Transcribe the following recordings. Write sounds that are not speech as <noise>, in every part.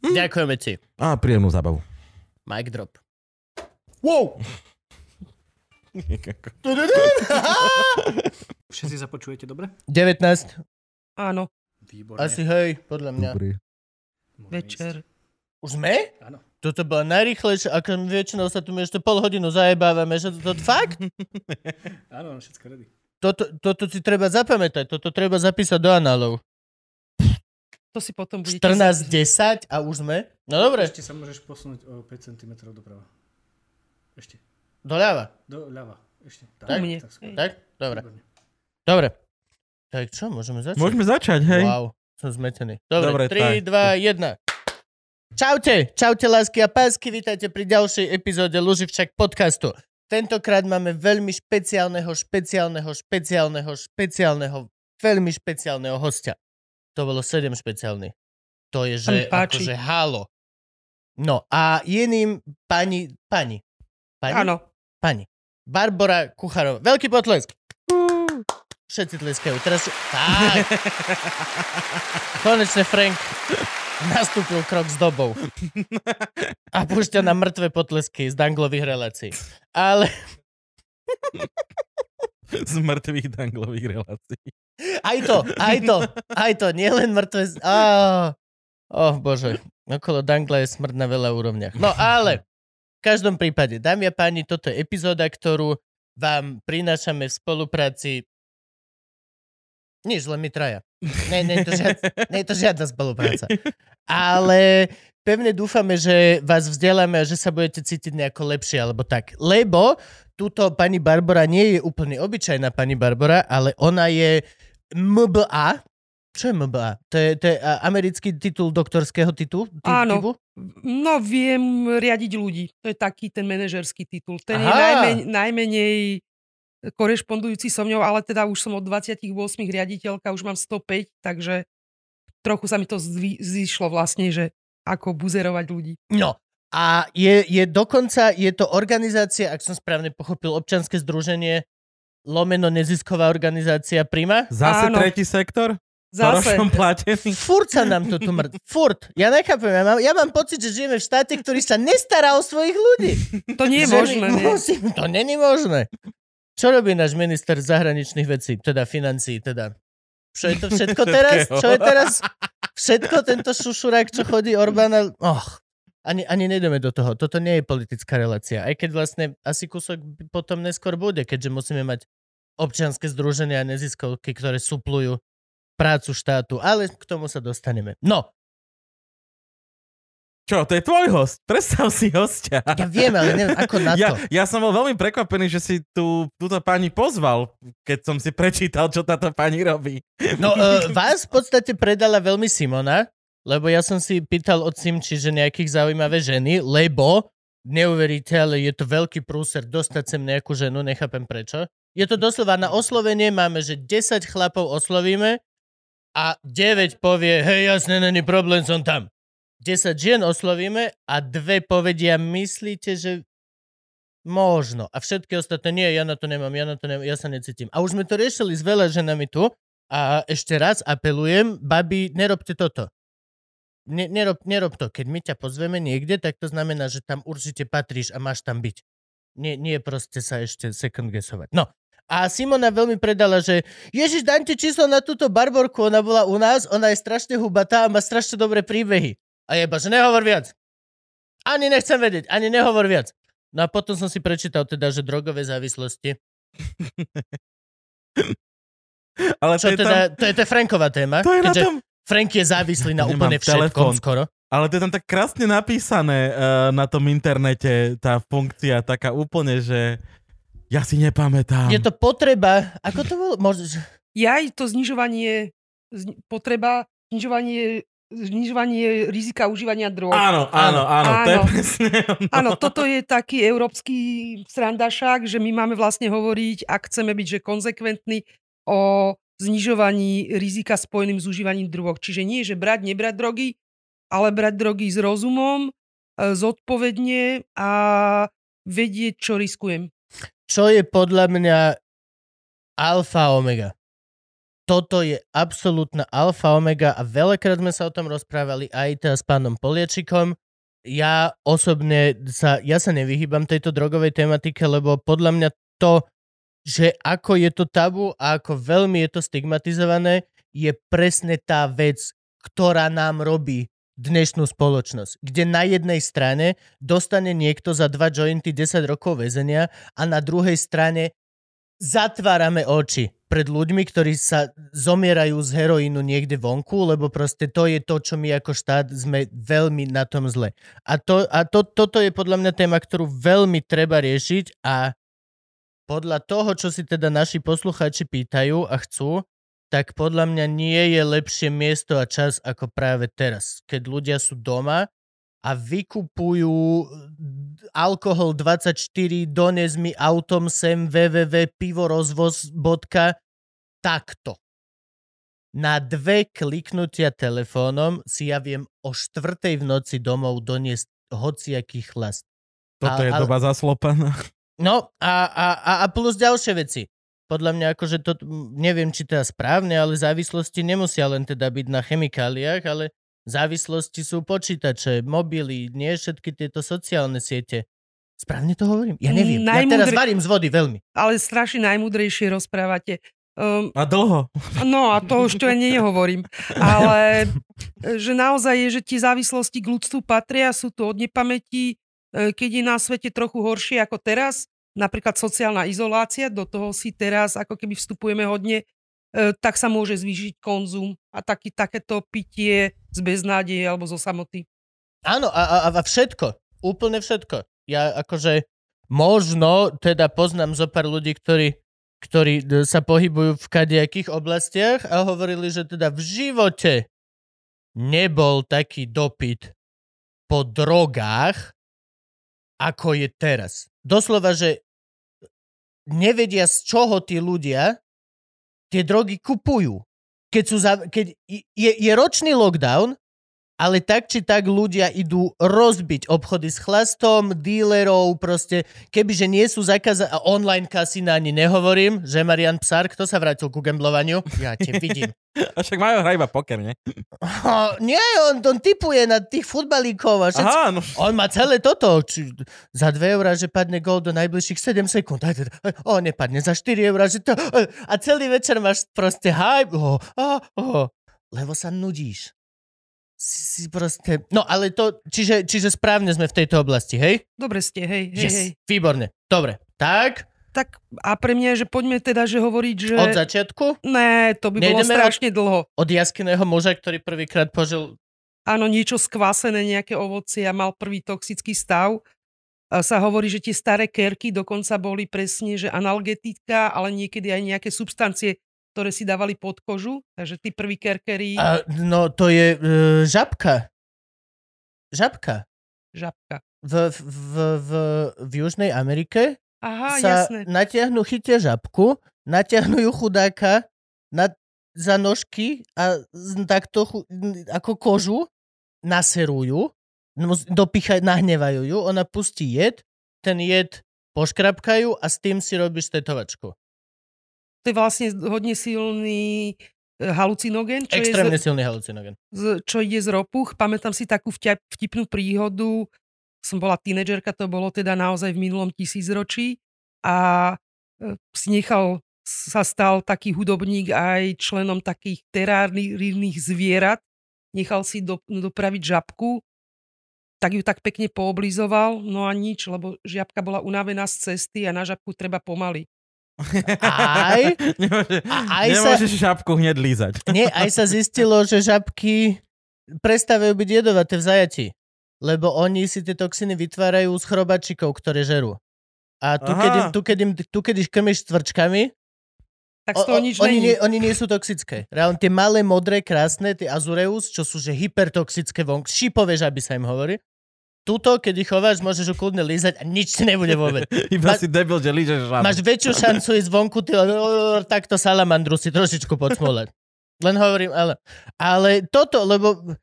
Hm. Ďakujeme ti. A príjemnú zábavu. Mic drop. Wow! <laughs> Všetci sa počujete dobre? 19. Áno, Výborne. Asi hej, podľa mňa. Dobrý. Večer. Už sme? Áno. Toto bola najrýchlejšia, ako väčšinou sa tu ešte pol hodinu zajebávame, že to, to fakt? <laughs> Áno, všetko ready. Toto, toto si treba zapamätať, toto treba zapísať do análov. To si potom budete... 14.10 a už sme? No dobre, Ešte sa môžeš posunúť o 5 cm doprava. Ešte. doľava. Do ľava. Ešte. Tak? mne. Tak, skôr. Tak? Dobre. Dobre. Tak čo, môžeme začať? Môžeme začať, hej? Wow, som zmetený. Dobre, Dobre, 3, tak. 2, 1. Čaute, čaute lásky a pásky, vítajte pri ďalšej epizóde Luživčak podcastu. Tentokrát máme veľmi špeciálneho, špeciálneho, špeciálneho, špeciálneho, veľmi špeciálneho hostia. To bolo 7 špeciálnych. To je, že akože halo. No a iným pani, pani, pani, Áno. pani. Barbara Kucharová. Veľký potlesk. Všetci tleskajú. Teraz... Tak. <laughs> Konečne Frank nastúpil krok s dobou. A púšťa na mŕtve potlesky z danglových relácií. Ale <laughs> Z mŕtvych danglových relácií. Aj to, aj to, aj to, nielen mŕtve... Á, oh, bože. Okolo dangla je smrť na veľa úrovniach. No ale, v každom prípade, dámy a páni, toto je epizóda, ktorú vám prinášame v spolupráci nič, len my traja. Nie, nie, je to žiad, nie je to žiadna spolupráca. Ale pevne dúfame, že vás vzdeláme a že sa budete cítiť nejako lepšie alebo tak. Lebo túto pani Barbara nie je úplne obyčajná pani Barbara, ale ona je MBA. Čo je MBA? To je, to je americký titul doktorského titul? Ty, Áno. Typu? No, viem riadiť ľudí. To je taký ten manažerský titul. Ten je Aha. najmen, najmenej korešpondujúci so mňou, ale teda už som od 28 riaditeľka, už mám 105, takže trochu sa mi to zvy, zišlo vlastne, že ako buzerovať ľudí. No. A je, je dokonca, je to organizácia, ak som správne pochopil, občanské združenie lomeno nezisková organizácia Prima. Zase Áno. tretí sektor? Zase, platený? <laughs> Furt sa nám to tu mŕd. Furt. Ja nechápem. Ja mám, ja mám pocit, že žijeme v štáte, ktorý sa nestará o svojich ľudí. <laughs> to nie je Že možné. Nie? Musím, to není možné. Čo robí náš minister zahraničných vecí, teda financií, teda? Čo je to <laughs> všetko teraz? Čo je teraz? Všetko tento šušurák, čo chodí Orbána? Och, ani, ani nejdeme do toho. Toto nie je politická relácia. Aj keď vlastne asi kúsok potom neskôr bude, keďže musíme mať občianske združenia a neziskovky, ktoré suplujú prácu štátu. Ale k tomu sa dostaneme. No, Čo, to je tvoj host? Predstav si hostia. ja viem, ale neviem, ako na to. Ja, ja som bol veľmi prekvapený, že si tú, túto pani pozval, keď som si prečítal, čo táto pani robí. No, uh, <laughs> vás v podstate predala veľmi Simona, lebo ja som si pýtal od Simči, že nejakých zaujímavé ženy, lebo neuveríte, ale je to veľký prúser dostať sem nejakú ženu, nechápem prečo. Je to doslova na oslovenie, máme, že 10 chlapov oslovíme a 9 povie, hej, jasne, není problém, som tam. 10 žien oslovíme a dve povedia, myslíte, že možno. A všetky ostatné, nie, ja na to nemám, ja na to nemám, ja sa necítim. A už sme to riešili s veľa ženami tu a ešte raz apelujem, babi, nerobte toto. Ne, nerob, nerob to. Keď my ťa pozveme niekde, tak to znamená, že tam určite patríš a máš tam byť. Nie, nie proste sa ešte second guessovať. No. A Simona veľmi predala, že Ježiš, ti číslo na túto Barborku, ona bola u nás, ona je strašne hubatá a má strašne dobré príbehy. A jeba, že nehovor viac. Ani nechcem vedieť, ani nehovor viac. No a potom som si prečítal teda, že drogové závislosti. <laughs> Ale to Čo je, teda, tam, to je, to je Franková téma. to je na keďže tom, Frank je závislý na úplne všetkom telefón. skoro. ale to je tam tak krásne napísané uh, na tom internete, tá funkcia, taká úplne, že ja si nepamätám. Je to potreba, ako to bolo? Môžeš, Ja aj to znižovanie, zni- potreba, znižovanie znižovanie rizika užívania drog. Áno, áno, áno, to je Áno. presne ono. Áno, toto je taký európsky srandašák, že my máme vlastne hovoriť, ak chceme byť že konzekventní o znižovaní rizika spojeným s užívaním drog. Čiže nie, že brať, nebrať drogy, ale brať drogy s rozumom, e, zodpovedne a vedieť, čo riskujem. Čo je podľa mňa alfa omega? Toto je absolútna alfa omega a veľakrát sme sa o tom rozprávali aj teda s pánom Poliečikom. Ja osobne sa, ja sa nevyhýbam tejto drogovej tematike, lebo podľa mňa to, že ako je to tabu a ako veľmi je to stigmatizované, je presne tá vec, ktorá nám robí dnešnú spoločnosť. Kde na jednej strane dostane niekto za dva jointy 10 rokov väzenia a na druhej strane zatvárame oči pred ľuďmi, ktorí sa zomierajú z heroínu niekde vonku, lebo proste to je to, čo my ako štát sme veľmi na tom zle. A, to, a to, toto je podľa mňa téma, ktorú veľmi treba riešiť a podľa toho, čo si teda naši poslucháči pýtajú a chcú, tak podľa mňa nie je lepšie miesto a čas ako práve teraz, keď ľudia sú doma a vykupujú alkohol 24, dones mi autom sem www.pivorozvoz.com takto. Na dve kliknutia telefónom si ja viem o štvrtej v noci domov doniesť hociaký chlast. Toto A- je ale- doba zaslopená. No a, a, a, plus ďalšie veci. Podľa mňa akože to, neviem či teda správne, ale závislosti nemusia len teda byť na chemikáliách, ale závislosti sú počítače, mobily, nie všetky tieto sociálne siete. Správne to hovorím? Ja neviem. Ja teraz varím z vody veľmi. Ale strašne najmudrejšie rozprávate. Um, A dlho. No a to už to ja nehovorím. Ale že naozaj je, že tie závislosti k ľudstvu patria, sú tu od nepamäti, e, keď je na svete trochu horšie ako teraz, napríklad sociálna izolácia, do toho si teraz ako keby vstupujeme hodne, e, tak sa môže zvýšiť konzum a taký, takéto pitie z beznádeje alebo zo samoty. Áno, a, a, a všetko. Úplne všetko. Ja akože možno teda poznám zo pár ľudí, ktorí, ktorí d- sa pohybujú v kadejakých oblastiach a hovorili, že teda v živote nebol taký dopyt po drogách, ako je teraz. Doslova, že nevedia z čoho tí ľudia tie drogy kupujú. Keď, sú za, keď je, je ročný lockdown, ale tak či tak ľudia idú rozbiť obchody s chlastom, dílerov, proste, kebyže nie sú zakázané, a online kasína ani nehovorím, že Marian Psar, kto sa vrátil ku gamblovaniu? Ja te vidím. <laughs> A však majú hrať iba poker, nie? Oh, nie, on, on typuje na tých futbalíkov a všetko. Aha, no. On má celé toto. Či, za 2 eurá, že padne gol do najbližších 7 sekúnd. Aj, O, nepadne. Za 4 eurá, že to... A celý večer máš proste hype. Oh, oh, oh. Lebo sa nudíš. Si, proste... No, ale to... Čiže, čiže správne sme v tejto oblasti, hej? Dobre ste, hej, hej, Yes. hej. Výborne. Dobre. Tak, Tak a pre mňa je, že poďme teda, že hovoriť, že... od začiatku, Ne, to by bolo Nejdeme od- strašne dlho. od jaskyného muža, ktorý prvýkrát požil... áno, niečo skvasené, nejaké ovocie a mal prvý toxický stav. A sa hovorí, že tie staré kerky dokonca boli presne, že analgetika, ale niekedy aj nejaké substancie, ktoré si dávali pod kožu. Takže tí prví kerkery, A, no, to je uh, žabka. Žabka. žabka. V, v, v, v, Južnej Amerike Aha, sa jasné. natiahnu, chytia žabku, natiahnu ju chudáka na, za nožky a takto ako kožu naserujú, mus- dopichajú, nahnevajú ju, ona pustí jed, ten jed poškrapkajú a s tým si robíš tetovačku. To je vlastne hodne silný e, halucinogén, čo, je Extrémne z, silný halucinogen. z, čo ide z ropuch. Pamätám si takú vťap, vtipnú príhodu. Som bola tínedžerka, to bolo teda naozaj v minulom tisícročí a e, si nechal sa stal taký hudobník aj členom takých terárnych zvierat. Nechal si do, dopraviť žabku, tak ju tak pekne pooblizoval, no a nič, lebo žiabka bola unavená z cesty a na žabku treba pomaly. Aj? <laughs> Nemôže, A aj sa- nemôžeš šapku hneď lízať. <laughs> Nie, aj sa zistilo, že žabky prestávajú byť jedovaté v zajati. Lebo oni si tie toxiny vytvárajú z chrobačikov, ktoré žerú. A tu, Aha. keď, im, tu, keď, im, tu, keď ich krmiš tvrčkami, Tak z toho nič oni, není. nie, oni nie sú toxické. Reálne tie malé, modré, krásne, tie Azureus, čo sú že hypertoxické vonk, šipové žaby sa im hovorí. Tuto, keď ich chováš, môžeš ho kľudne lízať a nič ti nebude vôbec. <laughs> Iba Ma- si debil, že lížeš žabu. Máš väčšiu šancu ísť vonku, ty takto salamandru si trošičku podsmolať. Len hovorím, ale, ale toto, lebo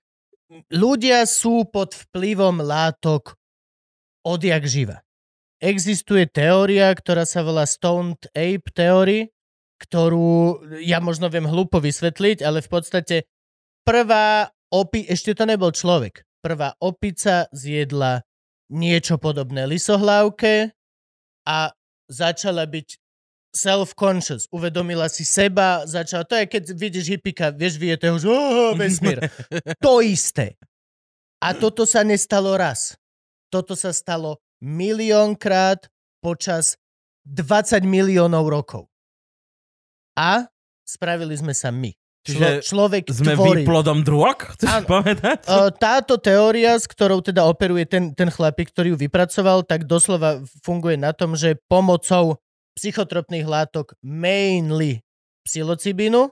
ľudia sú pod vplyvom látok odjak živa. Existuje teória, ktorá sa volá Stoned Ape Theory, ktorú ja možno viem hlupo vysvetliť, ale v podstate prvá opi... Ešte to nebol človek. Prvá opica zjedla niečo podobné lisohlávke a začala byť self-conscious. Uvedomila si seba, začala... To je, keď vidíš hippika, vieš, vyjetého, že oh, vesmír. <laughs> to isté. A toto sa nestalo raz. Toto sa stalo miliónkrát počas 20 miliónov rokov. A spravili sme sa my. Člo, Čiže človek Sme tvorí. výplodom drog? Chceš Áno. povedať? Uh, táto teória, s ktorou teda operuje ten, ten chlapík, ktorý ju vypracoval, tak doslova funguje na tom, že pomocou psychotropných látok mainly psilocibínu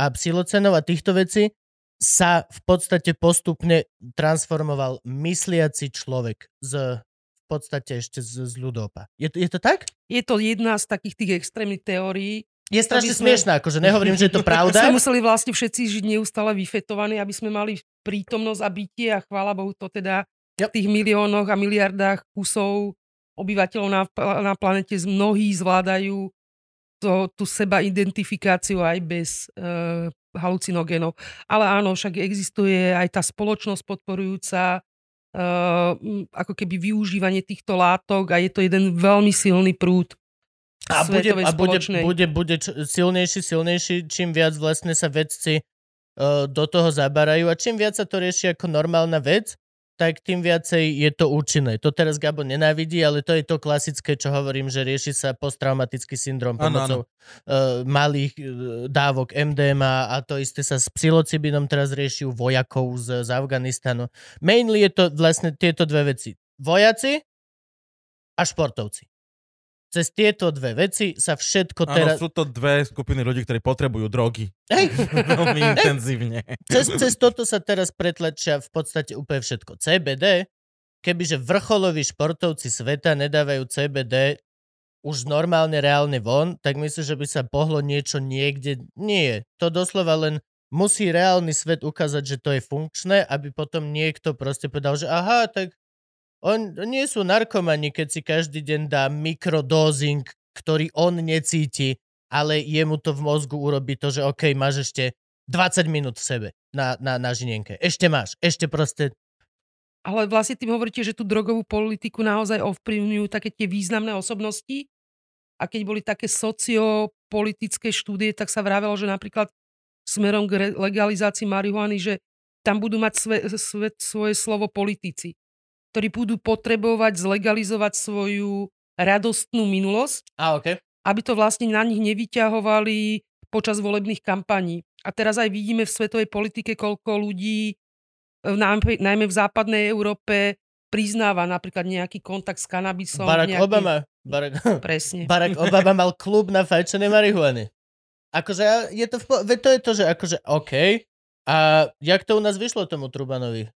a psilocenov a týchto vecí sa v podstate postupne transformoval mysliaci človek z v podstate ešte z, z ľudopa. Je, to- je to tak? Je to jedna z takých tých extrémnych teórií. Je strašne sme- smiešná, akože nehovorím, že je to <laughs> pravda. Sme museli vlastne všetci žiť neustále vyfetovaní, aby sme mali prítomnosť a bytie a chvála Bohu to teda v tých miliónoch a miliardách kusov obyvateľov na, na planete mnohí zvládajú to, tú seba identifikáciu aj bez uh, halucinogénov. Ale áno, však existuje aj tá spoločnosť podporujúca uh, ako keby využívanie týchto látok a je to jeden veľmi silný prúd A bude, a bude, bude, bude silnejší, silnejší, čím viac vlastne sa vedci uh, do toho zabarajú a čím viac sa to rieši ako normálna vec, tak tým viacej je to účinné. To teraz Gabo nenávidí, ale to je to klasické, čo hovorím, že rieši sa posttraumatický syndrom pomocou uh, malých uh, dávok MDMA a to isté sa s psilocibinom teraz rieši u vojakov z, z Afganistanu. Mainly je to vlastne tieto dve veci. Vojaci a športovci. Cez tieto dve veci sa všetko Áno, teraz... sú to dve skupiny ľudí, ktorí potrebujú drogy. Hej, <laughs> Veľmi intenzívne. cez, cez toto sa teraz pretlačia v podstate úplne všetko. CBD, kebyže vrcholoví športovci sveta nedávajú CBD už normálne, reálne von, tak myslím, že by sa pohlo niečo niekde. Nie. To doslova len musí reálny svet ukázať, že to je funkčné, aby potom niekto proste povedal, že aha, tak on, nie sú narkomani, keď si každý deň dá mikrodózing, ktorý on necíti, ale jemu to v mozgu urobí to, že OK, máš ešte 20 minút v sebe na, na, na žinienke. Ešte máš. Ešte proste... Ale vlastne tým hovoríte, že tú drogovú politiku naozaj ovplyvňujú také tie významné osobnosti. A keď boli také sociopolitické štúdie, tak sa vravelo, že napríklad smerom k legalizácii marihuany, že tam budú mať sve, sve, svoje slovo politici, ktorí budú potrebovať zlegalizovať svoju radostnú minulosť, A OK. aby to vlastne na nich nevyťahovali počas volebných kampaní. A teraz aj vidíme v svetovej politike, koľko ľudí, e, najmä v západnej Európe, priznáva napríklad nejaký kontakt s kanabisom. Barack nejaký... Obama. Barack, Presne. <laughs> Barack Obama mal klub na fajčené marihuany. Akože je to, v to je to, že akože OK. A jak to u nás vyšlo tomu Trubanovi?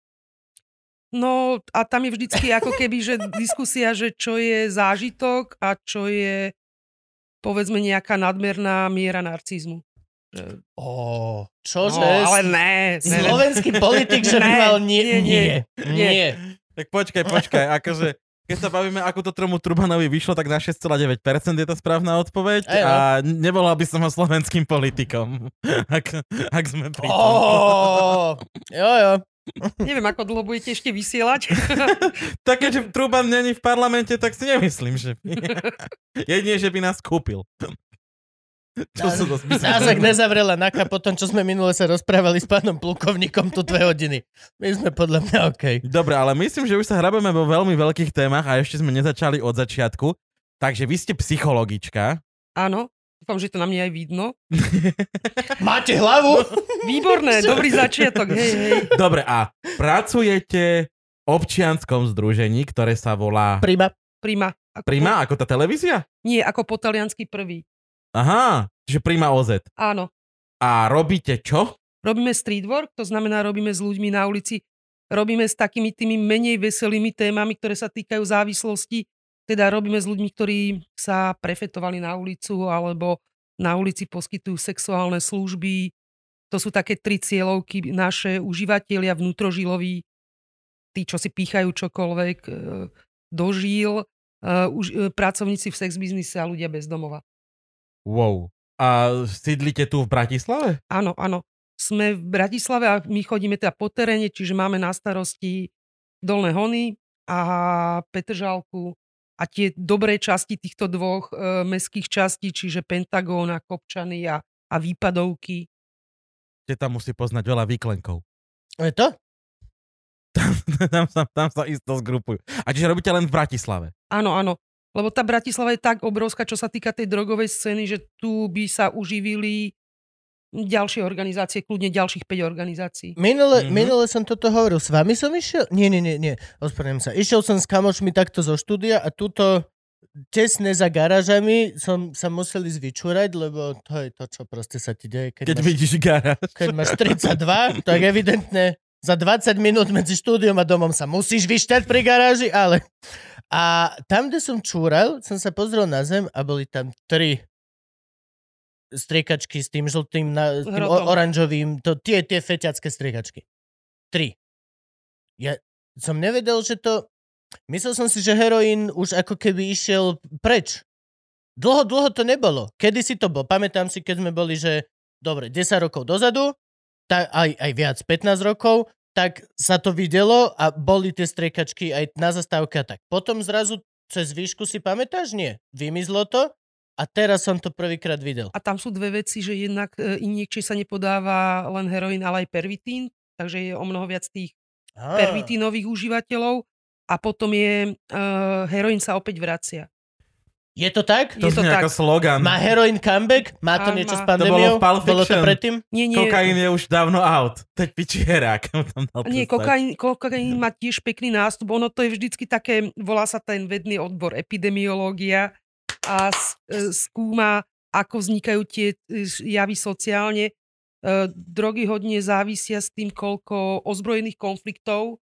No a tam je vždycky ako keby, že diskusia, že čo je zážitok a čo je povedzme nejaká nadmerná miera narcizmu. Ó, čože? No, ale ne, ne, ne. Slovenský politik, že by Ne, mal nie, nie, nie, nie. nie. Tak počkaj, počkaj, akože keď sa bavíme, ako to tomu Trubanovi vyšlo, tak na 6,9% je to správna odpoveď Aj, no. a nebola by som ho slovenským politikom, <laughs> ak, ak sme pri tom. Ó, jo, jo. <laughs> Neviem, ako dlho budete ešte vysielať. <laughs> Tak keďže Truban není v parlamente, tak si nemyslím, že by. <laughs> Jedine, že by nás kúpil. Čo sú to Nás ak nezavrela Naka po tom, čo sme minule sa rozprávali s pánom plukovníkom tu dve hodiny. My sme podľa mňa OK. Dobre, ale myslím, že už sa hrabeme vo veľmi veľkých témach a ešte sme nezačali od začiatku. Takže vy ste psychologička. Áno, dúfam, že to na mne aj vidno. <laughs> Máte hlavu? Výborné, dobrý začiatok, hej, hej. Dobre, a pracujete v občianskom združení, ktoré sa volá Prima. Prima. Ako Prima, ako tá televízia? Nie, ako po taliansky prvý. Aha, Čiže príjma OZ. Áno. A robíte čo? Robíme street work, to znamená, robíme s ľuďmi na ulici, robíme s takými tými menej veselými témami, ktoré sa týkajú závislosti, teda robíme s ľuďmi, ktorí sa prefetovali na ulicu alebo na ulici poskytujú sexuálne služby. To sú také tri cieľovky naše užívateľia vnútrožiloví, tí, čo si pýchajú čokoľvek e, do žíl, e, už, e, pracovníci v sex biznise a ľudia bez domova. Wow. A sídlite tu v Bratislave? Áno, áno. Sme v Bratislave a my chodíme teda po teréne, čiže máme na starosti Dolné Hony a Petržálku a tie dobré časti týchto dvoch e, mestských častí, čiže Pentagón a Kopčany a, a Výpadovky. Te tam musí poznať veľa výklenkov. Je to? Tam, <laughs> tam, sa, tam sa isto zgrupujú. A čiže robíte len v Bratislave? Áno, áno. Lebo tá Bratislava je tak obrovská, čo sa týka tej drogovej scény, že tu by sa uživili ďalšie organizácie, kľudne ďalších 5 organizácií. Minule, Mhm. mm-hmm. minule som toto hovoril. S vami som išiel? Nie, nie, nie, nie. Ospravedlňujem sa. Išiel som s kamošmi takto zo štúdia a tuto tesne za garážami som sa museli zvyčúrať, lebo to je to, čo proste sa ti deje. Keď, Keď máš, vidíš garáž. keď máš 32, tak evidentne za 20 minút medzi štúdiom a domom sa musíš vyšťať pri garáži, ale... A tam, kde som čúral, som sa pozrel na zem a boli tam tri striekačky s tým žltým, na, s tým Hrotom. oranžovým, to, tie, tie feťacké striekačky. Tri. Ja som nevedel, že to... Myslel som si, že heroín už ako keby išiel preč. Dlho, dlho to nebolo. Kedy si to bol? Pamätám si, keď sme boli, že dobre, 10 rokov dozadu, tak aj, aj viac, 15 rokov, tak sa to videlo a boli tie striekačky aj na zastávke a tak. Potom zrazu cez výšku si pamätáš? Nie. Vymizlo to a teraz som to prvýkrát videl. A tam sú dve veci, že jednak e, injekčie sa nepodáva len heroín, ale aj pervitín, takže je o mnoho viac tých Á. pervitínových užívateľov a potom je, uh, heroín sa opäť vracia. Je to tak? To Je to tak. slogan. Má heroin comeback? Má to Á, niečo s má. To bolo pandémiou? v Pulp Bolo to predtým? Nie, nie, Kokain je už dávno out. Teď pičierák. <laughs> Tam dal nie kokain, kokain má tiež pekný nástup. Ono to je vždycky také, volá sa ten vedný odbor epidemiológia a e, skúma, ako vznikajú tie e, javy sociálne. E, Drogy hodne závisia s tým, koľko ozbrojených konfliktov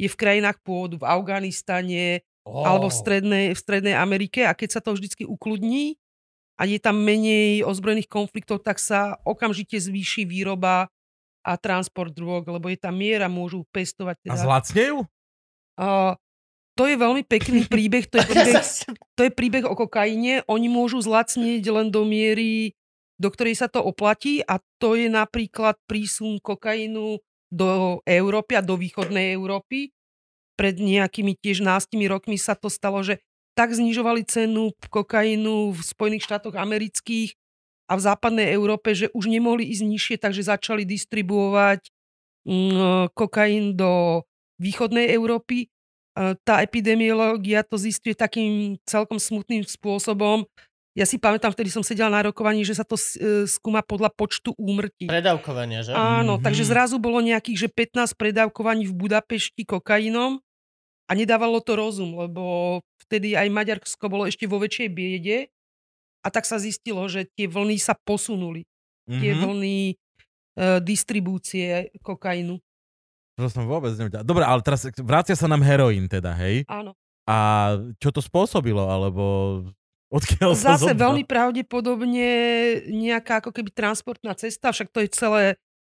je v krajinách pôvodu, v Afganistane, Oh. alebo v strednej, v strednej Amerike a keď sa to vždycky ukludní a je tam menej ozbrojených konfliktov, tak sa okamžite zvýši výroba a transport drog, lebo je tam miera, môžu pestovať. A Teda. zlacnejú? Uh, to je veľmi pekný <laughs> príbeh, to je príbeh, to je príbeh o kokaine. Oni môžu zlacnieť len do miery, do ktorej sa to oplatí a to je napríklad prísun kokainu do Európy a do východnej Európy. Pred nejakými tiež nástimi rokmi sa to stalo, že tak znižovali cenu kokainu v Spojených štátoch amerických a v západnej Európe, že už nemohli ísť nižšie, takže začali distribuovať mm, kokain do východnej Európy. E, Tá epidemiológia to zistuje takým celkom smutným spôsobom. Ja si pamätám, vtedy som sedela na rokovaní, že sa to e, skúma podľa počtu úmrtí. Predávkovania, že? Áno, Mhm. takže zrazu bolo nejakých, že 15 predávkovaní v Budapešti kokainom a nedávalo to rozum, lebo vtedy aj Maďarsko bolo ešte vo väčšej biede a tak sa zistilo, že tie vlny sa posunuli. Tie Mhm. vlny e, distribúcie kokainu. To som vôbec nevedel. Dobre, ale teraz vracia sa nám heroín teda, hej? Áno. A čo to spôsobilo, alebo odkiaľ sa Zase zobral? veľmi pravdepodobne nejaká ako keby transportná cesta, však to je celé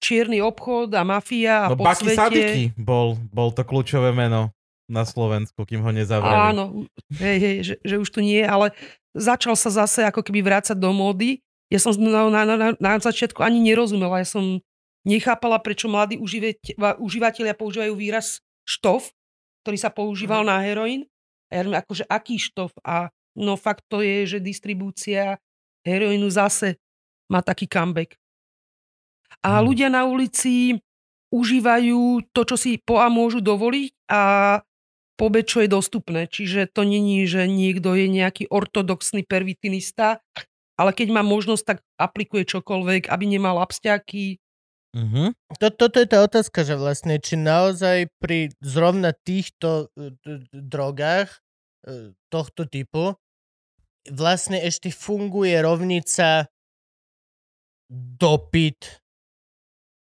čierny obchod a mafia a No po Baki svete. Sadiky bol, bol to kľúčové meno na Slovensku, kým ho nezavreli. Áno, hej, hej, že, že už tu nie, ale začal sa zase ako keby vrácať do módy. Ja som na, na, na, na začiatku ani nerozumela, ja som nechápala, prečo mladí užívateľ, užívateľia používajú výraz štof, ktorý sa používal na heroín. A ja hovorím, akože aký štof? A no fakt to je, že distribúcia heroínu zase má taký comeback. A Hmm. ľudia na ulici užívajú to, čo si po A môžu dovoliť a po B, čo je dostupné. Čiže to není, že niekto je nejaký ortodoxný pervitinista, ale keď má možnosť, tak aplikuje čokoľvek, aby nemal absťaky. Mhm. To, toto je tá otázka, že vlastne, či naozaj pri zrovna týchto e, d- d- drogách e, tohto typu vlastne ešte funguje rovnica dopyt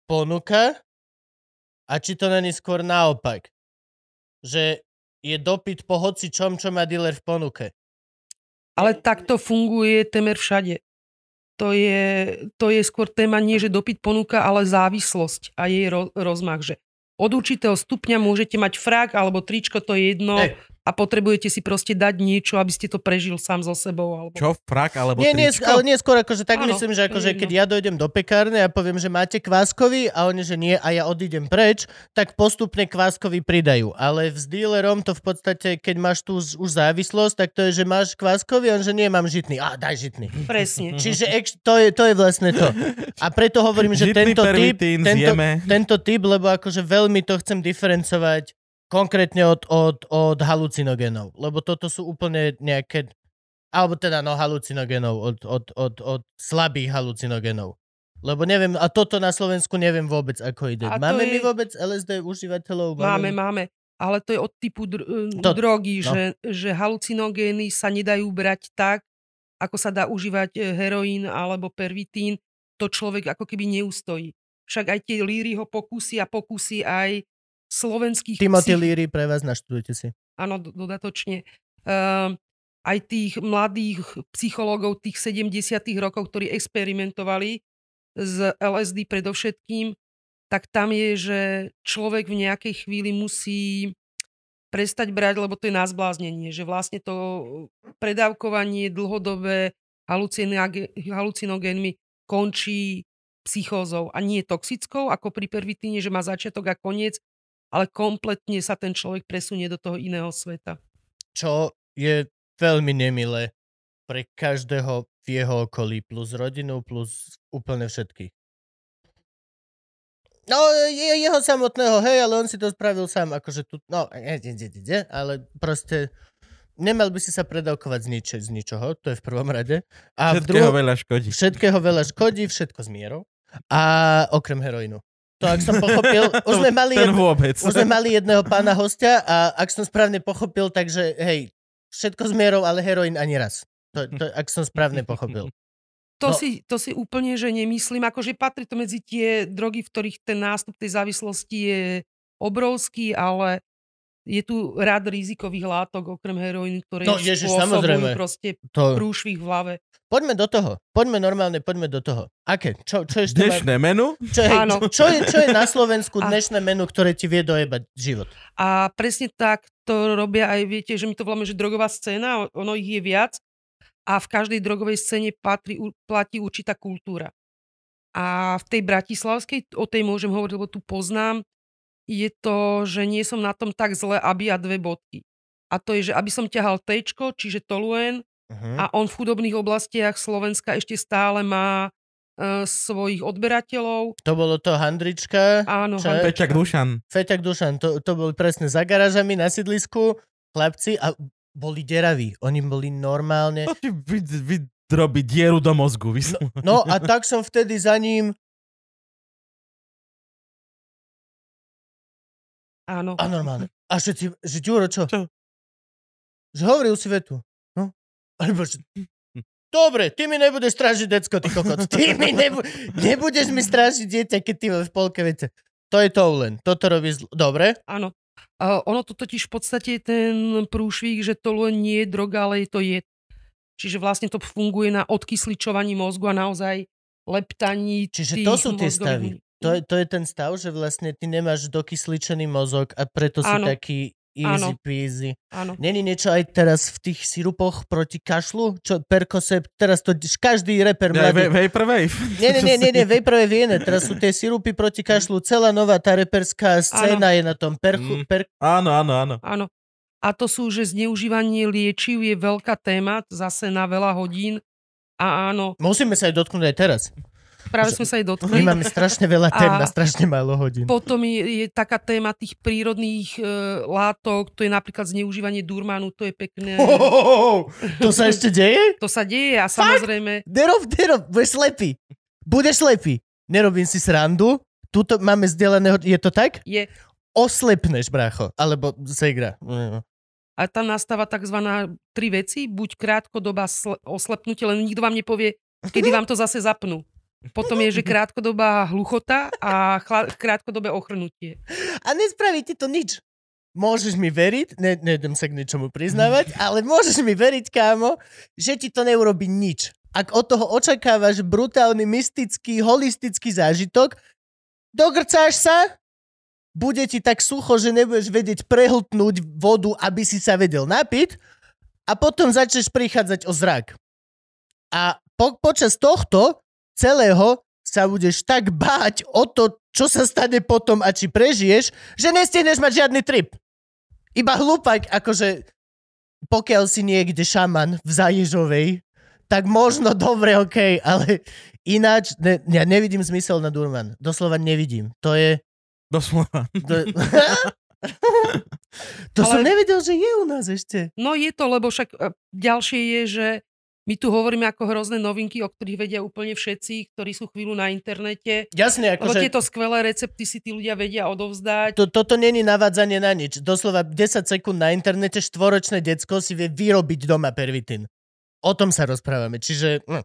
ponuka a či to není skôr naopak. Že je dopyt po hoci čom, čo má dealer v ponuke. Ale takto funguje temer všade. To je, to je skôr téma nie, že dopyt ponúka, ale závislosť a jej ro, rozmach. Že od určitého stupňa môžete mať frak alebo tričko, to je jedno. Hej. A potrebujete si proste dať niečo, aby ste to prežil sám so sebou. Alebo... Čo, frak alebo Nie, nie, ale nie skôr akože tak Áno, myslím, že akože keď ja dojdem do pekárne a poviem, že máte kváskový a oni, že nie a ja odídem preč, tak postupne kváskový pridajú. Ale s dealerom to v podstate, keď máš tu už závislosť, tak to je, že máš kváskový a on, že nie, mám žitný. A daj žitný. Presne. Čiže ex- to, je, to je vlastne to. A preto hovorím, že Žitný tento typ, tento, zjeme. tento typ, lebo akože veľmi to chcem diferencovať konkrétne od, od, od halucinogénov. Lebo toto sú úplne nejaké, alebo teda no halucinogénov, od, od, od, od slabých halucinogénov. Lebo neviem, a toto na Slovensku neviem vôbec, ako ide. Máme je- my vôbec LSD užívateľov? Máme, máme. Ale to je od typu dr- To- to, drogy, no. že, že halucinogény sa nedajú brať tak, ako sa dá užívať e, heroín alebo pervitín. To človek ako keby neustojí. Však aj tie líry ho pokusí a pokusí aj slovenských Timothy psych- Leary pre vás, naštudujte si. áno, do- dodatočne. Um, aj tých mladých psychológov tých 70 rokov, ktorí experimentovali s LSD predovšetkým, tak tam je, že človek v nejakej chvíli musí prestať brať, lebo to je na zbláznenie, že vlastne to predávkovanie dlhodobé halucinogénmi končí psychózou a nie toxickou, ako pri pervitíne, že má začiatok a koniec, ale kompletne sa ten človek presunie do toho iného sveta. Čo je veľmi nemilé pre každého v jeho okolí, plus rodinu, plus úplne všetkých. No, je, jeho samotného, hej, ale on si to spravil sám, akože tu, no, e, e, e, ale proste nemal by si sa predávkovať z, nič, z ničoho, to je v prvom rade. A v Všetkého druhom, veľa škodí. všetkého veľa škodí, všetko s mierou. A okrem heroínu. To, ak som pochopil, <laughs> už sme mali, Ten jed, vôbec. už sme mali jedného pána hostia a ak som správne pochopil, takže hej, všetko s mierou, ale heroín ani raz. To, to, ak som správne pochopil. To, No. si, to si úplne, že nemyslím, akože patrí to medzi tie drogy, v ktorých ten nástup tej závislosti je obrovský, ale je tu rád rizikových látok, okrem heroínu, ktoré No, ježiš, spôsobujú samozrejme. proste To, prúšvih v hlave. poďme do toho. Poďme normálne, poďme do toho. Aké? Čo, čo ešte má, Dnešné menu? čo, Áno. čo, čo, je, čo je na Slovensku A- dnešné menu, ktoré ti vie dojebať život? A presne tak to robia aj, viete, že my to voláme, že drogová scéna, ono ich je viac a v každej drogovej scéne patrí, platí určitá kultúra. A v tej bratislavskej, o tej môžem hovoriť, lebo tu poznám, je to, že nie som na tom tak zle, aby a dve bodky. A to je, že aby som ťahal tečko, čiže toluen, Uh-huh. a on v chudobných oblastiach Slovenska ešte stále má e, svojich odberateľov. To bolo to Handrička, Áno, Čo. Peťak Dušan. Feťak Dušan, to, to boli presne za garážami na sídlisku, chlapci a boli deraví. Oni boli normálne... To ti vy, dieru do mozgu. No. No a tak som vtedy za ním... Áno. A normálne. A všetci, že Ďuro, čo? Čo? Že hovoril si vetu. No. Alebo, že... Dobre, ty mi nebudeš strážiť decko, ty kokot. Ty mi nebu... nebudeš mi strážiť dieťa, keď ty v polke vete. To je to len. Toto robí zl... Dobre. Áno. A ono to totiž v podstate ten prúšvih, že to len nie je droga, ale je to jed. Čiže vlastne to funguje na odkysličovaní mozgu a naozaj leptaní Čiže to sú tie stavy. To je, to je ten stav, že vlastne ty nemáš dokysličený mozog a preto si Áno. taký easy Áno. peasy. Áno. Není niečo aj teraz v tých sirupoch proti kašlu? Čo, Percocet, teraz to každý reper mladý... va- Vaporwave. <laughs> Nie, nie, nie, nie, nie, <laughs> Vaporwave je iné. Teraz sú tie sirupy proti kašlu. Celá nová tá reperská scéna je na tom. Perchu, Mm. per, Áno, áno, áno. Áno. A to sú, že zneužívanie liečiv je veľká téma, zase na veľa hodín. A áno, musíme sa aj dotknúť aj teraz. Práve sme sa aj My dotkli. máme strašne veľa tém A- na strašne málo hodín. Potom je, je taká téma tých prírodných e, látok, to je napríklad zneužívanie durmanu, to je pekné. Ho, ho, ho, ho. To sa ešte deje? To sa deje a samozrejme, Nerob, nerob, budeš slepý. Budeš slepý. Nerobím si srandu. Tuto máme zdieľaného, je to tak? je, Oslepneš, brácho. Alebo segra. Mm. a tam nastáva takzvaná tri veci, buď krátkodoba sle- oslepnutie, len nikto vám nepovie, kedy vám to zase zapnú. Potom je, že krátkodobá hluchota a chla- krátkodobé ochrnutie. A nespraví ti to nič. Môžeš mi veriť, ne, nejdem sa k ničomu priznávať, <laughs> ale môžeš mi veriť, kámo, že ti to neurobi nič. Ak od toho očakávaš brutálny, mystický, holistický zážitok, dogrcáš sa, bude ti tak sucho, že nebudeš vedieť prehltnúť vodu, aby si sa vedel napiť a potom začneš prichádzať o zrak. A po, počas tohto celého sa budeš tak báť o to, čo sa stane potom a či prežiješ, že nestihneš mať žiadny trip. Iba hlúpak, akože pokiaľ si niekde šaman v Zaježovej, tak možno dobre, OK, ale ináč ne, ja nevidím zmysel na Durman. Doslova nevidím. To je... Doslova. To, <laughs> to Ale- som nevedel, že je u nás ešte. No je to, lebo však e, ďalšie je, že my tu hovoríme ako hrozné novinky, o ktorých vedia úplne všetci, ktorí sú chvíľu na internete. Jasne, akože... tieto skvelé recepty si tí ľudia vedia odovzdať. To, toto není navádzanie na nič. Doslova 10 sekúnd na internete štvoročné decko si vie vyrobiť doma pervitín. O tom sa rozprávame. Čiže... hm.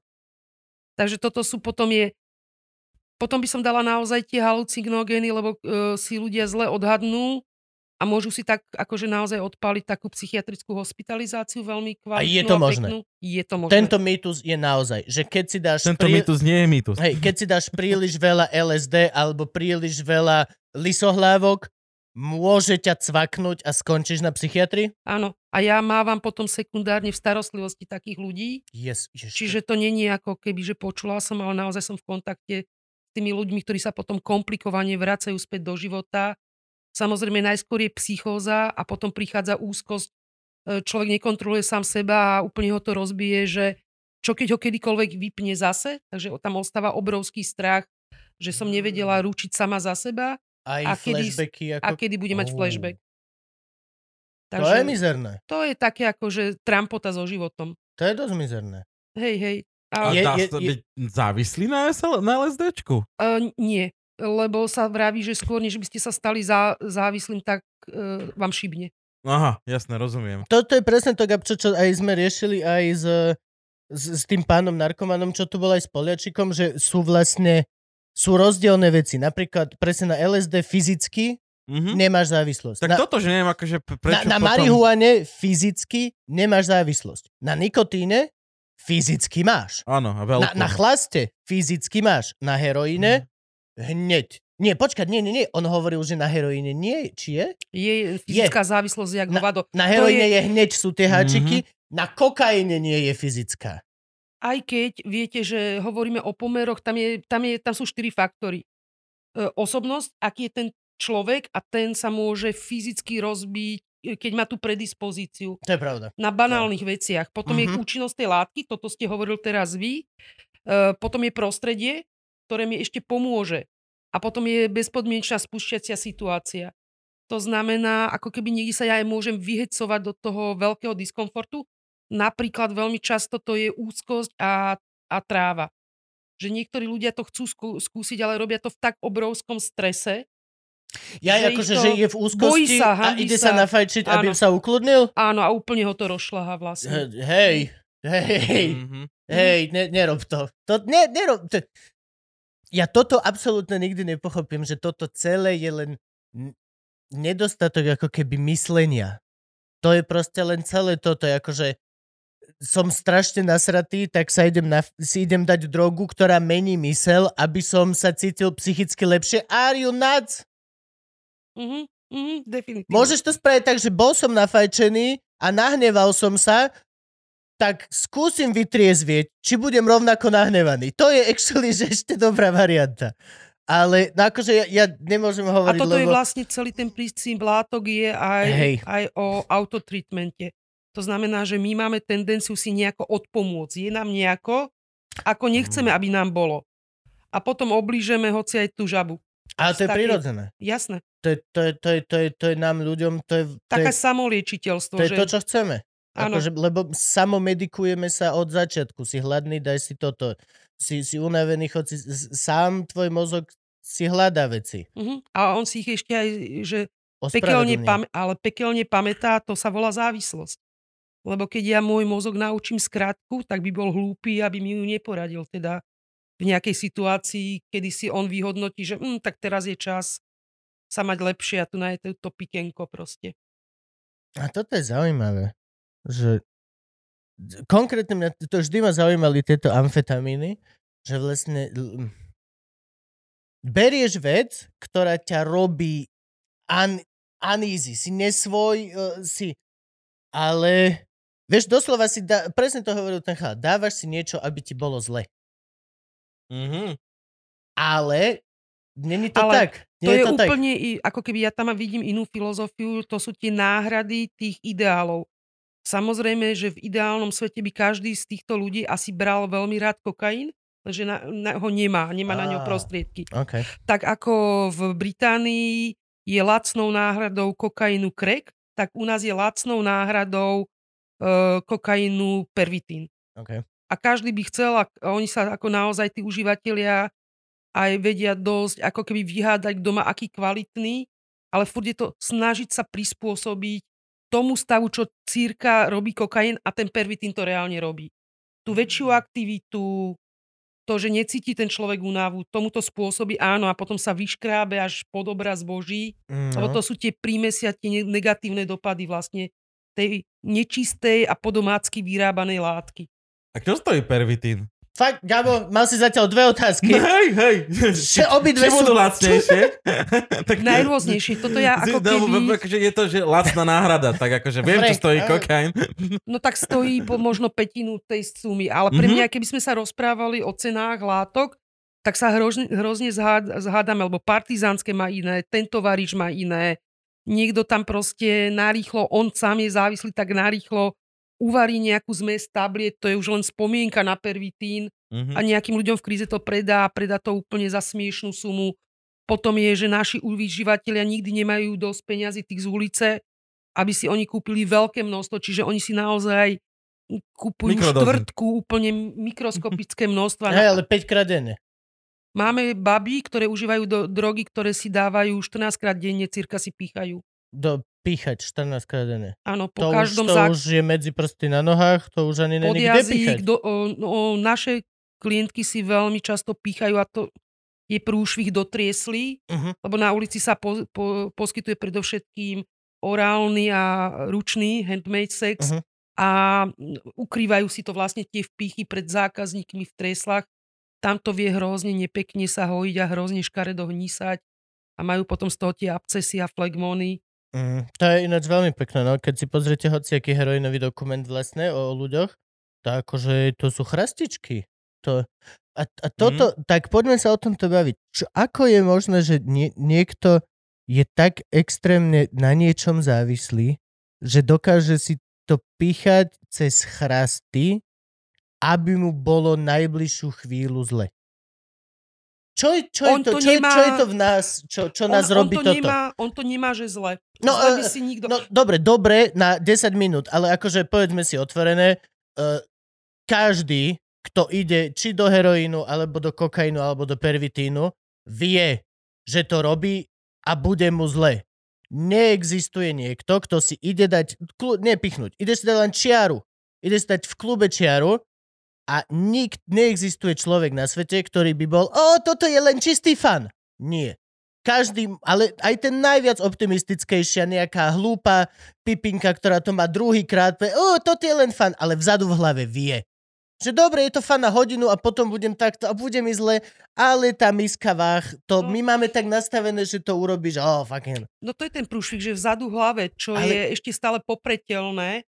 Takže toto sú potom je... Potom by som dala naozaj tie halucinogény, lebo e, si ľudia zle odhadnú a môžu si tak akože naozaj odpaliť takú psychiatrickú hospitalizáciu veľmi kvalitnú. je to možné? Peknú. Je to možné. Tento mýtus je naozaj, že keď si dáš... Tento mýtus nie je mýtus. Hej, keď si dáš príliš veľa LSD alebo príliš veľa lisohlávok, môže ťa cvaknúť a skončíš na psychiatrii? Áno. A ja mávam potom sekundárne v starostlivosti takých ľudí, Yes, ježiš. čiže to není ako keby, že počula som, ale naozaj som v kontakte s tými ľuďmi, ktorí sa potom komplikovane vracajú späť do života. Samozrejme, najskôr je psychóza a potom prichádza úzkosť. E, Človek nekontroluje sám seba a úplne ho to rozbije, že čo keď ho kedykoľvek vypne zase, takže tam ostáva obrovský strach, že som nevedela ručiť sama za seba Aj a kedy- flashbacky ako... a kedy bude mať Oh. flashback. To je mizerné. to je také ako, že trampota so životom. To je dosť mizerné. Hej, hej. A A, Je- dá je- sa je- byť závislý na, SL, na LSDčku? uh, nie, lebo sa vraví, že skôr, než by ste sa stali zá, závislým, tak uh, vám šibne. Aha, jasne, rozumiem. Toto je presne to, Gabčo, čo aj sme riešili aj s, s, s tým pánom narkomanom, čo tu bol aj s Poliačikom, že sú vlastne sú rozdielne veci. Napríklad presne na LSD fyzicky Mhm. nemáš závislosť. Tak na, toto, že neviem, akože p- na, prečo na potom... marihuane fyzicky nemáš závislosť. Na nikotíne fyzicky máš. Áno, a veľkú. Na, na chlaste fyzicky máš. Na heroíne hneď. Nie, počkať, nie, nie, nie. On hovoril, že na heroíne nie. Či je? Je fyzická závislosť, jak hovado. Na heroíne je- je hneď sú tie háčiky. Na kokaine nie je fyzická. Aj keď viete, že hovoríme o pomeroch, tam, je, tam, je, tam sú štyri faktory. E, osobnosť, aký je ten človek a ten sa môže fyzicky rozbiť, e, keď má tú predispozíciu. To je pravda. na banálnych veciach. Potom Mhm. je účinnosť tej látky, toto ste hovoril teraz vy. E, potom je prostredie, ktoré mi ešte pomôže. A potom je bezpodmienečná spúšťacia situácia. To znamená, ako keby niekde sa ja aj môžem vyhecovať do toho veľkého diskomfortu. Napríklad veľmi často to je úzkosť a, a tráva. Že niektorí ľudia to chcú skú, skúsiť, ale robia to v tak obrovskom strese. Ja Že akože, že je v úzkosti sa, a ide sa sa. nafajčiť, aby Áno. sa ukludnil? Áno, a úplne ho to rozšľaha vlastne. He- Hej, hej, Mhm. hej, ne, nerob to. to ne, nerob to. Ja toto absolútne nikdy nepochopím, že toto celé je len nedostatok ako keby myslenia. To je proste len celé toto, akože som strašne nasratý, tak sa idem, na, si idem dať drogu, ktorá mení mysel, aby som sa cítil psychicky lepšie. Are you nuts? Mhm, mhm, definitívne. Môžeš to spraviť tak, že bol som nafajčený a nahneval som sa, tak skúsim vytriezvieť, či budem rovnako nahnevaný. To je actually že ešte dobrá varianta. Ale no akože ja, ja nemôžem A hovoriť, toto je lebo... vlastne celý ten princíp látok je aj, Hej. aj o autotreatmente. To znamená, že my máme tendenciu si nejako odpomôcť. Je nám nejako, ako nechceme, Mhm. aby nám bolo. A potom oblížeme hoci aj tú žabu. Ale to je prirodzené. Jasné. To je, to, je, to, je, to, je, to je nám ľuďom, to je, to je, Také samoliečiteľstvo. to, je že... to, čo chceme. Akože, lebo samomedikujeme sa od začiatku. Si hladný, daj si toto. Si, si unavený, chod si... Sám tvoj mozog si hľadá veci. Mhm. A on si ich ešte aj, že pekelne, pam, ale pekelne pamätá, to sa volá závislosť. Lebo keď ja môj mozog naučím skratku, tak by bol hlúpy, aby mi ju neporadil. Teda v nejakej situácii, kedy si on vyhodnotí, že hm, tak teraz je čas sa mať lepšie a tu na je to pikenko proste. A toto je zaujímavé, že konkrétne mňa, to vždy ma zaujímali tieto amfetamíny, že vlastne berieš vec, ktorá ťa robí un, uneasy, si nesvoj, uh, si, ale vieš, doslova si, dá, presne to hovoril ten chlap, dávaš si niečo, aby ti bolo zle. Mhm. Ale není to Ale tak. Nie To je, je to tak. úplne, i, ako keby ja tam vidím inú filozofiu, to sú tie náhrady tých ideálov. Samozrejme, že v ideálnom svete by každý z týchto ľudí asi bral veľmi rád kokain, že na, na, ho nemá, nemá na ňo prostriedky. Okay. Tak ako v Británii je lacnou náhradou kokainu crack, tak u nás je lacnou náhradou e, kokainu pervitín. Okay. A každý by chcel, a a oni sa ako naozaj tí užívateľia aj vedia dosť ako keby vyhádať, kto má aký kvalitný, ale furt je to snažiť sa prispôsobiť tomu stavu, čo círka robí kokain a ten pervitín to reálne robí. Tú väčšiu aktivitu, to, že necíti ten človek únavu, tomuto spôsobí áno a potom sa vyškrábe až pod obraz Boží, Mm, lebo to sú tie prímesia, tie ne- negatívne dopady vlastne tej nečistej a podomácky vyrábanej látky. A čo stojí pervitín? Fakt, Gabo, mal si zatiaľ dve otázky. <laughs> Hej, hej. Že obidve sú- budú lacnejšie? <laughs> tak, Najrôznejšie. Toto ja ako No, keby... akože je to, že lacná náhrada, tak akože viem, čo Dobre, stojí kokain. No tak stojí po možno petinu tej sumy. Ale pre Mhm. mňa, keby sme sa rozprávali o cenách látok, tak sa hrozne, hrozne zhád, zhádame, lebo partizánske má iné, ten tovariš má iné. Niekto tam proste narýchlo, on sám je závislý, tak narýchlo uvarí nejakú zmes tabliet, to je už len spomienka na pervitín Mhm. a nejakým ľuďom v kríze to predá a predá to úplne za smiešnú sumu. Potom je, že naši užívateľia nikdy nemajú dosť peňazí tých z ulice, aby si oni kúpili veľké množstvo, čiže oni si naozaj kúpujú štvrtku, úplne mikroskopické množstva. Hej, ale 5 krát denne. Máme baby, ktoré užívajú do drogy, ktoré si dávajú 14 krát denne, cirka si pýchajú. Do píchať 14 krát denne. Áno, po To, už, každom to zák- už je medzi prsty na nohách, to už ani není kde píchať. do, o, no, naše klientky si veľmi často pýchajú a to je prúšvih do trieslí, Mhm. lebo na ulici sa po, po, poskytuje predovšetkým orálny a ručný handmade sex Mhm. a ukrývajú si to vlastne tie vpichy pred zákazníkmi v treslách. Tam to vie hrozne nepekne sa hojiť a hrozne škaredo hnísať a majú potom z toho tie abcesy a flegmóny. Mm, to je ináč veľmi pekné, no. Keď si pozriete hociaký heroinový dokument vlastne o, o ľuďoch, to akože to sú chrastičky. To, a, a toto, mm. tak poďme sa o tomto baviť. Čo, ako je možné, že nie, niekto je tak extrémne na niečom závislý, že dokáže si to píchať cez chrasty, aby mu bolo najbližšiu chvíľu zle. Čo čo je, to, to čo, je, čo je nemá- to v nás, čo, čo nás on, robí on to toto? Nemá, on to nemá, že zle. No, zle by eh, si nikto... No dobre, dobre, na 10 minút, ale akože povedzme si otvorené, uh, každý, kto ide či do heroínu, alebo do kokainu, alebo do pervitínu, vie, že to robí a bude mu zle. Neexistuje niekto, kto si ide dať, klu, nepichnúť, ide si dať len čiaru. Ide si dať v klube čiaru a nik, neexistuje človek na svete, ktorý by bol, o, toto je len čistý fan. Nie. Každý, ale aj ten najviac optimistickejšia nejaká hlúpa pipinka, ktorá to má druhý krát, pe- o, toto je len fan, ale vzadu v hlave vie. Že dobre, je to fan na hodinu a potom budem takto a bude mi zle, ale tá miska váh, to No. my máme tak nastavené, že to urobíš, oh, fucking. No to je ten prúšvik, že vzadu v hlave, čo Ale- je ešte stále popretelné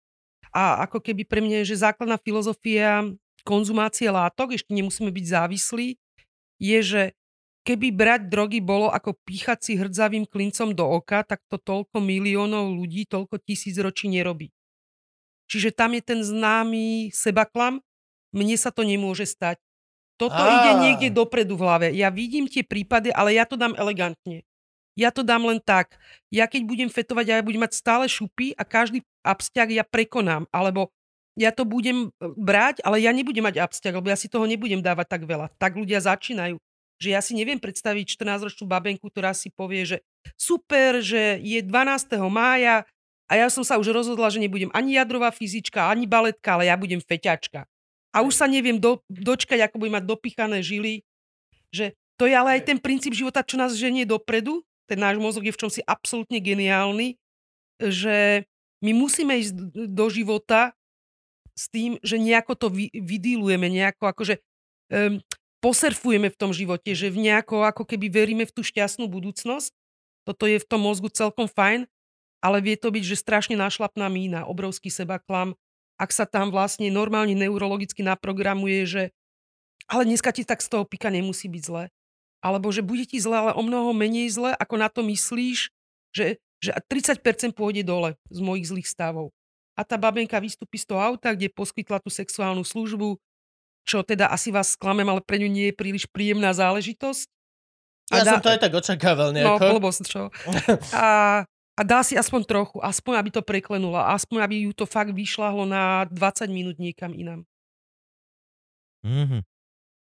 a ako keby pre mňa je, že základná filozofia konzumácie látok, ešte nemusíme byť závislí, je, že keby brať drogy bolo ako píchať si hrdzavým klincom do oka, tak to toľko miliónov ľudí, toľko tisíc ročí nerobí. Čiže tam je ten známy sebaklam, mne sa to nemôže stať. Toto Á. ide niekde dopredu v hlave. Ja vidím tie prípady, ale ja to dám elegantne. Ja to dám len tak. Ja keď budem fetovať, ja budem mať stále šupy a každý absťak ja prekonám. Alebo ja to budem e, brať, ale ja nebudem mať absťak, lebo ja si toho nebudem dávať tak veľa. Tak ľudia začínajú. Že ja si neviem predstaviť 14-ročnú babenku, ktorá si povie, že super, že je 12. mája a ja som sa už rozhodla, že nebudem ani jadrová fyzička, ani baletka, ale ja budem feťačka. a už sa neviem do, dočkať, ako bude mať dopichané žily. Že to je ale aj ten princíp života, čo nás ženie dopredu. Ten náš mozog je v čomsi absolútne geniálny, že my musíme ísť do života s tým, že nejako to vy, vydýlujeme, nejako akože um, posurfujeme v tom živote, že v nejako ako keby veríme v tú šťastnú budúcnosť. Toto je v tom mozgu celkom fajn, ale vie to byť, že strašne našlapná mína, obrovský seba klam, ak sa tam vlastne normálne neurologicky naprogramuje, že ale dneska ti tak z toho pika nemusí byť zle. Alebo že bude ti zle, ale o mnoho menej zle, ako na to myslíš, že, že 30% pôjde dole z mojich zlých stavov. A tá babenka vystúpi z toho auta, kde poskytla tú sexuálnu službu, čo teda asi vás sklamem, ale pre ňu nie je príliš príjemná záležitosť. A ja dá... som to aj tak očakával nejako. No, blbosť, čo. A, a dá si aspoň trochu, aspoň aby to preklenula, aspoň aby ju to fakt vyšlahlo na 20 minút niekam inám. Mm-hmm.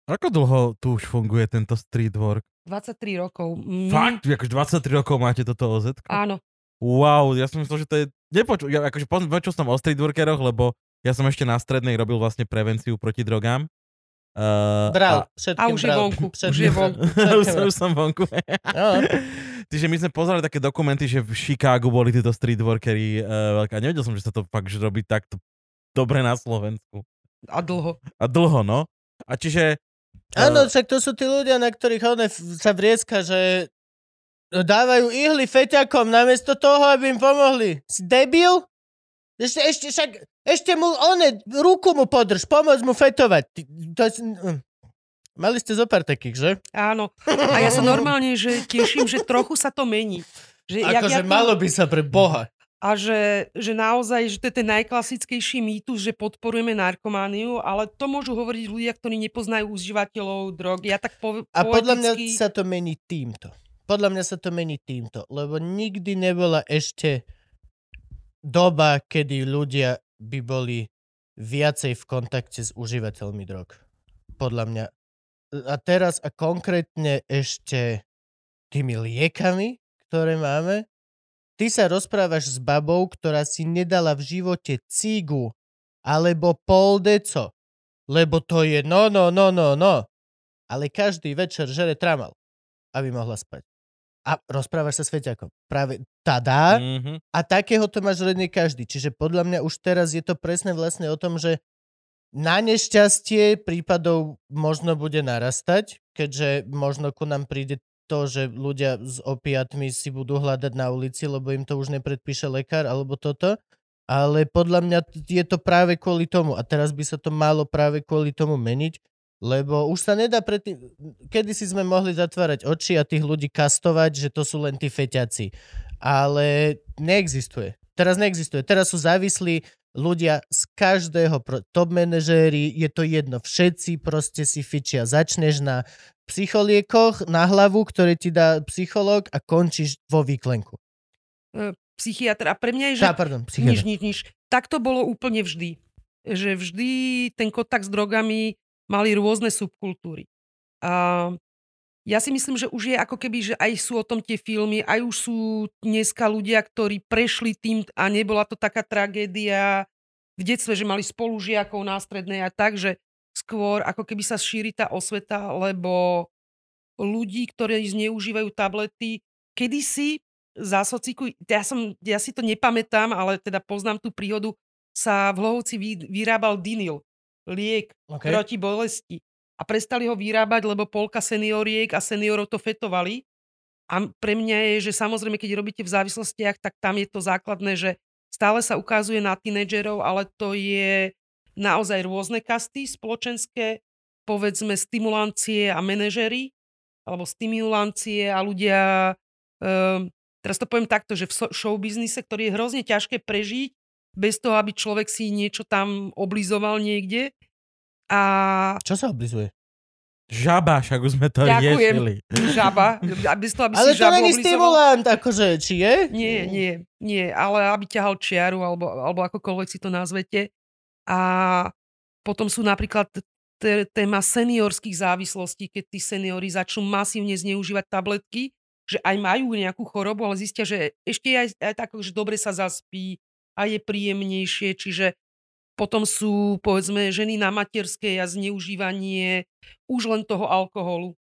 Ako dlho tu už funguje tento street work? 23 rokov. Mm. Fakt? Akože 23 rokov máte toto OZ? Áno. Wow, ja som myslel, že to je... Nepočul, ja akože počul som o streetworkeroch, lebo ja som ešte na strednej robil vlastne prevenciu proti drogám Uh, bral, a, a už je vonku. <laughs> Už je vonku. <laughs> už, som, už som vonku. no. <laughs> Čiže my sme pozerali také dokumenty, že v Chicagu boli títo streetworkery uh, veľká. Nevedel som, že sa to fakt že robí takto dobre na Slovensku. A dlho. A dlho, no. A čiže... Áno, uh, však to sú tí ľudia, na ktorých on sa vrieska, že dávajú ihly feťakom namiesto toho, aby im pomohli. Si debil? Ešte, ešte, však, ešte mu, one, ruku mu podrž, pomôcť mu fetovať. To je, hm. Mali ste zo pár takých, že? Áno. A ja sa normálne, že teším, že trochu sa to mení. Že, akože ja malo by sa pre Boha. A že, že naozaj, že to je ten najklasickejší mýtus, že podporujeme narkomániu, ale to môžu hovoriť ľudia, ktorí nepoznajú užívateľov drog. Ja tak po, A podľa mňa sa to mení týmto. Podľa mňa sa to mení týmto, lebo nikdy nebola ešte doba, kedy ľudia by boli viacej v kontakte s užívateľmi drog. Podľa mňa. A teraz a konkrétne ešte tými liekami, ktoré máme, ty sa rozprávaš s babou, ktorá si nedala v živote cigu alebo pol deco, lebo to je no, no, no, no, no. Ale každý večer žere tramal, aby mohla spať a rozprávaš sa s Feťakom. Práve tada mm-hmm. a takého to máš rodne každý. Čiže podľa mňa už teraz je to presne vlastne o tom, že na nešťastie prípadov možno bude narastať, keďže možno ku nám príde to, že ľudia s opiatmi si budú hľadať na ulici, lebo im to už nepredpíše lekár alebo toto. Ale podľa mňa je to práve kvôli tomu. A teraz by sa to malo práve kvôli tomu meniť, lebo už sa nedá predtým... Kedy si sme mohli zatvárať oči a tých ľudí kastovať, že to sú len tí feťaci. Ale neexistuje. Teraz neexistuje. Teraz sú závislí ľudia z každého, top manažéri, je to jedno, všetci proste si fičia. Začneš na psycholiekoch na hlavu, ktoré ti dá psychológ a končíš vo výklenku. E, psychiatr. A pre mňa je, že... Tá, pardon, nič, nič, nič. Tak to bolo úplne vždy. Že vždy ten kontakt s drogami mali rôzne subkultúry. A ja si myslím, že už je ako keby, že aj sú o tom tie filmy, aj už sú dneska ľudia, ktorí prešli tým a nebola to taká tragédia v detstve, že mali spolužiakov na strednej a tak, že skôr ako keby sa šíri tá osveta, lebo ľudí, ktorí zneužívajú tablety, kedysi za sociku, ja, som, ja si to nepamätám, ale teda poznám tú príhodu, sa v Hlohovci vyrábal dinyl liek okay. proti bolesti. A prestali ho vyrábať, lebo polka senioriek a seniorov to fetovali. A pre mňa je, že samozrejme, keď robíte v závislostiach, tak tam je to základné, že stále sa ukazuje na tínedžerov, ale to je naozaj rôzne kasty spoločenské, povedzme stimulancie a manažery, alebo stimulancie a ľudia, um, teraz to poviem takto, že v show biznise, ktorý je hrozne ťažké prežiť, bez toho, aby človek si niečo tam oblizoval niekde. A... Čo sa oblizuje? Žaba, však už sme to Ďakujem. riešili. Žaba. <laughs> Bez toho, aby ale si to není stimulant, akože, či je? Nie, nie, nie, ale aby ťahal čiaru, alebo, alebo akokoľvek si to nazvete. A potom sú napríklad téma seniorských závislostí, keď tí seniori začnú masívne zneužívať tabletky, že aj majú nejakú chorobu, ale zistia, že ešte aj, aj tak, že dobre sa zaspí, a je príjemnejšie, čiže potom sú, povedzme, ženy na materskej a zneužívanie už len toho alkoholu.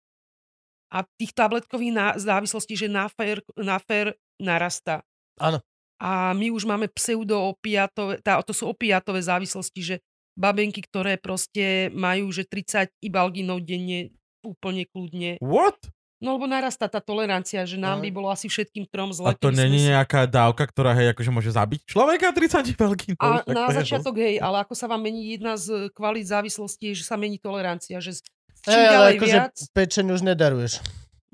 A tých tabletkových závislostí, že na fér, na fér narastá. Áno. A my už máme pseudoopiatové, tá, to sú opiatové závislosti, že babenky, ktoré proste majú, že 30 ibalginov denne úplne kľudne. What? No lebo narastá tá tolerancia, že nám by bolo asi všetkým trom zle. A to není nejaká dávka, ktorá hej, akože môže zabiť človeka 30 veľký. A na začiatok hej, ale ako sa vám mení jedna z kvalít závislosti, je, že sa mení tolerancia, že čím ale ďalej akože viac... pečeň už nedaruješ.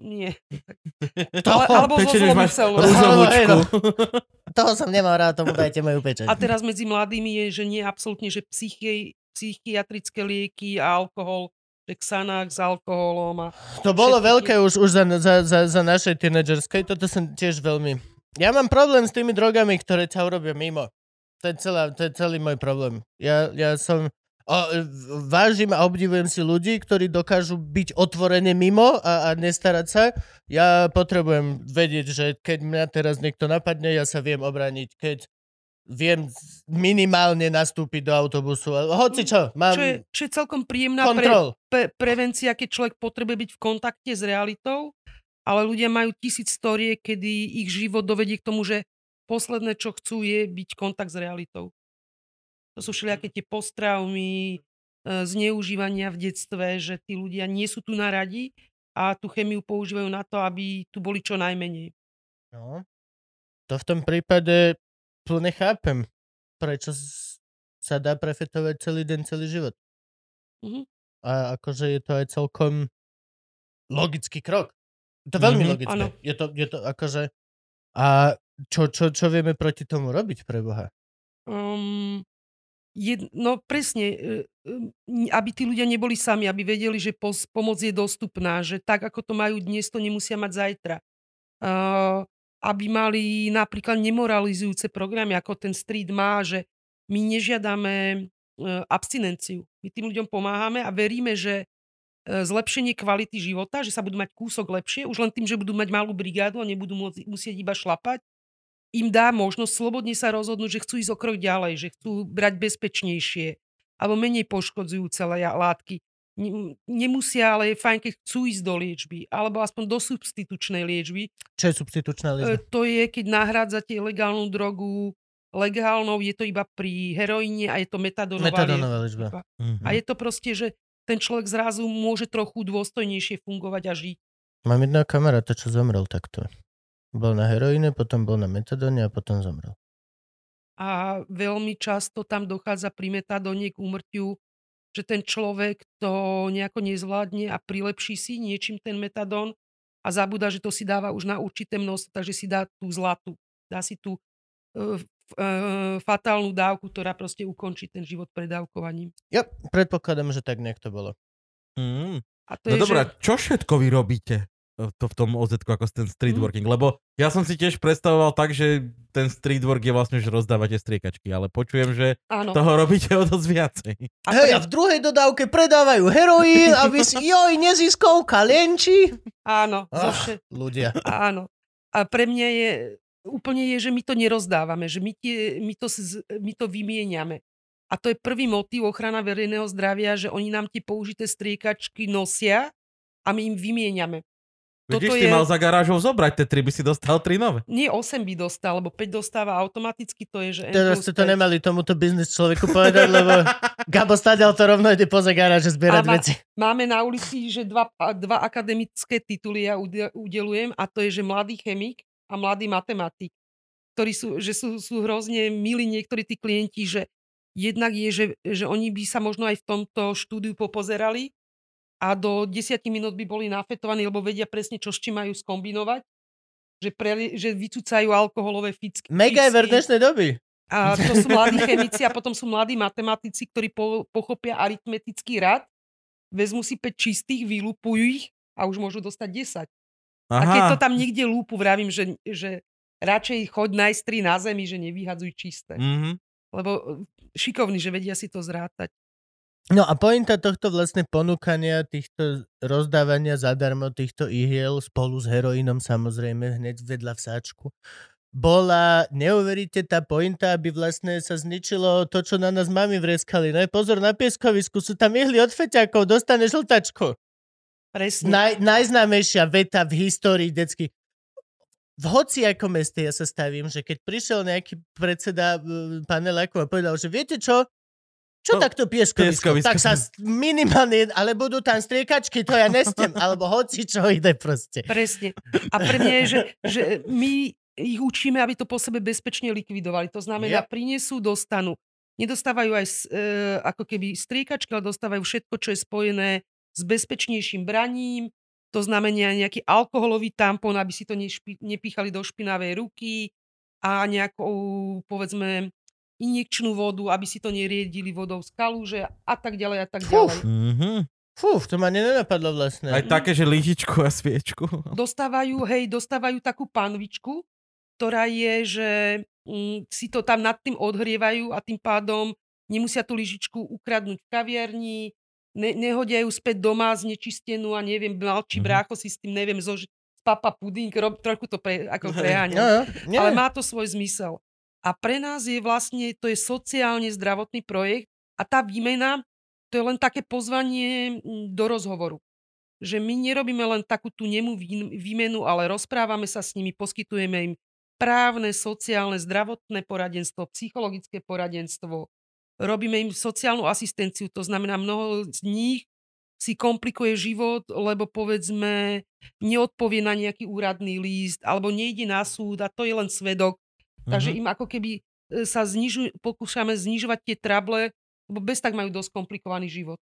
Nie. <laughs> To, Ale, alebo Pečeň už máš rúžovúčku. Hej, no. toho som nemal rád, tomu dajte moju pečeň. A teraz medzi mladými je, že nie absolútne, že psychi, psychiatrické lieky a alkohol, Xanax s alkoholom a To bolo všetky veľké už, už za, za, za, za našej tínedžerskej, toto som tiež veľmi... Ja mám problém s tými drogami, ktoré ťa urobia mimo. To je, celá, to je celý môj problém. Ja, ja som... O, vážim a obdivujem si ľudí, ktorí dokážu byť otvorene mimo a, a nestarať sa. Ja potrebujem vedieť, že keď mňa teraz niekto napadne, ja sa viem obrániť. Keď viem minimálne nastúpiť do autobusu. Hoci čo, mám čo je, čo je celkom príjemná pre, kontrol. pre, prevencia, keď človek potrebuje byť v kontakte s realitou, ale ľudia majú tisíc storie, kedy ich život dovedie k tomu, že posledné, čo chcú, je byť kontakt s realitou. To sú všelijaké tie postraumy, e, zneužívania v detstve, že tí ľudia nie sú tu na radi a tú chemiu používajú na to, aby tu boli čo najmenej. No. To v tom prípade plne chápem, prečo sa dá prefetovať celý deň, celý život. Mhm. A akože je to aj celkom logický krok. Je to veľmi Mhm, logické. áno. Je to, je to akože... A čo, čo, čo vieme proti tomu robiť pre Boha? Um, jed, no presne, e, e, aby tí ľudia neboli sami, aby vedeli, že pos, pomoc je dostupná, že tak, ako to majú dnes, to nemusia mať zajtra. Uh, aby mali napríklad nemoralizujúce programy, ako ten Street má, že my nežiadame e, abstinenciu. My tým ľuďom pomáhame a veríme, že e, zlepšenie kvality života, že sa budú mať kúsok lepšie, už len tým, že budú mať malú brigádu a nebudú môcť, musieť iba šlapať, im dá možnosť slobodne sa rozhodnúť, že chcú ísť o krok ďalej, že chcú brať bezpečnejšie alebo menej poškodzujúce látky. Ne- Nemusia, ale je fajn, keď chcú ísť do liečby, alebo aspoň do substitučnej liečby. Čo je substitučná E, liečba? To je, keď nahrádzate legálnu drogu legálnou, je to iba pri heroíne a je to metadonová Metadónová liečba. liečba. Mhm. A je to proste, že ten človek zrazu môže trochu dôstojnejšie fungovať a žiť. Mám jedného kamaráta, čo zomrel takto. Bol na heroíne, potom bol na metadóne a potom zomrel. A veľmi často tam dochádza pri metadóne k úmrtiu, že ten človek to nejako nezvládne a prilepší si niečím ten metadón a zabúda, že to si dáva už na určité množstvo, takže si dá tú zlatú. Dá si tú e, e, fatálnu dávku, ktorá proste ukončí ten život predávkovaním. Ja predpokladám, že tak nejak to bolo. Mm. A to No je, dobrá, že, čo všetko vy robíte to v tom oz ako ten street Mhm. working? Lebo ja som si tiež predstavoval tak, že ten street work je vlastne, že rozdávate striekačky, ale počujem, že áno. toho robíte o dosť viacej. A Hej, a v druhej dodávke predávajú heroín, aby si, <laughs> joj, neziskovka, lenči. áno, Ach, vše, ľudia. Áno. A pre mňa je, úplne je, že my to nerozdávame, že my, tie, my, to, my to vymieňame. A to je prvý motív ochrana verejného zdravia, že oni nám tie použité striekačky nosia a my im vymieňame. Vidíš, Toto ty je- mal za garážou zobrať, tie tri by si dostal tri nové. Nie 8 by dostal, lebo 5 dostáva automaticky, to je, že... Teraz ste to 5. nemali tomuto biznis človeku povedať, lebo <laughs> Gabo stadial to rovno ide poza garáže zbierať Áno. veci. Máme na ulici, že dva, dva akademické tituly ja ude- udelujem a to je, že mladý chemik a mladý matematik, ktorí sú, že sú, sú hrozne milí niektorí tí klienti, že jednak je, že, že oni by sa možno aj v tomto štúdiu popozerali a do 10 minút by boli nafetovaní, lebo vedia presne, čo s čím majú skombinovať. Že, pre, že vycúcajú alkoholové ficky. MacGyver dnešnej doby. A to sú mladí chemici a potom sú mladí matematici, ktorí po, pochopia aritmetický rad, vezmu si 5 čistých, vylupujú ich a už môžu dostať 10. A keď to tam niekde lúpu, vravím, že, že radšej choď nájsť tri na zemi, že nevyhadzuj čisté. Mhm. Lebo e, šikovní, že vedia si to zrátať. No a pointa tohto vlastne ponúkania, týchto rozdávania zadarmo týchto ihiel spolu s heroínom samozrejme hneď vedľa v sáčku, bola, neuveríte, tá pointa, aby vlastne sa zničilo to, čo na nás mami vreskali. No pozor, na pieskovisku sú tam ihly od feťakov, dostane žltačku. Presne. Naj, najznámejšia veta v histórii detsky. V hociakom meste ja sa stavím, že keď prišiel nejaký predseda e, paneláku a povedal, že viete čo, čo No, takto pieskovisko? pieskovisko. Tak sa minimálne, ale budú tam striekačky, to ja nestem, <laughs> alebo hoci čo ide proste. Presne. A pre mňa je, že, že my ich učíme, aby to po sebe bezpečne likvidovali. To znamená, Yep. prinesú, dostanú. Nedostávajú aj e, ako keby striekačky, ale dostávajú všetko, čo je spojené s bezpečnejším braním. To znamená nejaký alkoholový tampon, aby si to nešpi, nepíchali do špinavej ruky a nejakou, povedzme, injekčnú vodu, aby si to neriedili vodou z kalúže a tak ďalej a tak Fú. ďalej. Mhm. Fú, to ma nenapadlo vlastne. Aj také, že lyžičku a sviečku. dostávajú, hej, dostávajú takú panvičku, ktorá je, že mm, si to tam nad tým odhrievajú a tým pádom nemusia tú lyžičku ukradnúť v kaviarni, ne, nehodia ju späť doma znečistenú a neviem, malčí Mhm. brácho si s tým, neviem, zož, spapa puding, rob, trochu to pre, ako Hej. preháňam. No, no, nie. Ale má to svoj zmysel. A pre nás je vlastne, to je sociálne zdravotný projekt a tá výmena, to je len také pozvanie mm, do rozhovoru. Že my nerobíme len takú tú nemú vý- výmenu, ale rozprávame sa s nimi, poskytujeme im právne, sociálne, zdravotné poradenstvo, psychologické poradenstvo, robíme im sociálnu asistenciu, to znamená mnoho z nich si komplikuje život, lebo povedzme neodpovie na nejaký úradný líst alebo nejde na súd a to je len svedok. Takže Mhm. im ako keby e, sa znižuj, pokúšame znižovať tie trable, lebo bez tak majú dosť komplikovaný život.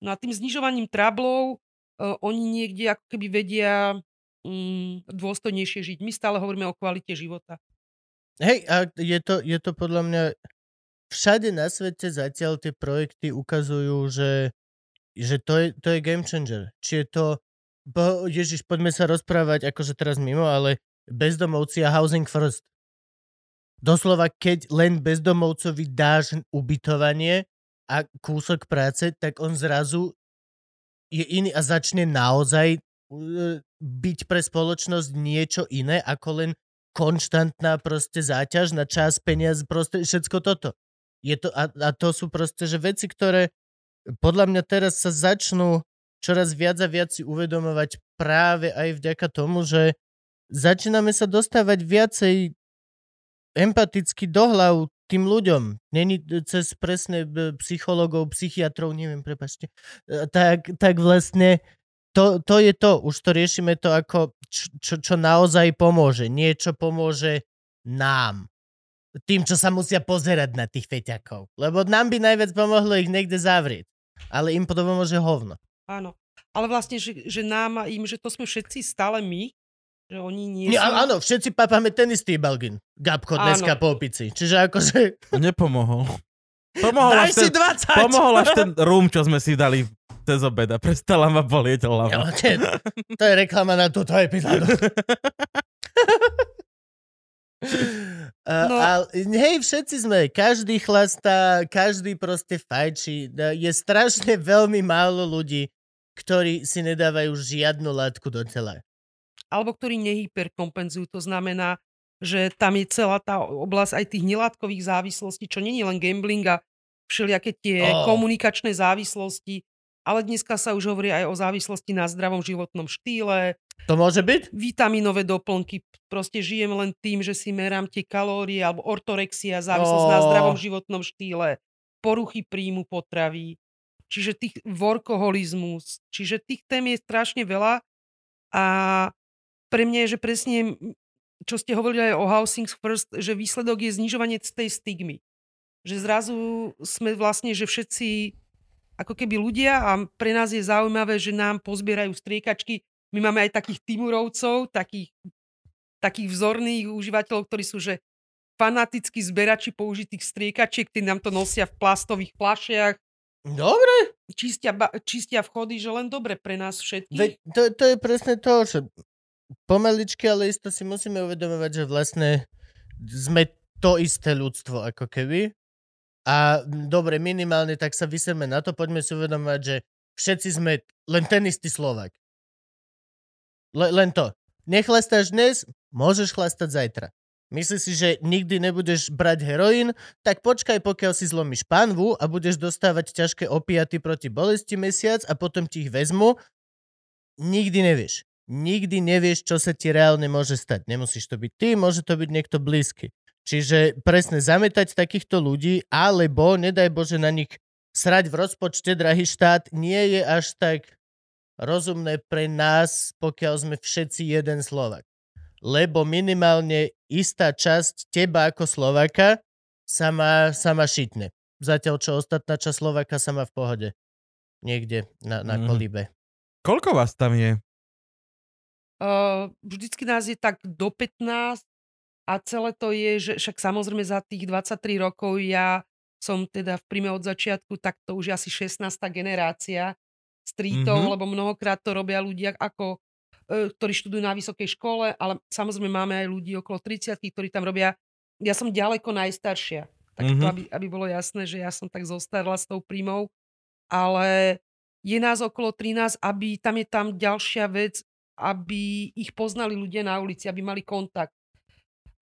No a tým znižovaním trablov uh, oni niekde ako keby vedia mm, dôstojnejšie žiť. My stále hovoríme o kvalite života. Hej, a je to, je to podľa mňa... Všade na svete zatiaľ tie projekty ukazujú, že, že to, je, to je game changer. Či je to... Bo, Ježiš, poďme sa rozprávať, akože teraz mimo, ale bezdomovci a housing first. Doslova, keď len bezdomovcovi dáš ubytovanie a kúsok práce, tak on zrazu je iný a začne naozaj e, byť pre spoločnosť niečo iné ako len konštantná proste záťaž na čas, peniaz, proste všetko toto. Je to, a, a to sú proste, že veci, ktoré podľa mňa teraz sa začnú čoraz viac a viac si uvedomovať práve aj vďaka tomu, že začíname sa dostávať viacej empaticky do hlav tým ľuďom. Není cez presne b- psychologov, psychiatrov, neviem, prepačte. E, Tak, tak vlastne to, to je to. Už to riešime to ako čo, čo, naozaj pomôže. Niečo pomôže nám. Tým, čo sa musia pozerať na tých feťakov. Lebo nám by najviac pomohlo ich niekde zavrieť. Ale im to pomôže hovno. Áno. Ale vlastne, že, že nám a im, že to sme všetci stále my, že oni nie Nie, sú... áno, všetci papáme ten istý balgin. Gabko dneska Áno. po opici. Čiže akože... Nepomohol. Pomohol Daj až, si ten, 20! pomohol až ten rum, čo sme si dali cez obeda. Prestala ma bolieť Jo, hlava. nie, to je reklama na túto epizódu. <laughs> <laughs> Uh, No. ale, hej, všetci sme, každý chlastá, každý proste fajčí. No, Je strašne veľmi málo ľudí, ktorí si nedávajú žiadnu látku do tela. Alebo ktorí nehyperkompenzujú. To znamená, že tam je celá tá oblasť aj tých nelátkových závislostí, čo není len gambling a všelijaké tie Ó. komunikačné závislosti, ale dneska sa už hovorí aj o závislosti na zdravom životnom štýle, To môže byť? vitaminové doplnky, proste žijem len tým, že si merám tie kalórie, alebo ortorexia, závislosť na Ó. zdravom životnom štýle, poruchy príjmu potravy, čiže tých workoholizmus, čiže tých tém je strašne veľa a pre mňa je, že presne, čo ste hovorili aj o Housing First, že výsledok je znižovanie tej stigmy. Že zrazu sme vlastne, že všetci ako keby ľudia a pre nás je zaujímavé, že nám pozbierajú striekačky. My máme aj takých timurovcov, takých, takých vzorných užívateľov, ktorí sú, že fanatickí zberači použitých striekačiek, ktorí nám to nosia v plastových flašiach, Dobre. čistia, ba- čistia vchody, že len dobre pre nás všetkých. Veď to, to je presne to, že pomaličky, ale isto si musíme uvedomovať, že vlastne sme to isté ľudstvo, ako keby. A dobre, minimálne tak sa vyseme na to, poďme si uvedomovať, že všetci sme len ten istý Slovak. Le, len to. Nechlastáš dnes, môžeš chlastať zajtra. Myslíš si, že nikdy nebudeš brať heroín, tak počkaj, pokiaľ si zlomíš panvu a budeš dostávať ťažké opiaty proti bolesti mesiac a potom ti ich vezmu. Nikdy nevieš. Nikdy nevieš, čo sa ti reálne môže stať. Nemusíš to byť ty, môže to byť niekto blízky. Čiže presne zametať takýchto ľudí, alebo nedaj Bože na nich srať v rozpočte, drahý štát, nie je až tak rozumné pre nás, pokiaľ sme všetci jeden Slovak lebo minimálne istá časť teba ako Slovaka sa má, sa má šitne. Zatiaľ, čo ostatná časť Slovaka sa má v pohode. Niekde na, na mm. kolíbe. Koľko vás tam je? Uh, vždycky nás je tak do 15 a celé to je, že však samozrejme za tých 23 rokov ja som teda v príjme od začiatku, tak to už je asi 16. generácia streetov, mm-hmm. lebo mnohokrát to robia ľudia ako E, ktorí študujú na vysokej škole, ale samozrejme máme aj ľudí okolo 30 ktorí tam robia. Ja som ďaleko najstaršia. Tak mm-hmm. to, aby, aby bolo jasné, že ja som tak zostarla s tou príjmou. Ale je nás okolo 13, aby tam je tam ďalšia vec, aby ich poznali ľudia na ulici, aby mali kontakt.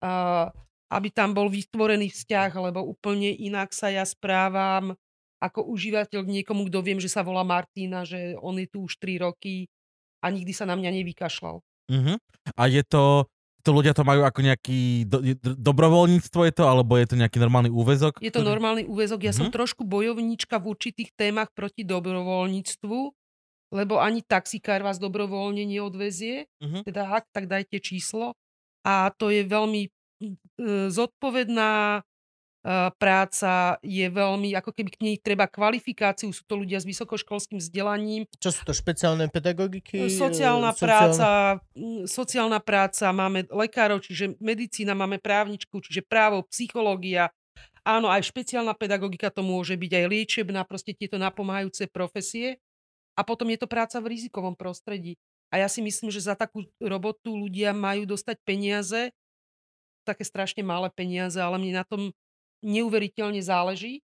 Uh, aby tam bol vytvorený vzťah, lebo úplne inak sa ja správam ako užívateľ k niekomu, kto viem, že sa volá Martina, že on je tu už 3 roky a nikdy sa na mňa nevykašľal. Uh-huh. A je to, to ľudia to majú ako nejaký do, dobrovoľníctvo je to, alebo je to nejaký normálny úvezok? Je to normálny úvezok. Ja uh-huh. som mhm. trošku bojovníčka v určitých témach proti dobrovoľníctvu, lebo ani taxikár vás dobrovoľne neodvezie. Uh-huh. Teda ak, tak dajte číslo. A to je veľmi e, zodpovedná práca je veľmi, ako keby k nej treba kvalifikáciu, sú to ľudia s vysokoškolským vzdelaním. Čo sú to špeciálne pedagogiky? Sociálna, sociálna... práca, sociálna práca, máme lekárov, čiže medicína, máme právničku, čiže právo, psychológia, áno, aj špeciálna pedagogika to môže byť, aj liečebná, proste tieto napomáhajúce profesie. A potom je to práca v rizikovom prostredí. A ja si myslím, že za takú robotu ľudia majú dostať peniaze, také strašne malé peniaze, ale mne na tom neuveriteľne záleží.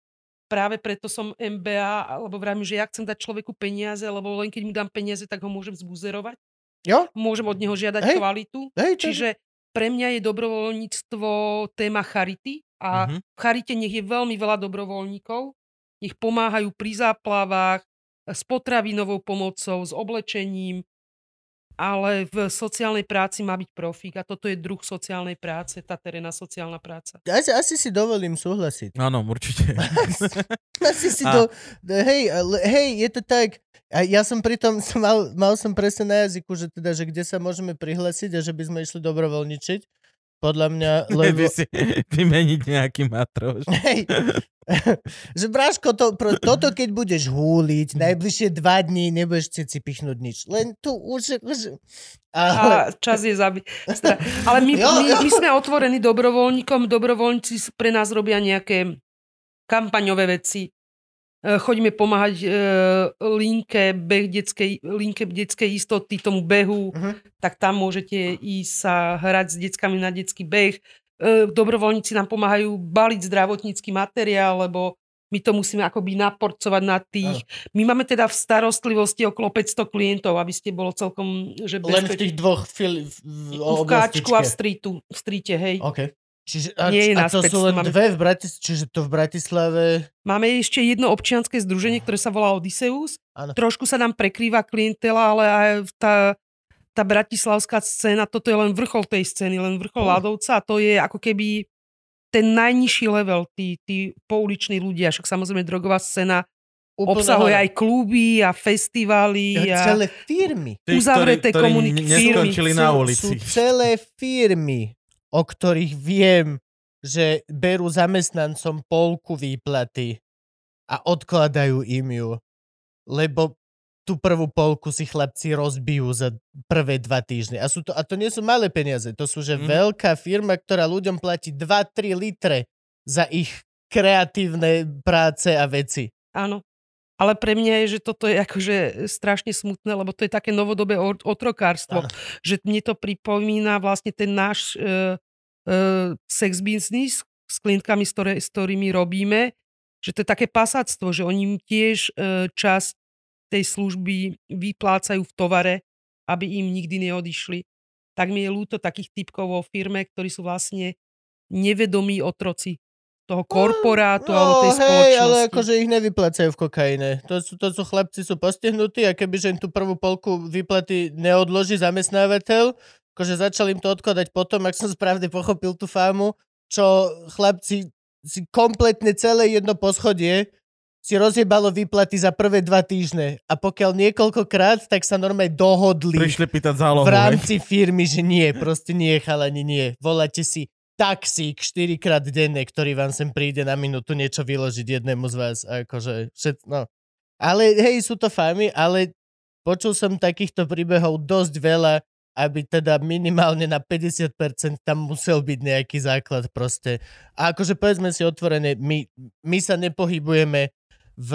Práve preto som MBA, alebo vravím, že ja chcem dať človeku peniaze, lebo len keď mu dám peniaze, tak ho môžem zbuzerovať. Jo? Môžem od neho žiadať Hej. kvalitu. Hej, Čiže pre mňa je dobrovoľníctvo téma charity a uh-huh. v charite nech je veľmi veľa dobrovoľníkov, nech pomáhajú pri záplavách, s potravinovou pomocou, s oblečením, ale v sociálnej práci má byť profík a toto je druh sociálnej práce, tá terénna sociálna práca. Asi, asi si dovolím súhlasiť. Áno, určite. <laughs> asi si a... do... Hej, hej, je to tak. A ja som pritom, mal, mal som presne na jazyku, že teda, že kde sa môžeme prihlásiť a že by sme išli dobrovoľničiť. Podľa mňa, <laughs> lebo... si <laughs> vymeniť nejaký matroš. <laughs> Hej, že Bráško, to, pro, toto keď budeš húliť, najbližšie dva dní nebudeš si pichnúť nič. Len tu už... už ale... A čas je zabiť. Ale my, my, my sme otvorení dobrovoľníkom, dobrovoľníci pre nás robia nejaké kampaňové veci. E, chodíme pomáhať e, linke, beh detskej, linke detskej istoty, tomu behu, uh-huh. tak tam môžete ísť sa hrať s deckami na detský beh E, dobrovoľníci nám pomáhajú baliť zdravotnícky materiál, lebo my to musíme akoby naporcovať na tých. Ano. My máme teda v starostlivosti okolo 500 klientov, aby ste bolo celkom... Že bezpeč... Len v tých dvoch fil... v, v Káčku a v, streetu, v streete, hej. Okay. Čiže, a, Nie je a to sú len máme... dve v Bratislave, čiže to v Bratislave... Máme ešte jedno občianske združenie, ktoré sa volá Odysseus. Ano. Trošku sa nám prekrýva klientela, ale aj tá tá bratislavská scéna, toto je len vrchol tej scény, len vrchol ľadovca a to je ako keby ten najnižší level, tí, tí pouliční ľudia, však samozrejme drogová scéna Úplne obsahuje aj kluby a festivaly. A celé firmy. Tí, uzavreté komunity firmy. na ulici. Sú celé firmy, o ktorých viem, že berú zamestnancom polku výplaty a odkladajú im ju. Lebo tú prvú polku si chlapci rozbijú za prvé dva týždne. A, sú to, a to nie sú malé peniaze, to sú že mm. veľká firma, ktorá ľuďom platí 2-3 litre za ich kreatívne práce a veci. Áno. Ale pre mňa je, že toto je akože strašne smutné, lebo to je také novodobé otrokárstvo. Ano. Že mne to pripomína vlastne ten náš uh, uh, sex business s klientkami, s, ktoré, s ktorými robíme, že to je také pasáctvo, že oni tiež uh, časť tej služby vyplácajú v tovare, aby im nikdy neodišli. Tak mi je ľúto takých typkov vo firme, ktorí sú vlastne nevedomí otroci toho korporátu no, alebo tej hej, spoločnosti. ale akože ich nevyplácajú v kokaine. To sú, to sú chlapci, sú postihnutí a kebyže im tú prvú polku výplaty neodloží zamestnávateľ, akože začal im to odkladať potom, ak som správne pochopil tú fámu, čo chlapci si kompletne celé jedno poschodie si rozjebalo výplaty za prvé dva týždne. A pokiaľ niekoľkokrát, tak sa normálne dohodli Prišli pýtať zálohu. v hej? rámci firmy, že nie, proste nie, chalani, nie. Voláte si taxík 4 krát denne, ktorý vám sem príde na minútu niečo vyložiť jednému z vás. Akože, všet, no. Ale hej, sú to famy, ale počul som takýchto príbehov dosť veľa, aby teda minimálne na 50% tam musel byť nejaký základ proste. A akože povedzme si otvorené, my, my sa nepohybujeme v,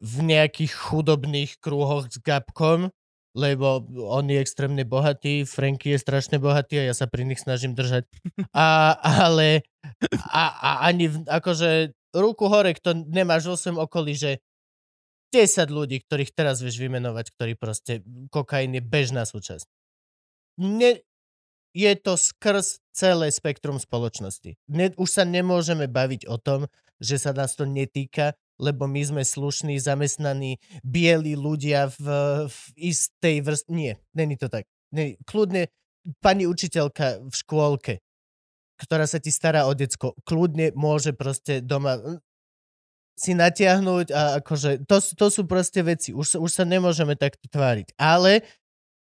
v nejakých chudobných krúhoch s Gabkom, lebo on je extrémne bohatý, Franky je strašne bohatý a ja sa pri nich snažím držať. A, ale a, a ani v, akože ruku hore, kto nemáš vo svojom okolí, že 10 ľudí, ktorých teraz vieš vymenovať, ktorí proste kokain je bežná súčasť. Ne, je to skrz celé spektrum spoločnosti. Ne, už sa nemôžeme baviť o tom, že sa nás to netýka, lebo my sme slušní, zamestnaní, bieli ľudia v, v istej vrstve. Nie, není to tak. Nie, kľudne pani učiteľka v škôlke, ktorá sa ti stará o decko, kľudne môže proste doma mm, si natiahnuť a akože, to, to sú proste veci. Už, už sa nemôžeme takto tváriť. Ale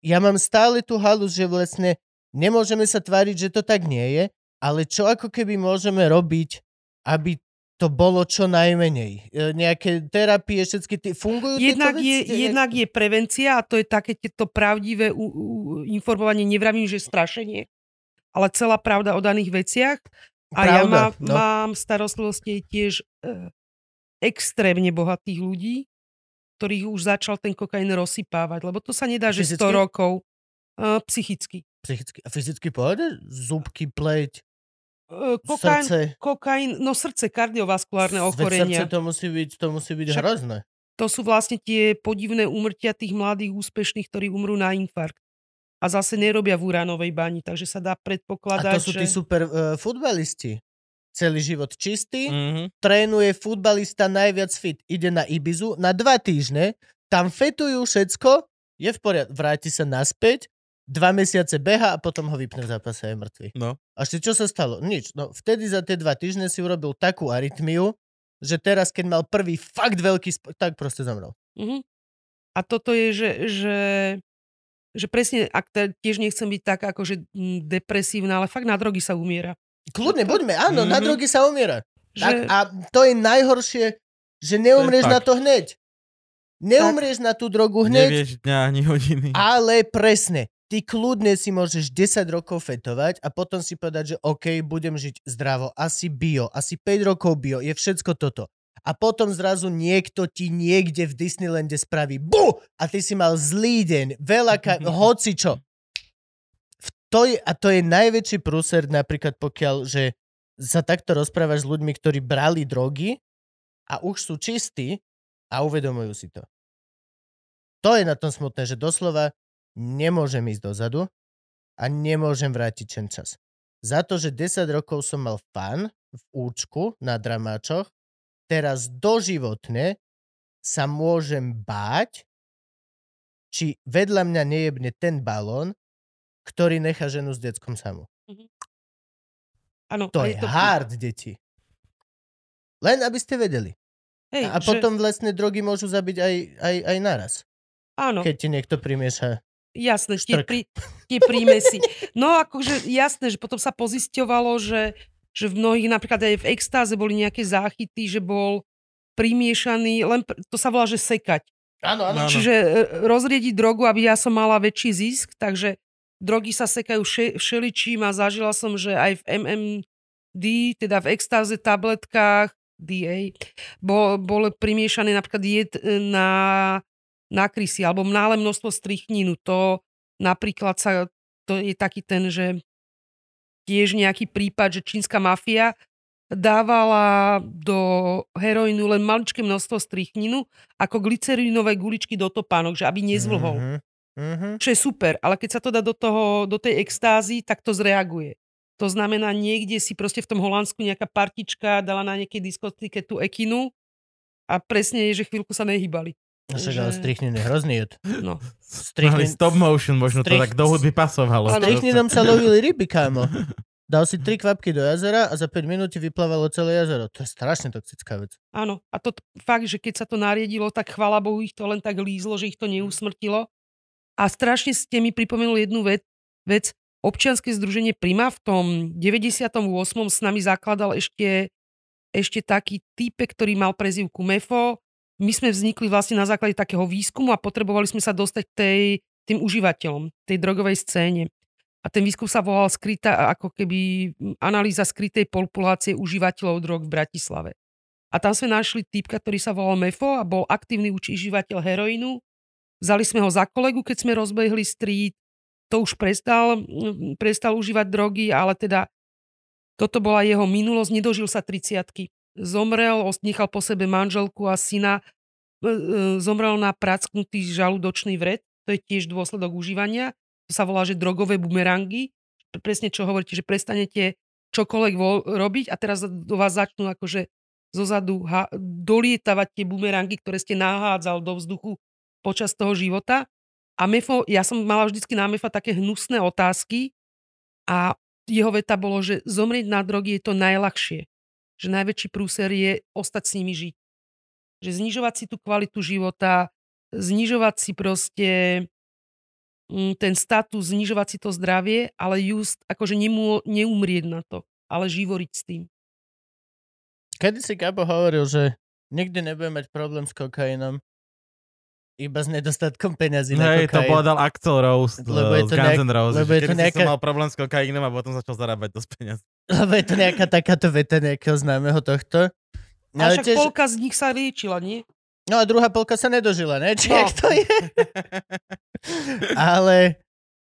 ja mám stále tú halu, že vlastne nemôžeme sa tváriť, že to tak nie je, ale čo ako keby môžeme robiť, aby to bolo čo najmenej. E, Nejaké terapie, všetky tie, fungujú Jednak tieto je, veci? jednak je prevencia a to je také to pravdivé u, u, informovanie, nevravím, že strašenie, ale celá pravda o daných veciach. A ja má, no. mám starostlivosti tiež e, extrémne bohatých ľudí, ktorých už začal ten kokain rozsypávať, lebo to sa nedá, že 100 Fyzicky? rokov e, psychicky. Psychicky, a fyzicky pohode? Zúbky, pleť, kokain, srdce. kokain, no srdce, kardiovaskulárne ochorenia. Srdce to musí byť, to musí byť Však- hrozné. To sú vlastne tie podivné úmrtia tých mladých úspešných, ktorí umrú na infarkt. A zase nerobia v uránovej bani, takže sa dá A predpokladať, to sú že... tí super uh, futbalisti. Celý život čistý, Mhm. trénuje futbalista najviac fit, ide na Ibizu na dva týždne, tam fetujú všetko, je v poriadku, vráti sa naspäť, dva mesiace beha a potom ho vypne v zápase a je mŕtvy. No. A ešte čo sa stalo? Nič. No vtedy za tie dva týždne si urobil takú arytmiu, že teraz, keď mal prvý fakt veľký, sp- tak proste zomrel. Mhm. A toto je, že, že, že presne, ak tiež nechcem byť tak akože mm, depresívna, ale fakt na drogy sa umiera. Kľudne, buďme, áno, na Mhm. drogy sa umiera. Že, Tak, a to je najhoršie, že neumrieš To na to hneď. Neumrieš na tú drogu hneď, Nevieš dňa ani hodiny. ale presne. Ty kľudne si môžeš 10 rokov fetovať a potom si povedať, že OK, budem žiť zdravo, asi bio, asi 5 rokov bio, je všetko toto. A potom zrazu niekto ti niekde v Disneylande spraví bu! A ty si mal zlý deň, veľa ka- <laughs> hocičo. V To je, a to je najväčší prúser napríklad pokiaľ, že sa takto rozprávaš s ľuďmi, ktorí brali drogy a už sú čistí a uvedomujú si to. To je na tom smutné, že doslova nemôžem ísť dozadu a nemôžem vrátiť ten čas. Za to, že 10 rokov som mal fan v účku na dramáčoch, teraz doživotne sa môžem báť, či vedľa mňa nejebne ten balón, ktorý nechá ženu s deckom samú. áno, To a je hard, deti. Len aby ste vedeli. Hej, A že- potom vlastne drogy môžu zabiť aj, aj, aj naraz, áno. keď ti niekto primieša. Jasné, tie, prí, tie prímesy. No akože jasné, že potom sa pozisťovalo, že, že v mnohých, napríklad aj v extáze boli nejaké záchyty, že bol primiešaný, len to sa volá, že sekať. Áno, áno. Čiže e, rozriediť drogu, aby ja som mala väčší zisk, takže drogy sa sekajú vše, všeličím a zažila som, že aj v MMD, teda v extáze tabletkách, DA, bol, bol primiešaný napríklad jed e, na, na krysy, alebo nále množstvo strychninu. To napríklad sa, to je taký ten, že tiež nejaký prípad, že čínska mafia dávala do heroínu len maličké množstvo strychninu ako glycerínové guličky do topánok, že aby nezvlhol. Mhm, mhm. Čo je super, ale keď sa to dá do, toho, do tej extázy, tak to zreaguje. To znamená, niekde si proste v tom Holandsku nejaká partička dala na nejakej diskotike tú ekinu a presne je, že chvíľku sa nehýbali. No však ale že- strychnin je hrozný jed. No. Mali Strychnin, stop motion, možno to Strich- tak do hudby pasovalo. strychninom sa lovili ryby, kámo. Dal si tri kvapky do jazera a za 5 minút vyplávalo celé jazero. To je strašne toxická vec. Áno. A to fakt, že keď sa to nariedilo, tak chvala Bohu ich to len tak lízlo, že ich to neusmrtilo. A strašne ste mi pripomenuli jednu vec. vec. Občianske združenie Prima v tom 98. s nami zakladal ešte, ešte taký týpek, ktorý mal prezivku MEFO. My sme vznikli vlastne na základe takého výskumu a potrebovali sme sa dostať tej, tým užívateľom, tej drogovej scéne. A ten výskum sa volal skrytá, ako keby analýza skrytej populácie užívateľov drog v Bratislave. A tam sme našli týpka, ktorý sa volal Mefo a bol aktívny užívateľ heroínu. Vzali sme ho za kolegu, keď sme rozbehli street. To už prestal, prestal užívať drogy, ale teda toto bola jeho minulosť. Nedožil sa 30 Zomrel, nechal po sebe manželku a syna. E, e, Zomrel na pracknutý žalúdočný vred. To je tiež dôsledok užívania. To sa volá, že drogové bumerangy. Presne čo hovoríte, že prestanete čokoľvek vo- robiť a teraz do vás začnú akože zozadu ha- dolietavať tie bumerangy, ktoré ste nahádzal do vzduchu počas toho života. A Mefo, ja som mala vždycky na Mefa také hnusné otázky a jeho veta bolo, že zomrieť na drogy je to najľahšie. Že najväčší prúser je ostať s nimi žiť. Že znižovať si tú kvalitu života, znižovať si proste mm, ten status, znižovať si to zdravie, ale just akože nemô, neumrieť na to, ale živoriť s tým. Kedy si Gabo hovoril, že nikdy nebude mať problém s kokainom, iba s nedostatkom peňazí na Hej, to povedal Axel Rose Lebo je z to Guns nejak- N' Roses. lebo je to nejaká- som mal problém s kokainom a potom začal zarábať dosť peniaz. <laughs> Lebo je to nejaká takáto veta nejakého známeho tohto. No, ale však tiež, polka z nich sa liečila, nie? no a druhá polka sa nedožila, ne? Či No. to je? <laughs> ale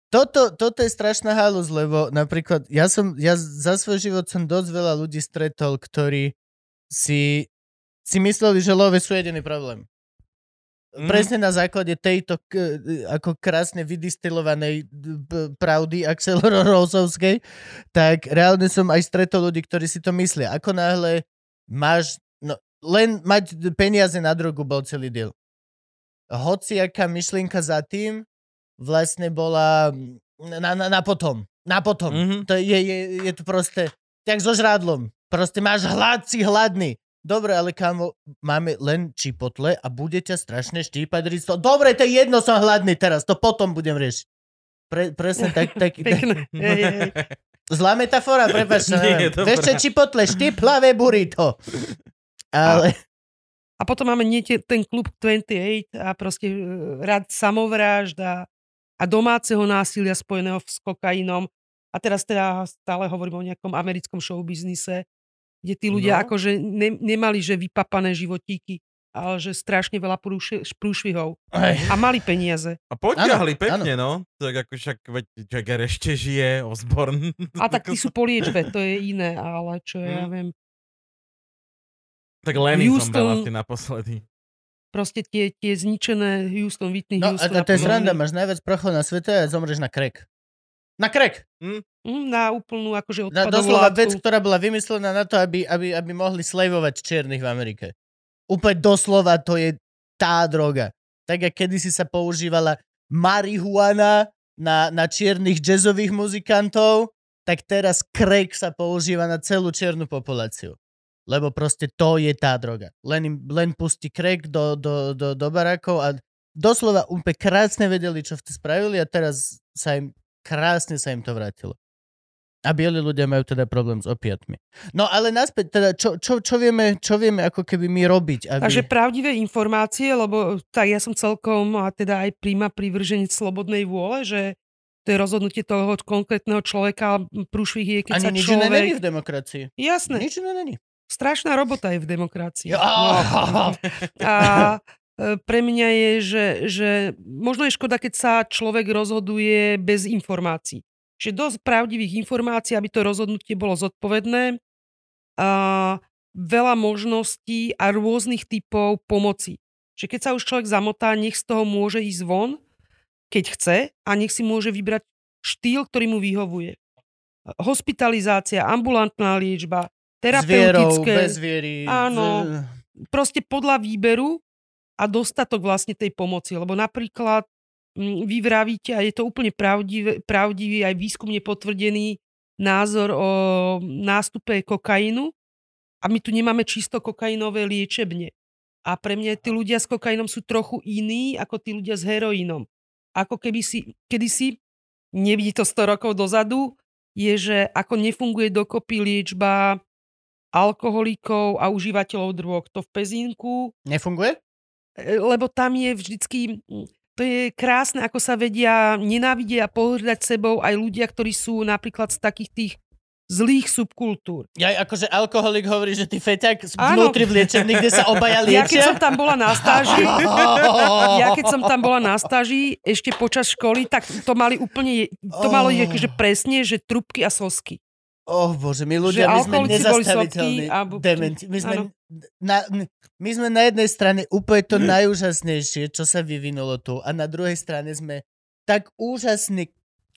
toto, toto je strašná halus, lebo napríklad ja som, ja za svoj život som dosť veľa ľudí stretol, ktorí si, si mysleli, že love sú jediný problém. Mhm. Presne na základe tejto k, ako krásne vydistilovanej pravdy Axel Rosovskej, tak reálne som aj stretol ľudí, ktorí si to myslia. Ako náhle máš, no len mať peniaze na drogu bol celý deal. Hociaká myšlienka za tým vlastne bola mm, na, na, na potom. Na potom. Mhm. To je, je, je to proste, tak so žrádlom. Proste máš hlad, si hladný. Dobre, ale kámo, máme len čipotle a bude ťa strašne štípať risto. Dobre, to je jedno, som hladný teraz, to potom budem riešiť. Pre, presne tak, tak, <laughs> tak, zlá metafora, <laughs> prepáč. Vieš čo, čipotle, štiplavé burrito. Ale, A potom máme nie tie- ten klub 28 a proste e, rad samovrážd a, a domáceho násilia spojeného s kokainom. A teraz teda stále hovorím o nejakom americkom showbiznise, kde tí ľudia No. akože ne, nemali že vypapané životíky, ale že strašne veľa prúši- prúšvihov. aj, A mali peniaze. A potiahli Áno, pekne, no. Tak ako však, Jagger ešte žije, Osborne. A tak tí sú po liečbe, to je iné, ale čo ja Mm. viem. Tak Lenny Houston- zomrel asi naposledy. Proste tie, tie zničené Houston, Whitney no a Houston. to, to je sranda, máš najviac prochov na svete a zomreš na krek. Na krek! Mm, Na úplnú akože Na odpadovú doslova látku. vec, ktorá bola vymyslená na to, aby, aby, aby mohli slejvovať čiernych v Amerike. Úplne doslova to je tá droga. Tak, jak kedysi sa používala marihuana na, na čiernych jazzových muzikantov, tak teraz crack sa používa na celú čiernu populáciu. Lebo proste to je tá droga. Len, im, len pustí crack do, do, do, do barákov a doslova úplne krásne vedeli, čo vtedy spravili a teraz sa im krásne sa im to vrátilo. A bieli ľudia majú teda problém s opiatmi. No ale naspäť, teda, čo, čo, čo, vieme, čo vieme ako keby my robiť? Aby... Takže pravdivé informácie, lebo tak ja som celkom a teda aj príma privrženec slobodnej vôle, že to je rozhodnutie toho konkrétneho človeka, prúšvih je, keď Ani sa nič iné není človek... v demokracii. Jasné, Nič není. strašná robota je v demokracii. Ja. No. <laughs> A e, pre mňa je, že, že možno je škoda, keď sa človek rozhoduje bez informácií. Že dosť pravdivých informácií, aby to rozhodnutie bolo zodpovedné. A veľa možností a rôznych typov pomoci. Že keď sa už človek zamotá, nech z toho môže ísť von, keď chce a nech si môže vybrať štýl, ktorý mu vyhovuje. hospitalizácia, ambulantná liečba, terapeutické, bez viery. Áno. z- proste podľa výberu a dostatok vlastne tej pomoci. Lebo napríklad vy vravíte, a je to úplne pravdivý, pravdivý aj výskumne potvrdený názor o nástupe kokainu a my tu nemáme čisto kokainové liečebne. A pre mňa tí ľudia s kokainom sú trochu iní ako tí ľudia s heroínom. Ako keby si, kedysi, nevidí to 100 rokov dozadu, je, že ako nefunguje dokopy liečba alkoholikov a užívateľov drog. To v Pezínku, Nefunguje? e, lebo tam je vždycky, mm, to je krásne, ako sa vedia nenávidieť a pohrdať sebou aj ľudia, ktorí sú napríklad z takých tých zlých subkultúr. Ja akože alkoholik hovorí, že ty feťak vnútri v liečebni, kde sa obaja Ja keď som liečia. tam bola na stáži, <laughs> ja keď som tam bola na stáži ešte počas školy, tak to mali úplne, to malo Oh. akože presne, že trubky a sosky. Oh bože, my ľudia, my sme nezastaviteľní. dementi. My sme, na, my sme na jednej strane úplne to najúžasnejšie, čo sa vyvinulo tu a na druhej strane sme tak úžasní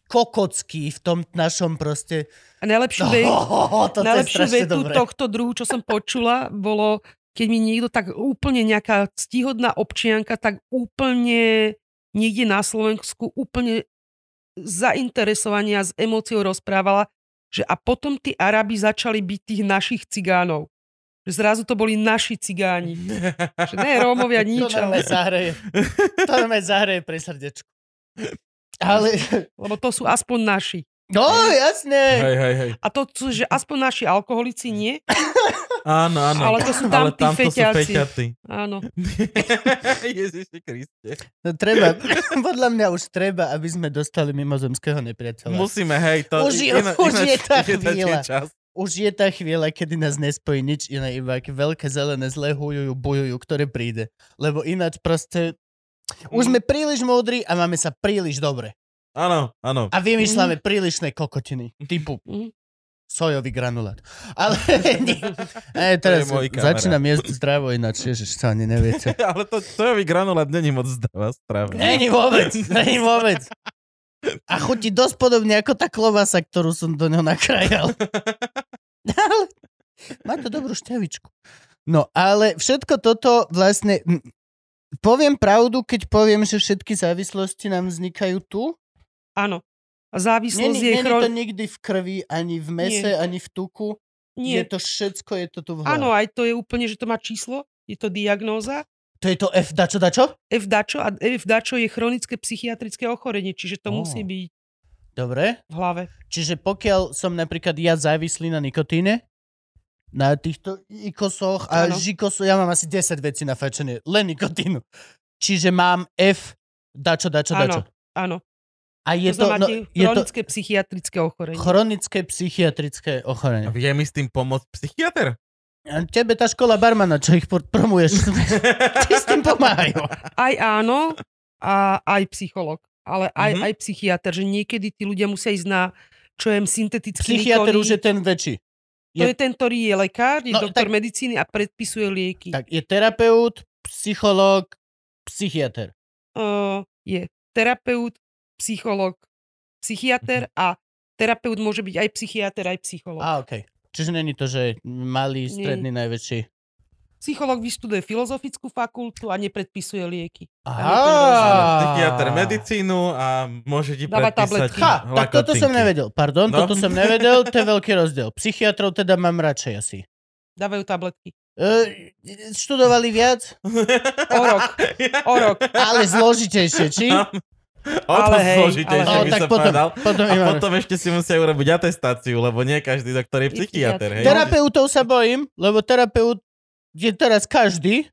kokockí v tom našom proste... A najlepšiu, ve- Oh, <laughs> toto je najlepšiu vetu tohto druhu, čo som počula, bolo, keď mi niekto tak úplne nejaká ctihodná občianka tak úplne niekde na Slovensku úplne zainteresovania s emóciou rozprávala, že a potom tí Arabi začali byť tých našich cigánov. Že zrazu to boli naši cigáni. Že ne Rómovia <laughs> To nič, normálne ale, zahreje. To normálne zahreje pre srdečku. Ale... lebo to sú aspoň naši. No, jasne. Hej, hej, hej. A to sú, že aspoň naši alkoholici nie. <laughs> Áno, áno. Ale to sú tam Ale tí tamto sú feťáci. feťaci. Áno. <laughs> Ježiši Kriste. No treba, <laughs> podľa mňa už treba, aby sme dostali mimozemského nepriateľa. Musíme, hej. To, Už je- už je tá chvíľa. čas. Už je tá chvíľa, kedy nás nespojí nič iné, iba aké veľké zelené zlé hujujú, bujujú, ktoré príde. Lebo ináč proste... Už sme príliš múdri a máme sa príliš dobre. Áno, áno. A vymýšľame prílišné kokotiny. Typu Mhm. Sojový granulát. Ale <laughs> nie. E, teraz To je začínam jesť zdravo ináč, ježiš, sa ani neviete. <laughs> Ale to sojový granulát není moc zdáva strava. Není vôbec, není vôbec. A chutí dosť podobne ako tá klobasa, ktorú som do ňoho nakrajal. <laughs> Ale má to dobrú šťavičku. No, ale všetko toto vlastne... Poviem pravdu, keď poviem, že všetky závislosti nám vznikajú tu. Áno. Závislosť Není, je není chron... to nikdy v krvi, ani v mese, Nie. ani v tuku. Je Nie. to všetko, je to tu v hlave. Áno, aj to je úplne, že to má číslo, je to diagnóza. To je to F dačo dačo? F dačo a F dačo je chronické psychiatrické ochorenie, čiže to Ó. musí byť Dobre. v hlave. Čiže pokiaľ som napríklad ja závislý na nikotíne, na týchto ikosoch a Áno. žikosoch, ja mám asi 10 vecí na fajčenie, len nikotínu. Čiže mám F, dačo, dačo, dačo. Áno, áno. A je to to, no, je to chronické psychiatrické ochorenie. chronické psychiatrické A ochorenie. vie mi s tým pomôcť psychiatr? A tebe tá škola barmana, čo ich promuješ, <laughs> ty s tým pomáhajú. Aj áno, a aj psycholog, ale aj, Mhm. aj psychiatr, že niekedy tí ľudia musia ísť na, čo je syntetický Psychiatr nikotí. už je ten väčší. To je- je ten, ktorý je lekár, je No, doktor tak- medicíny a predpisuje lieky. Tak je terapeut, psychológ, psychiatr. Uh, je terapeut, psycholog, psychiatr a terapeut môže byť aj psychiatr, aj psycholog. A okej. Čiže není to, že malý, stredný, najväčší. Psycholog vyštuduje filozofickú fakultu a nepredpisuje lieky. Aha. Psychiatr medicínu a môže ti Dáva predpísať tabletky. Ha, tak toto som nevedel. Pardon, No. toto som nevedel, to je veľký rozdiel. Psychiatrov teda mám radšej asi. Dávajú tabletky. E, študovali viac, O rok. <laughs> O rok. ale zložitejšie, či? O to Ale hej, zložitejšie ale O, by som potom, povedal. potom A máme. potom ešte si musia urobiť atestáciu, lebo nie každý doktor je psychiatr, hej? Terapeutov sa bojím, lebo terapeut je teraz každý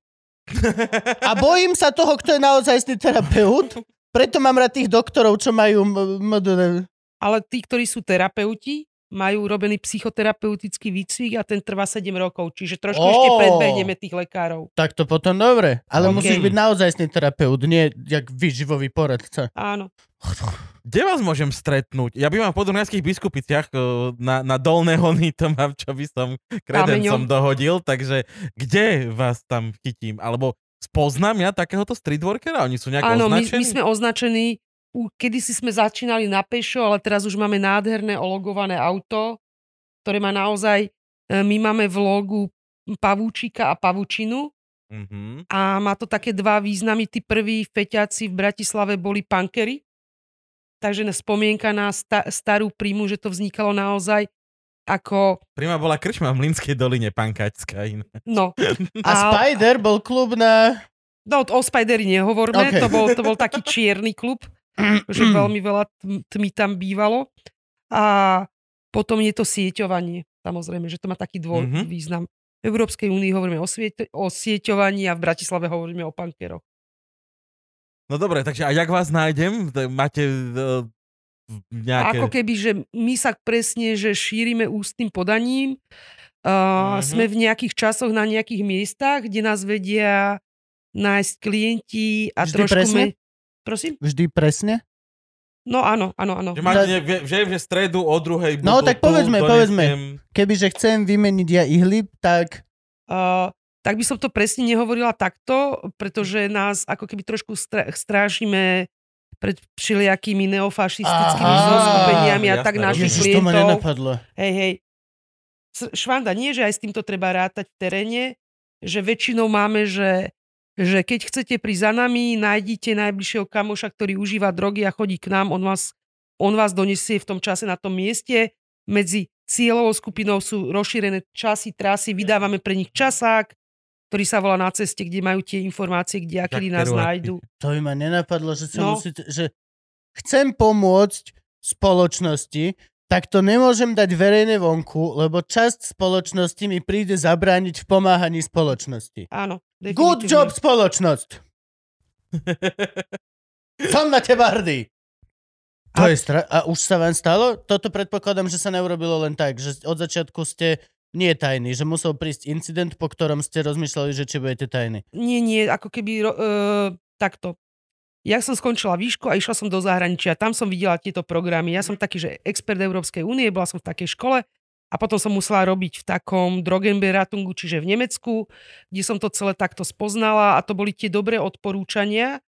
a bojím sa toho, kto je naozaj terapeut. Preto mám rád tých doktorov, čo majú... m- m- Ale tí, ktorí sú terapeuti, majú robený psychoterapeutický výcvik a ten trvá 7 rokov. Čiže trošku Ó. ešte predbehneme tých lekárov. Tak to potom dobre. Ale OK. musíš byť naozajstný terapeut, nie jak výživový poradca. Áno. Kde vás môžem stretnúť? Ja bývam v podunajských biskupiciach, eh, na, na dolné hony to mám, čo by som kredencom dohodil, takže kde vás tam chytím? Alebo spoznám ja takéhoto streetworkera? Oni sú nejak Áno, my, označení? my sme označení u, kedysi sme začínali na pešo, ale teraz už máme nádherné ologované auto, ktoré má naozaj, e, my máme v logu pavúčika a pavúčinu Mhm. a má to také dva významy. Tí prví feťáci v Bratislave boli punkery, takže spomienka na sta- starú príjmu, že to vznikalo naozaj ako, Prima bola krčma v Mlinskej doline, pankačská iná. no. A Spider bol klub na... No, o Spidery nehovorme, Okay. to, bol, to bol taký čierny klub, <clears throat> že veľmi veľa tm- tmy tam bývalo. A potom je to sieťovanie, samozrejme, že to má taký dvoj Mhm. význam. V Európskej únii hovoríme o, sviet- o sieťovaní a v Bratislave hovoríme o pankeroch. No dobre, takže a jak vás nájdem? Máte uh, nejaké... Ako keby, že my sa presne, že šírime ústnym podaním, uh, Mhm. sme v nejakých časoch na nejakých miestach, kde nás vedia nájsť klienti a Vždy trošku... presne? Me... Prosím? Vždy presne? No áno, áno, áno. Že máte, ne, že, že v stredu o druhej No, budú tak tu, povedzme, donesiem- povedzme. Kebyže chcem vymeniť ja ihly, tak Uh, tak by som to presne nehovorila takto, pretože nás ako keby trošku stra- strážime pred všelijakými neofašistickými zoskupeniami a Jasné, tak našich Ježiš, to ma klientov. nenapadlo. Hej, hej. Švanda, nie, že aj s týmto treba rátať v teréne, že väčšinou máme, že, že keď chcete prísť za nami, nájdite najbližšieho kamoša, ktorý užíva drogy a chodí k nám, on vás, on vás donesie v tom čase na tom mieste. Medzi cieľovou skupinou sú rozšírené časy, trasy, vydávame pre nich časák, ktorý sa volá na ceste, kde majú tie informácie, kde a kedy nás nájdu. To by ma nenapadlo, že sa No. musíte, že chcem pomôcť spoločnosti, tak to nemôžem dať verejne vonku, lebo časť spoločnosti mi príde zabrániť v pomáhaní spoločnosti. Áno. Good definitívne. job, spoločnosť! <laughs> Som na teba hrdý! To A- je stra- a už sa vám stalo? Toto predpokladám, že sa neurobilo len tak, že od začiatku ste nie tajní, že musel prísť incident, po ktorom ste rozmýšľali, že či budete tajní. Nie, nie, ako keby e, takto. Ja som skončila výšku a išla som do zahraničia. Tam som videla tieto programy. Ja som taký, že expert Európskej únie, bola som v takej škole a potom som musela robiť v takom Drogenberatungu, čiže v Nemecku, kde som to celé takto spoznala a to boli tie dobré odporúčania.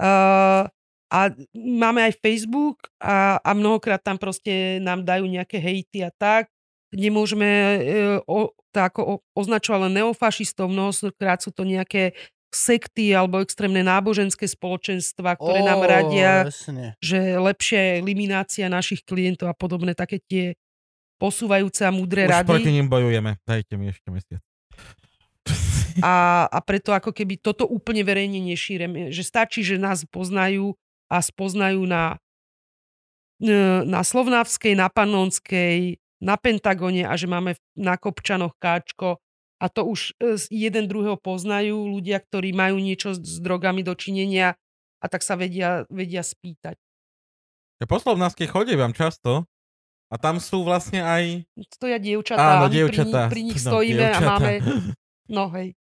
Uh, a máme aj Facebook a, a mnohokrát tam proste nám dajú nejaké hejty a tak. Nemôžeme e, o, to ako o, označovať len neofašistov, mnohokrát sú to nejaké sekty alebo extrémne náboženské spoločenstva, ktoré nám Ó, radia, Jasne. že lepšia je eliminácia našich klientov a podobné také tie posúvajúce a múdre Už rady. proti ním bojujeme. Dajte mi ešte mesiac. A, a preto ako keby toto úplne verejne nešírem. Že stačí, že nás poznajú a spoznajú na, na Slovnavskej, na Panonskej, na Pentagone a že máme na Kopčanoch káčko a to už e, jeden druhého poznajú ľudia, ktorí majú niečo s drogami dočinenia a tak sa vedia, vedia spýtať. Ja po Slovnavskej chodievam často a tam sú vlastne aj... Stoja dievčatá, Áno, dievčatá. pri, nich, pri nich No, stojíme a dievčatá. máme... <laughs> No hej.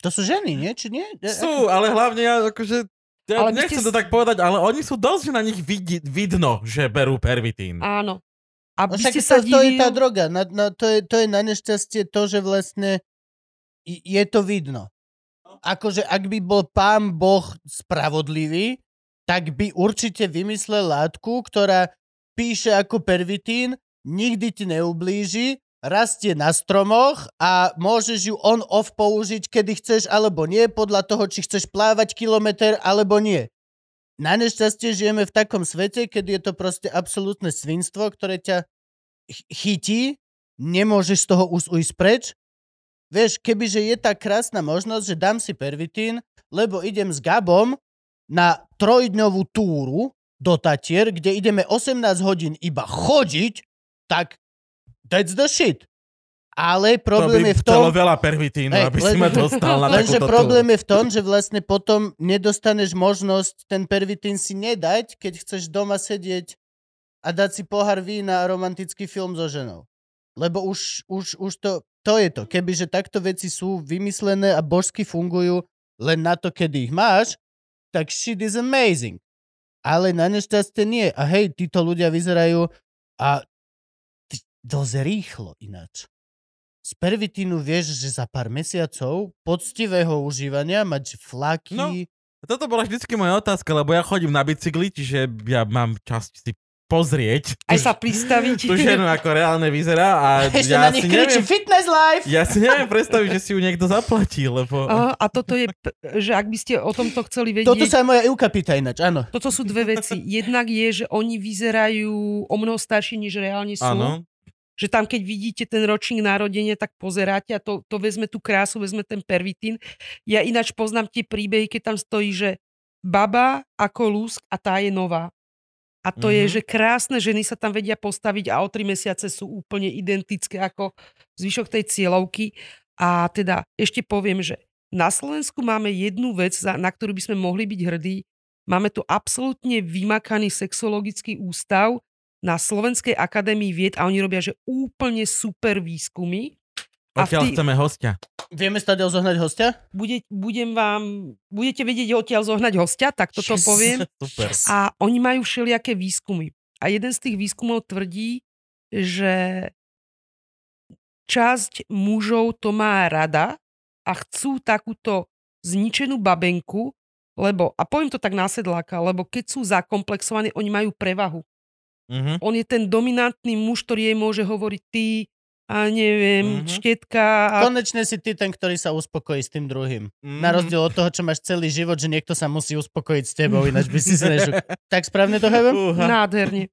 To sú ženy, nie? Či nie? Sú, ale hlavne ja akože... Ja Ale nechcem ste to tak povedať, ale oni sú dosť, že na nich vidí, vidno, že berú pervitín. Áno. A No by ste to, sa to je tá divili... droga. Na, na, to, je, to je na nešťastie to, že vlastne je to vidno. Akože ak by bol pán Boh spravodlivý, tak by určite vymyslel látku, ktorá píše ako pervitín, nikdy ti neublíži, rastie na stromoch a môžeš ju on-off použiť, kedy chceš alebo nie, podľa toho, či chceš plávať kilometr alebo nie. Na nešťastie žijeme v takom svete, kedy je to proste absolútne svinstvo, ktoré ťa ch- chytí, nemôžeš z toho už ujsť preč. Vieš, kebyže je tá krásna možnosť, že dám si pervitín, lebo idem s Gabom na trojdňovú túru do Tatier, kde ideme 18 hodín iba chodiť, tak that's the shit. Ale problém to je v tom... chcelo veľa pervitínu, Hej, aby len- si ma dostal na <laughs> Lenže problém túru. je v tom, že vlastne potom nedostaneš možnosť ten pervitín si nedať, keď chceš doma sedieť a dať si pohár vína a romantický film so ženou. Lebo už, už, už to, to je to. Kebyže takto veci sú vymyslené a božsky fungujú len na to, kedy ich máš, tak shit is amazing. Ale na nešťastie nie. A hej, títo ľudia vyzerajú a ty, dosť rýchlo ináč. Z pervitínu vieš, že za pár mesiacov poctivého užívania mať flaky, No, Toto bola vždycky moja otázka, lebo ja chodím na bicykli, čiže ja mám čas si pozrieť Aj sa pristaviť. tú ženu, ako reálne vyzerá a <laughs> Ešte ja na nich kričí neviem, fitness life! ja si neviem predstaviť, že si ju niekto zaplatí, lebo... A, a toto je, že ak by ste o tomto chceli vedieť... Toto sa aj moja Euka pýta ináč, áno. Toto sú dve veci. Jednak je, že oni vyzerajú o mnoho starší, než reálne sú. Áno. Že tam, keď vidíte ten ročník narodenia, tak pozeráte a to, to vezme tú krásu, vezme ten pervitín. Ja ináč poznám tie príbehy, keď tam stojí, že baba ako lúsk a tá je nová. A to Mhm. je, že krásne ženy sa tam vedia postaviť a o tri mesiace sú úplne identické ako zvyšok tej cieľovky. A teda ešte poviem, že na Slovensku máme jednu vec, na ktorú by sme mohli byť hrdí. Máme tu absolútne vymakaný sexologický ústav na Slovenskej akadémii vied a oni robia, že úplne super výskumy. Odtiaľ tý- chceme hostia. Vieme stade zohnať hostia? bude, budem vám, budete vedieť odtiaľ zohnať hostia, tak toto Yes. poviem. <laughs> Super. A oni majú všelijaké výskumy. A jeden z tých výskumov tvrdí, že časť mužov to má rada a chcú takúto zničenú babenku, lebo, a poviem to tak násedláka, lebo keď sú zakomplexovaní, oni majú prevahu. Mhm. On je ten dominantný muž, ktorý jej môže hovoriť ty a neviem, Mhm. štetka a Konečne si ty ten, ktorý sa uspokojí s tým druhým. Mhm. Na rozdiel od toho, čo máš celý život, že niekto sa musí uspokojiť s tebou, <laughs> ináč by si nežuk. Tak správne to? Fúha. nádherne.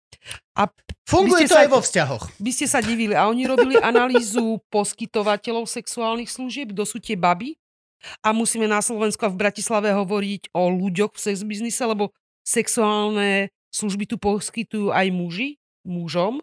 A Funguje to sa- aj vo vzťahoch. by ste sa divili. A oni robili analýzu poskytovateľov sexuálnych služieb, kto sú tie baby. A musíme na Slovensku a v Bratislave hovoriť o ľuďoch v sex biznise, lebo sexuálne služby tu poskytujú aj muži, mužom.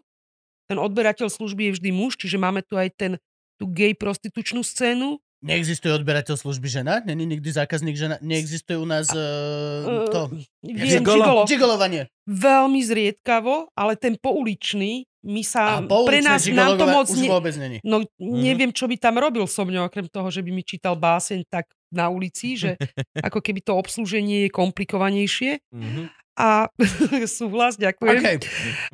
Ten odberateľ služby je vždy muž, čiže máme tu aj ten, tú gay prostitučnú scénu. Neexistuje odberateľ služby žena? Není nikdy zákazník žena? Neexistuje u nás uh, to Viem, Gigolo. gigolo. gigolovanie. Veľmi zriedkavo, ale ten pouličný, my sa, pre nás, nám to moc už ne, vôbec není. No neviem, čo by tam robil so mňou, okrem toho, že by mi čítal báseň tak na ulici, že <laughs> ako keby to obslúženie je komplikovanejšie. Mhm. A <laughs> súhlas, ďakujem. Okay.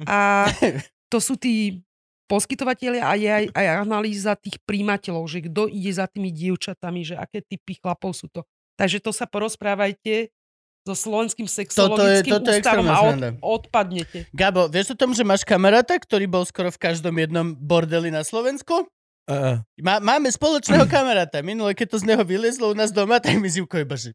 A <laughs> to sú tí poskytovateľia a je aj, aj analýza tých príjimateľov, že kto ide za tými dievčatami, že aké typy chlapov sú to. Takže to sa porozprávajte so slovenským sexologickým toto je ústavom a od, odpadnete. Gabo, vieš o tom, že máš kamaráta, ktorý bol skoro v každom jednom bordeli na Slovensku? Uh, Má, máme spoločného kamaráta. Minule, keď to z neho vyliezlo u nás doma, tak mi Zivko iba, že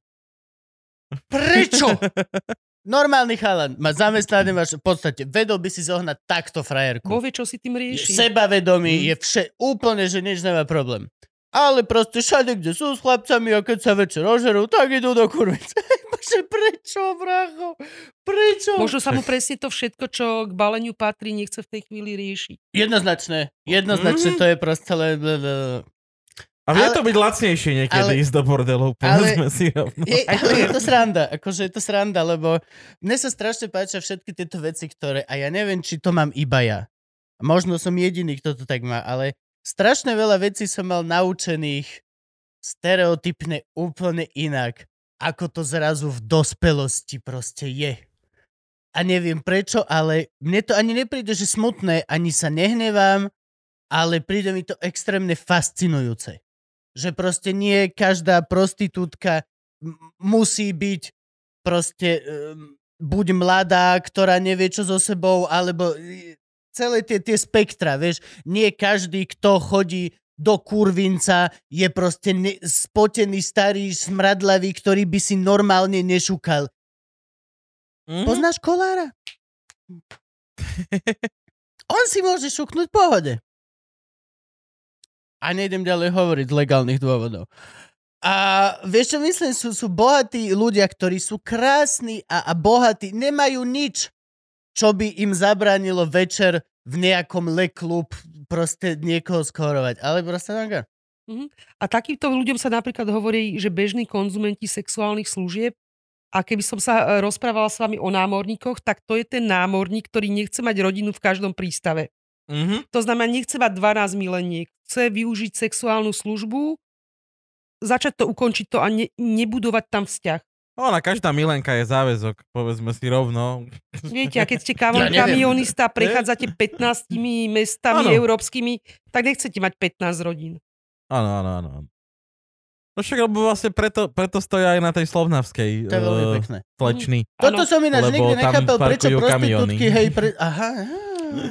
Prečo? <laughs> Normálny chalan, má zamestnané, máš v podstate, vedol by si zohnať takto frajerku. Boh vie, čo si tým rieši. sebavedomý, je vše, úplne, že nič nemá problém. Ale proste všade, kde sú s chlapcami a keď sa večer ožerú, tak idú do kurvice. <laughs> Bože, prečo, bracho? Prečo? Možno sa mu presne to všetko, čo k baleniu patrí, nechce v tej chvíli riešiť. Jednoznačné. Jednoznačné, Mhm. to je proste len... a vie Ale- to byť lacnejšie niekedy ale- ísť do bordelu, povedzme si rovno. Je, ale je to sranda, akože je to sranda, lebo mne sa strašne páčia všetky tieto veci, ktoré, a ja neviem, či to mám iba ja. Možno som jediný, kto to tak má, ale strašne veľa vecí som mal naučených stereotypne úplne inak, ako to zrazu v dospelosti proste je. A neviem prečo, ale mne to ani nepríde, že smutné, ani sa nehnevám, ale príde mi to extrémne fascinujúce. Že proste nie každá prostitútka musí byť proste um, buď mladá, ktorá nevie čo so sebou, alebo e, celé tie, tie spektra, vieš. Nie každý, kto chodí do kurvinca, je proste ne- spotený starý smradlavý, ktorý by si normálne nešúkal. Mhm. Poznáš kolára? <laughs> On si môže šuknúť v pohode. A nejdem ďalej hovoriť z legálnych dôvodov. A vieš čo myslím, sú, sú bohatí ľudia, ktorí sú krásni a, a bohatí, nemajú nič, čo by im zabránilo večer v nejakom le klub proste niekoho skorovať. Ale proste tak. A takýmto ľuďom sa napríklad hovorí, že bežní konzumenti sexuálnych služieb a keby som sa e, rozprávala s vami o námorníkoch, tak to je ten námorník, ktorý nechce mať rodinu v každom prístave. Mhm. To znamená, nechce mať 12 mileniek. Chce využiť sexuálnu službu, začať to, ukončiť to a ne, nebudovať tam vzťah. Ona, každá milenka je záväzok, povedzme si rovno. Viete, a keď ste Ja neviem. kamionista prechádzate 15 mestami Áno. európskymi, tak nechcete mať 15 rodín. Áno, áno, áno. No však, lebo vlastne preto, preto stoja aj na tej Slovnavskej To je veľmi eh, pekné. slečny. Toto som ináč nikdy nechápal, prečo prostitútky, kamiony. hej, pre... Aha, aha.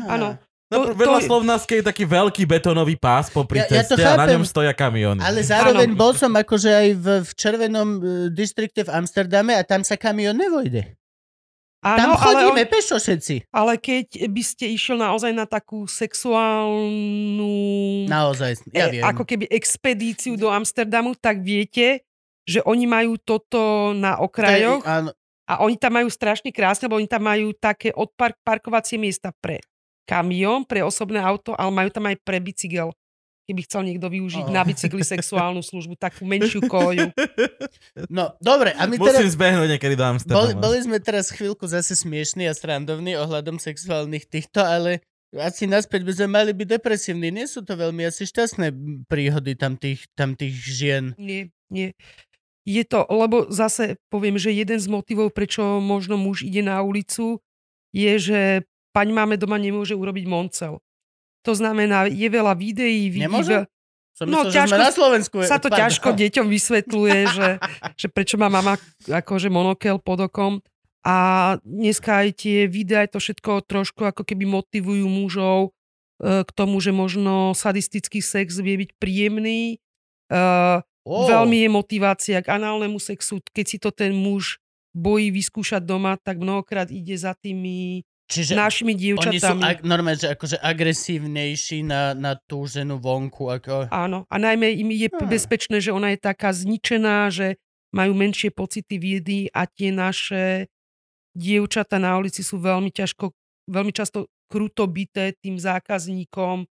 Áno. No, To- vedľa to- je taký veľký betónový pás popri Ja- ja to ceste a na chápem. ňom stoja kamióny. Ale zároveň bol som akože aj v, v červenom e, distrikte v Amsterdame a tam sa kamión nevojde. Tam Áno, ale, chodíme on, pešo všetci. ale keď by ste išiel naozaj na takú sexuálnu Naozaj, ja e, viem. ako keby expedíciu do Amsterdamu, tak viete, že oni majú toto na To je- okrajoch áno, a oni tam majú strašne krásne, lebo oni tam majú také odpark, parkovacie miesta pre kamión, pre osobné auto, ale majú tam aj pre bicykel. Keby chcel niekto využiť Oh. na bicykli sexuálnu službu, takú menšiu koju. <laughs> no, dobre, a my Musím teraz... zbehnúť niekedy do Boli, Amsterdamu. boli sme teraz chvíľku zase smiešní a srandovní ohľadom sexuálnych týchto, ale asi naspäť by sme mali byť depresívni. Nie sú to veľmi asi šťastné príhody tam tých, tam tých žien. Nie, nie. Je to, lebo zase poviem, že jeden z motivov, prečo možno muž ide na ulicu, je, že paň máme doma nemôže urobiť moncel. To znamená, je veľa videí, vidí Som No, myslel, že ťažko sme na Slovensku. sa to Pardon. ťažko deťom vysvetľuje, <laughs> že, že prečo má mama akože monokel pod okom. A dneska aj tie videá, to všetko trošku ako keby motivujú mužov e, k tomu, že možno sadistický sex vie byť príjemný. E, Ó, Veľmi je motivácia k análnemu sexu. Keď si to ten muž bojí vyskúšať doma, tak mnohokrát ide za tými Čiže našimi oni sú dievčatami. ag- normálne, že akože agresívnejší na, na tú ženu vonku. Ako... Áno. A najmä im je Ah. bezpečné, že ona je taká zničená, že majú menšie pocity viedy a tie naše dievčata na ulici sú veľmi ťažko, veľmi často kruto bité tým zákazníkom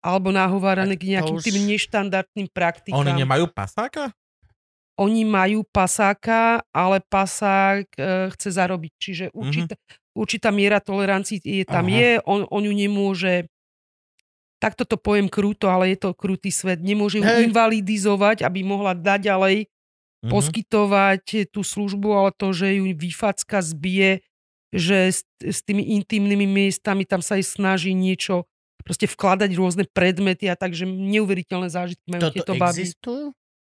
alebo nahovárané k nejakým už- tým neštandardným praktikám. Oni nemajú pasáka? oni majú pasáka, ale pasák e, chce zarobiť. Čiže Mhm. určitá, určitá miera tolerancií je tam Aha. je, on, on ju nemôže takto to poviem krúto, ale je to krutý svet. Nemôže ju Hej. invalidizovať, aby mohla dať ďalej Mhm. poskytovať tú službu, ale to, že ju vyfacka zbije, že s, s tými intimnými miestami tam sa aj snaží niečo proste vkladať rôzne predmety a takže neuveriteľné zážitky majú Toto tieto baby. existujú?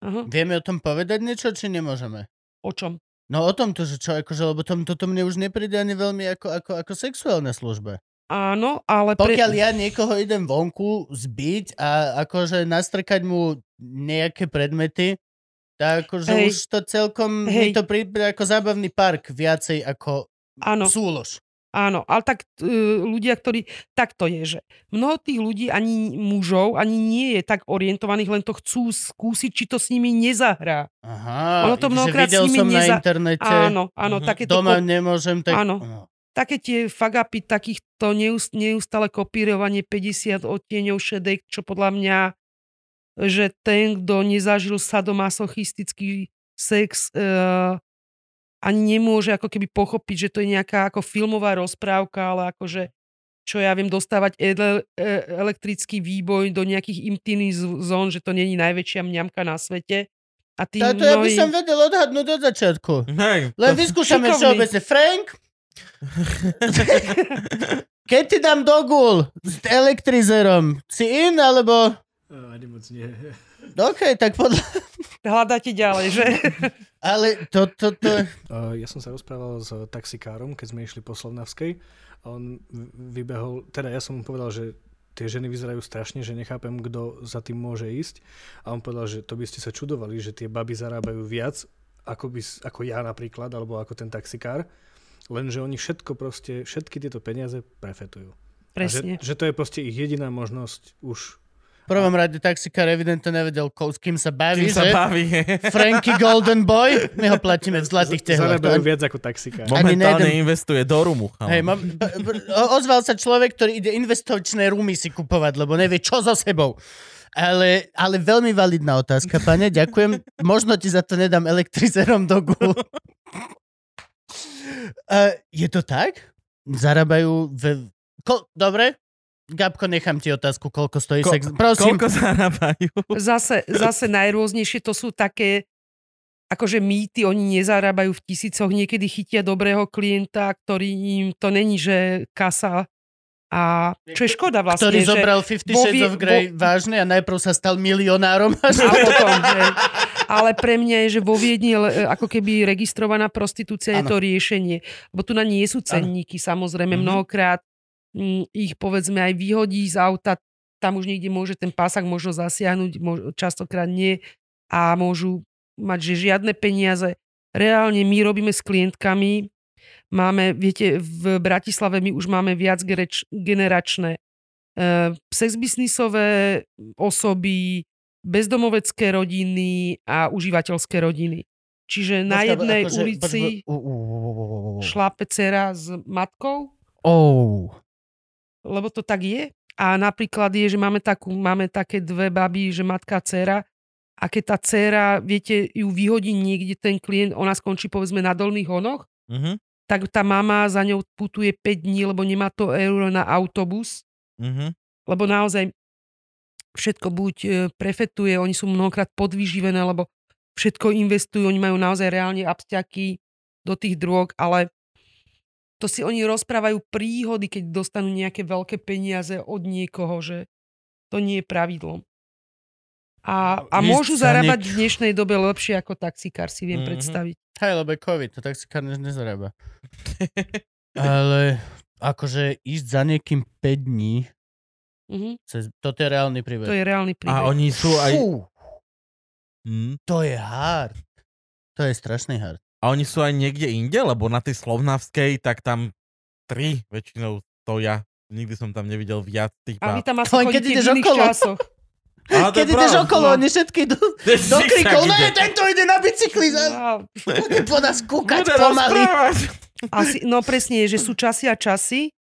Aha. Vieme o tom povedať niečo, či nemôžeme? O čom? No o tom to, že čo, akože, lebo tom, toto mne už nepríde ani veľmi ako, ako, ako sexuálna služba. Áno, ale... Pre... Pokiaľ ja niekoho idem vonku zbiť a akože nastrkať mu nejaké predmety, tak akože Hej. už to celkom, mi Hej. to príde ako zábavný park viacej ako Áno. súlož. Áno, ale tak e, ľudia, ktorí... Tak to je, že mnoho tých ľudí, ani mužov, ani nie je tak orientovaných, len to chcú skúsiť, či to s nimi nezahrá. Aha, Ono to mnohokrát videl s nimi som na neza- internete, Áno, áno, Mhm. takéto... doma ko- nemôžem, tak... Áno. No. také tie fagapy, takýchto neust, neustále kopírovanie 50 odtieňov šedek, čo podľa mňa, že ten, kto nezažil sadomasochistický sex, e, ani nemôže ako keby pochopiť, že to je nejaká ako filmová rozprávka, ale akože čo ja viem, dostávať ele, e, elektrický výboj do nejakých intimných zón, že to není najväčšia mňamka na svete. A tí Táto ja by mnohí... som vedel odhadnúť od začiatku. Hej, Len to- vyskúšame šikovný. všeobecne. Frank? Keď ti dám do gul s elektrizerom, si in, alebo... Ani moc nie. OK, tak podľa... Hľadáte ďalej, že? <laughs> Ale to, to, to... Uh, ja som sa rozprával s taxikárom, keď sme išli po Slovnavskej. A on vybehol, teda ja som mu povedal, že tie ženy vyzerajú strašne, že nechápem, kto za tým môže ísť. A on povedal, že to by ste sa čudovali, že tie baby zarábajú viac, ako, by, ako ja napríklad, alebo ako ten taxikár. Lenže oni všetko proste, všetky tieto peniaze prefetujú. A Presne. že, že to je proste ich jediná možnosť už V prvom rade taxikár evidentne nevedel, ko- s kým sa baví, Tým sa že? baví. <laughs> Frankie Golden Boy, my ho platíme v zlatých tehlách. zarábajú To- viac ako taxikár. Momentálne nejeden- investuje do rumu. Hej, mám, ozval sa človek, ktorý ide investočné rumy si kupovať, lebo nevie, čo so sebou. Ale, ale veľmi validná otázka, pane, ďakujem. Možno ti za to nedám elektrizerom do gulu. <laughs> Uh, je to tak? Zarábajú... Ve... Ko... Dobre, Gabko, nechám ti otázku, koľko stojí Ko- sex. Prosím. Koľko zarábajú? Zase, zase najrôznejšie to sú také akože mýty, oni nezarábajú v tisícoch, niekedy chytia dobrého klienta, ktorý im to není, že kasa a čo je škoda vlastne, ktorý že zobral Fifty vo Shades vie- of Grey vo- vážne a najprv sa stal milionárom. a <laughs> potom. A ale pre mňa je, že vo Viedni ako keby registrovaná prostitúcia je Áno. to riešenie. Lebo tu na nie sú cenníky, samozrejme, Mhm. mnohokrát ich povedzme aj vyhodí z auta, tam už niekde môže ten pásák možno zasiahnuť, mož- častokrát nie a môžu mať že žiadne peniaze. Reálne my robíme s klientkami, máme, viete, v Bratislave my už máme viac generačné e, sexbiznisové osoby, bezdomovecké rodiny a užívateľské rodiny. Čiže na Počkaj, jednej akože- ulici počkaj, u- u- u- u- u- u- u- šlápe dcera s matkou, Oh. Lebo to tak je. A napríklad je, že máme, takú, máme také dve baby, že matka a dcera a keď tá dcera, viete, ju vyhodí niekde ten klient, ona skončí povedzme na dolných honoch, Mhm, tak tá mama za ňou putuje 5 dní, lebo nemá to euro na autobus, mhm. lebo naozaj všetko buď e, prefetuje, oni sú mnohokrát podvyživené, lebo všetko investujú, oni majú naozaj reálne absťaky do tých drog, ale to si oni rozprávajú príhody, keď dostanú nejaké veľké peniaze od niekoho, že to nie je pravidlom. A, a môžu za zarábať v dnešnej dobe lepšie ako taxikár, si viem Mhm. predstaviť. Hej, lebo je COVID, to tak si kár nezarába. <laughs> Ale akože ísť za niekým 5 dní, Mhm. cez, toto je reálny príbeh. To je reálny A príbeh. oni sú aj... Fú, Hm. to je hard. To je strašný hard. A oni sú aj niekde inde, lebo na tej Slovnavskej, tak tam tri väčšinou stoja. Nikdy som tam nevidel viac tých A vy tam asi Len keď ideš v iných okolo. časoch. <laughs> To Keď je ideš okolo, no. oni všetky idú <laughs> do si krikov. Ne, ide. tento ide na bicykli. Za... <laughs> Bude po nás kúkať Bude pomaly. Asi, no presne, je, že sú časy a časy,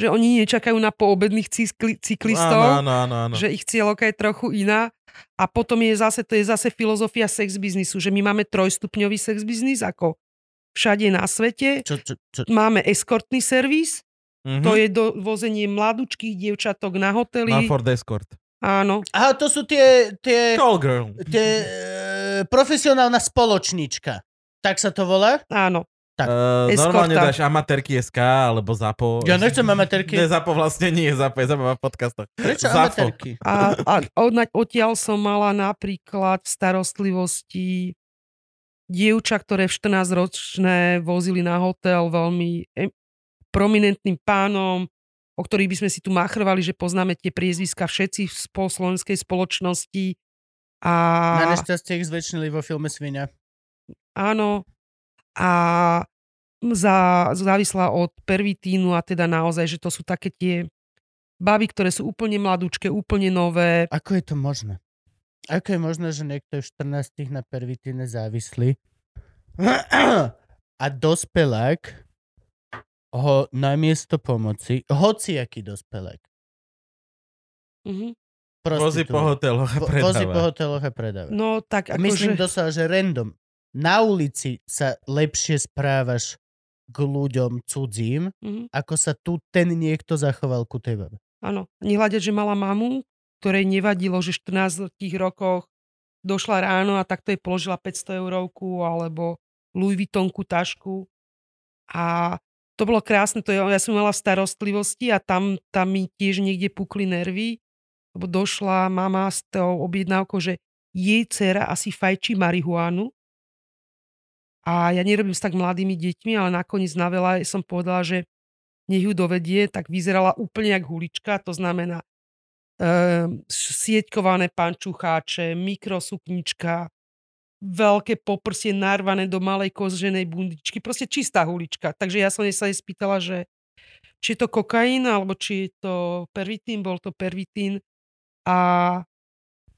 že oni nečakajú na poobedných cykli, cyklistov, Áno, áno, áno, áno. že ich cieľovka je trochu iná. A potom je zase, to je zase filozofia sex biznisu, že my máme trojstupňový sex biznis, ako všade na svete. Čo, čo, čo? Máme eskortný servis, Mhm. to je dovozenie mladúčkých dievčatok na Na hotely. Ford Escort. Áno, Aha, to sú tie, tie, Call girl. tie e, profesionálna spoločníčka. Tak sa to volá? áno. Uh, Escorta. normálne dáš amatérky SK alebo ZAPO. Ja nechcem amatérky. Nie, ZAPO vlastne nie je ZAPO, je ZAPO v podcastoch. Prečo amatérky? A, a odna- odtiaľ som mala napríklad v starostlivosti dievča, ktoré v 14-ročné vozili na hotel veľmi prominentným pánom, o ktorých by sme si tu machrvali, že poznáme tie priezviska všetci v spo- slovenskej spoločnosti. A Na nešťastie ich zväčšnili vo filme Svinia. áno, a za, závislá od pervitínu a teda naozaj, že to sú také tie baby, ktoré sú úplne mladúčke, úplne nové, Ako je to možné? Ako je možné, že niekto je v 14 na pervitíne závislý a dospelák ho namiesto pomoci, hociaký dospelák, Mhm. Vozí po prostituje. hoteloch a Vo- Vozí po predáva. hoteloch a predáva. No tak A akože... Myslím doslova, že random. Na ulici sa lepšie správaš k ľuďom cudzím, Mhm, ako sa tu ten niekto zachoval ku tej babe. áno. Nehľadať, že mala mamu, ktorej nevadilo, že v 14 rokoch došla ráno a takto jej položila 500 eurovku alebo Louis Vuittonku tašku. A to bolo krásne, to ja som mala starostlivosti a tam, tam mi tiež niekde pukli nervy, lebo došla mama s tou objednávkou, že jej dcera asi fajčí marihuánu. A ja nerobím s tak mladými deťmi, ale nakoniec na veľa som povedala, že nech ju dovedie, tak vyzerala úplne jak hulička, to znamená um, sieťkované pančucháče, mikrosuknička, veľké poprsie narvané do malej koženej bundičky, proste čistá hulička. Takže ja som sa jej spýtala, že či je to kokain, alebo či je to pervitín, bol to pervitín. A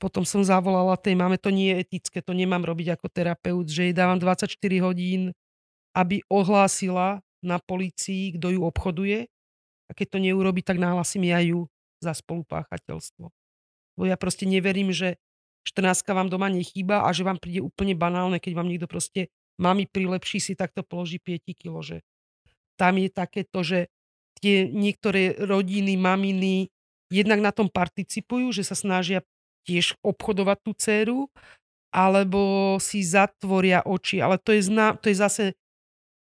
potom som zavolala tej mame, to nie je etické, to nemám robiť ako terapeut, že jej dávam 24 hodín, aby ohlásila na policii, kto ju obchoduje. A keď to neurobi, tak nahlasím ja ju za spolupáchateľstvo. Bo ja proste neverím, že 14 vám doma nechýba a že vám príde úplne banálne, keď vám niekto proste mami prilepší si, tak to položí 5 kilo, že tam je takéto, že tie niektoré rodiny, maminy jednak na tom participujú, že sa snažia tiež obchodovať tú dceru, alebo si zatvoria oči. Ale to je, zna, to je zase,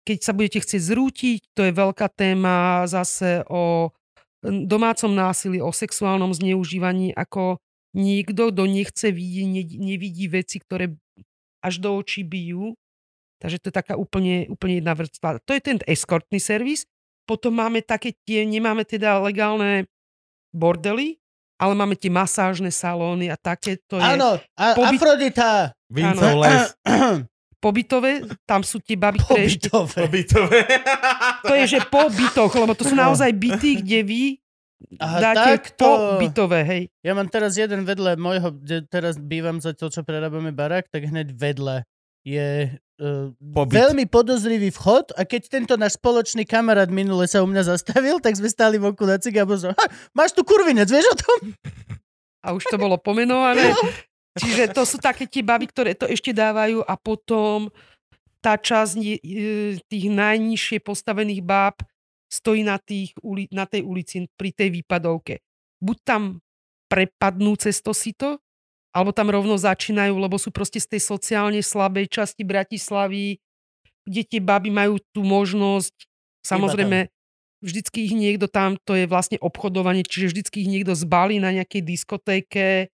keď sa budete chcieť zrútiť, to je veľká téma zase o domácom násilí, o sexuálnom zneužívaní, ako niekto, kto nechce vidieť, ne, nevidí veci, ktoré až do očí bijú. Takže to je taká úplne, úplne jedna vrstva. To je ten eskortný servis. Potom máme také tie, nemáme teda legálne bordely, ale máme tie masážne salóny a také. To je Áno, a, pobyt- Afrodita. Vincov les. <clears throat> pobytové, tam sú tie baby, ktoré ešte... Pobytové. Pobytové. To je, že po bytoch, lebo to sú naozaj byty, kde vy Aha, dáte takto. po bytové, hej. Ja mám teraz jeden vedľa môjho, kde teraz bývam zatiaľ, čo prerábame barák, tak hneď vedľa je uh, Pobyt. veľmi podozrivý vchod a keď tento náš spoločný kamarát minule sa u mňa zastavil, tak sme stáli voku na ciga a bol som, "Ha, máš tu kurvinec, vieš o tom? A už to bolo pomenované. Čiže to sú také tie baby, ktoré to ešte dávajú a potom tá časť e, tých najnižšie postavených báb stojí na, tých, na tej ulici pri tej výpadovke. Buď tam prepadnú cez to sito, alebo tam rovno začínajú, lebo sú proste z tej sociálne slabej časti Bratislavy, kde tie baby majú tú možnosť, samozrejme, vždycky ich niekto tam, to je vlastne obchodovanie, čiže vždycky ich niekto zbalí na nejakej diskotéke,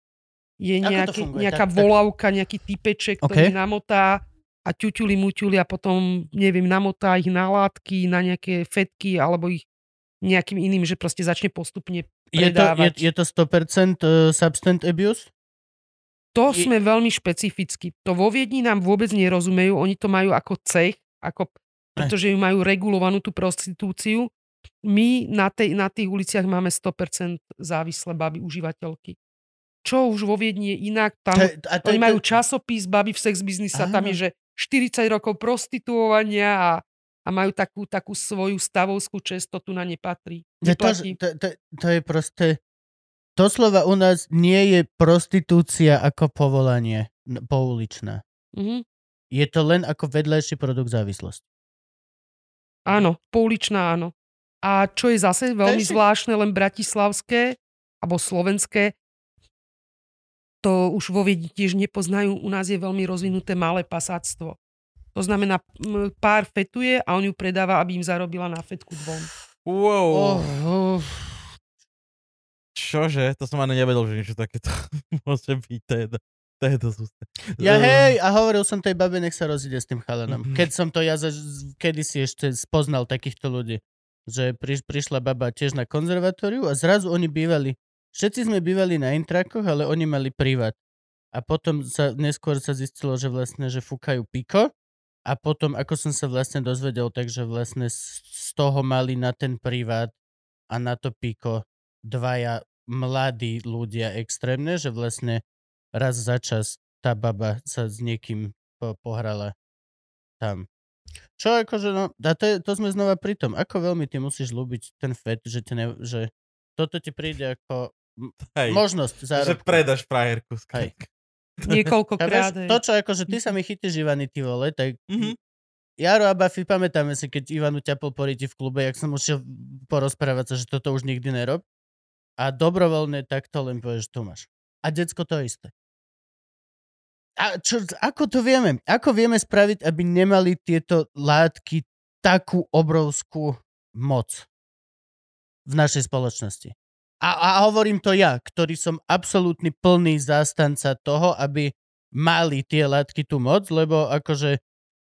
je nejaký, nejaká Tak- tak- volávka, nejaký typeček, ktorý OK. namotá a ťuťuli muťuli a potom, neviem, namotá ich na látky, na nejaké fetky alebo ich nejakým iným, že proste začne postupne Je to, je, predávať. je to 100% uh, substance abuse? To Je- sme veľmi špecificky. To vo Viedni nám vôbec nerozumejú, oni to majú ako cech, ako, pretože ju majú regulovanú tú prostitúciu. My na, tej, na tých uliciach máme 100% závislé baby užívateľky. Čo už vo Viedni je inak, tam je- a to oni majú to- časopis baby v sex business a tam je, že 40 rokov prostituovania a, a majú takú, takú svoju stavovskú često, tu na nepatrí. To, to, to, to je proste... Doslova u nás nie je prostitúcia ako povolanie pouličná. Mhm. Je to len ako vedľajší produkt závislosti. Áno, pouličná áno. A čo je zase veľmi ešte- zvláštne, len bratislavské alebo slovenské, to už vo Viedni tiež nepoznajú. U nás je veľmi rozvinuté malé pasáctvo. To znamená, pár fetuje a on ju predáva, aby im zarobila na fetku dvom. Wow. Oh, oh. Čože? To som ani nevedel, že niečo takéto <laughs> môže byť. To je, to je dosť. Ja hej, a hovoril som tej babe, nech sa rozíde s tým chalanom. Mhm. Keď som to ja za, kedysi ešte spoznal takýchto ľudí. Že priš, prišla baba tiež na konzervatóriu a zrazu oni bývali. Všetci sme bývali na intrakoch, ale oni mali privát. A potom sa, neskôr sa zistilo, že vlastne, že fúkajú piko. A potom, ako som sa vlastne dozvedel, takže vlastne z, z toho mali na ten privát a na to piko dvaja mladí ľudia extrémne, že vlastne raz za čas tá baba sa s niekým po, pohrala tam. Čo akože, no, a to, je, to sme znova pri tom, ako veľmi ty musíš ľúbiť ten fet, že, te ne, že toto ti príde ako Hej, možnosť že zárobku. predaš frajerku. Niekoľkokrát. To, čo akože ty sa mi chytíš, Ivany, ty vole, tak Mhm. Jaro a Buffy, pamätáme si, keď Ivanu ťapol po riti v klube, jak som ušiel porozprávať sa, že toto už nikdy nerob. A dobrovoľne takto len povieš, tu máš. A decko to isté. A čo, ako to vieme? Ako vieme spraviť, aby nemali tieto látky takú obrovskú moc v našej spoločnosti? A, a hovorím to ja, ktorý som absolútny plný zástanca toho, aby mali tie látky tú moc, lebo akože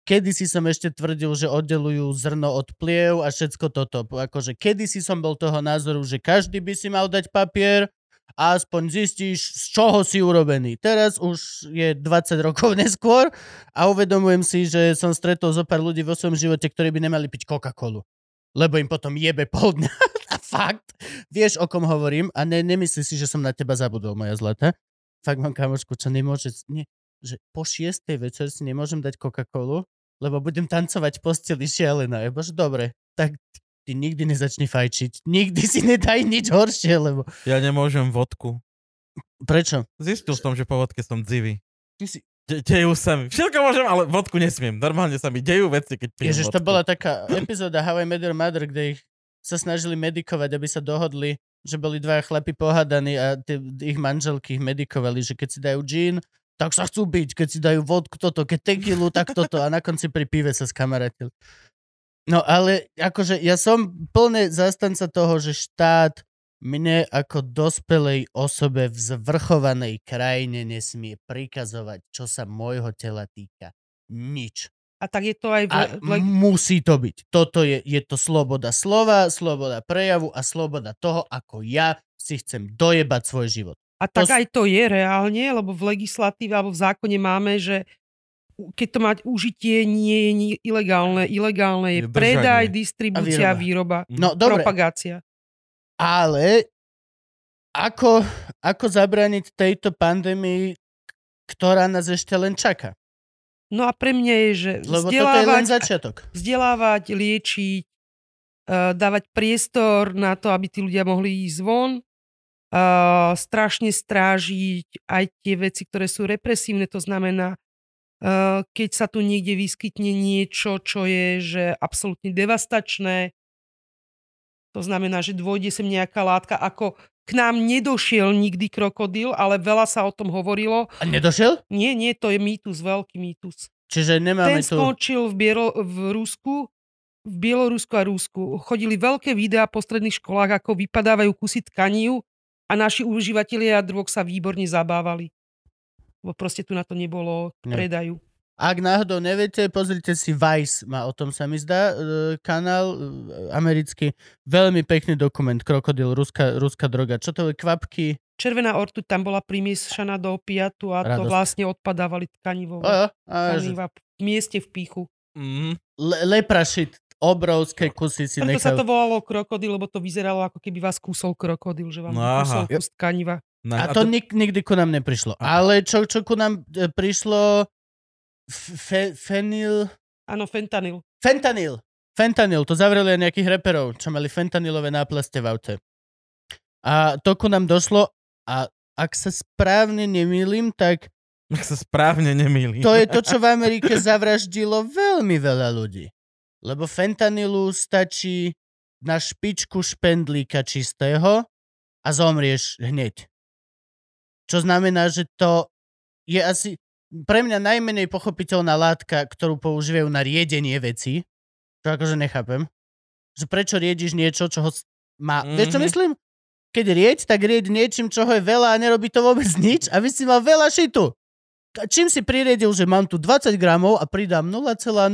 kedysi som ešte tvrdil, že oddelujú zrno od pliev a všetko toto. Akože kedysi som bol toho názoru, že každý by si mal dať papier a aspoň zistíš, z čoho si urobený. Teraz už je 20 rokov <laughs> neskôr a uvedomujem si, že som stretol zo pár ľudí vo svojom živote, ktorí by nemali piť Coca-Colu. Lebo im potom jebe pol dňa. <laughs> a fakt, vieš, o kom hovorím a ne, nemyslí si, že som na teba zabudol, moja zlata. Fakt mám kamošku, čo nemôže, nie, že po šiestej večer si nemôžem dať Coca-Colu, lebo budem tancovať posteli šialená. Ja bože, dobre, tak ty nikdy nezačni fajčiť. Nikdy si nedaj nič horšie, lebo... Ja nemôžem vodku. Prečo? Zistil som, že po vodke som dzivý. Ty si... De- dejú sa mi. Všetko môžem, ale vodku nesmiem. Normálne sa mi dejú veci, keď pijem Ježiš, vodku. to bola taká epizóda How I Met Your Mother, kde ich sa snažili medikovať, aby sa dohodli, že boli dva chlapi pohadaní a tie, ich manželky ich medikovali, že keď si dajú gin, tak sa chcú byť, keď si dajú vodku toto, keď tequilu, tak toto a na konci pri pive sa skamaratili. No ale akože ja som plne zastanca toho, že štát mne ako dospelej osobe v zvrchovanej krajine nesmie prikazovať, čo sa môjho tela týka. Nič. A tak je to aj v, A musí to byť. Toto je, je to sloboda slova, sloboda prejavu a sloboda toho, ako ja si chcem dojebať svoj život. A tak To aj to je reálne, lebo v legislatíve alebo v zákone máme, že keď to mať užitie nie je ni- ilegálne. Ilegálne je Je predaj, distribúcia, A výroba, No dobre, propagácia. ale ako, ako zabrániť tejto pandémii, ktorá nás ešte len čaká? No a pre mňa je, že Lebo toto je len vzdelávať, začiatok. vzdelávať, liečiť, uh, dávať priestor na to, aby tí ľudia mohli ísť von, uh, strašne strážiť aj tie veci, ktoré sú represívne, to znamená, uh, keď sa tu niekde vyskytne niečo, čo je že absolútne devastačné, to znamená, že dôjde sem nejaká látka, ako k nám nedošiel nikdy krokodil, ale veľa sa o tom hovorilo. A nedošiel? Nie, nie, to je mýtus, veľký mýtus. Čiže nemáme Ten tu... skončil v, Bielo, v Rusku, v Bielorusku a Rusku. Chodili veľké videá po stredných školách, ako vypadávajú kusy tkanív a naši užívateľia drog sa výborne zabávali. Lebo proste tu na to nebolo Ne. predajú. Ak náhodou neviete, pozrite si Vice, má o tom sa mi zdá, e, kanál e, americký. Veľmi pekný dokument, krokodil, ruská, ruská droga. Čo to je, kvapky? Červená ortuť tam bola primiešaná do opiatu a to Radosť. vlastne odpadávali tkanivo. Tkaniva v mieste v píchu. Mm. le, leprašit, obrovské kusy si Preto sa nechajú. to volalo krokodil, lebo to vyzeralo ako keby vás kúsol krokodil, že vám No kúsol aha. kus tkaniva. No, A to nik- nikdy ku nám neprišlo. Ale čo, čo ku nám e, prišlo... Fe, fenil... Áno, fentanyl. Fentanyl. Fentanyl, to zavreli aj nejakých reperov, čo mali fentanylové náplaste v aute. A to ku nám došlo a ak sa správne nemýlim, tak Ak sa správne nemýli. to je to, čo v <laughs> Amerike zavraždilo veľmi veľa ľudí. Lebo fentanylu stačí na špičku špendlíka čistého a zomrieš hneď. Čo znamená, že to je asi pre mňa najmenej pochopiteľná látka, ktorú používajú na riedenie veci. Čo akože nechápem. Že prečo riediš niečo, čo ho má... Mm-hmm. Vieš, čo myslím? Keď rieď, tak rieď niečím, čoho je veľa a nerobí to vôbec nič a vy si mal veľa šitu. Čím si pririedil, že mám tu 20 gramov a pridám 0,00001,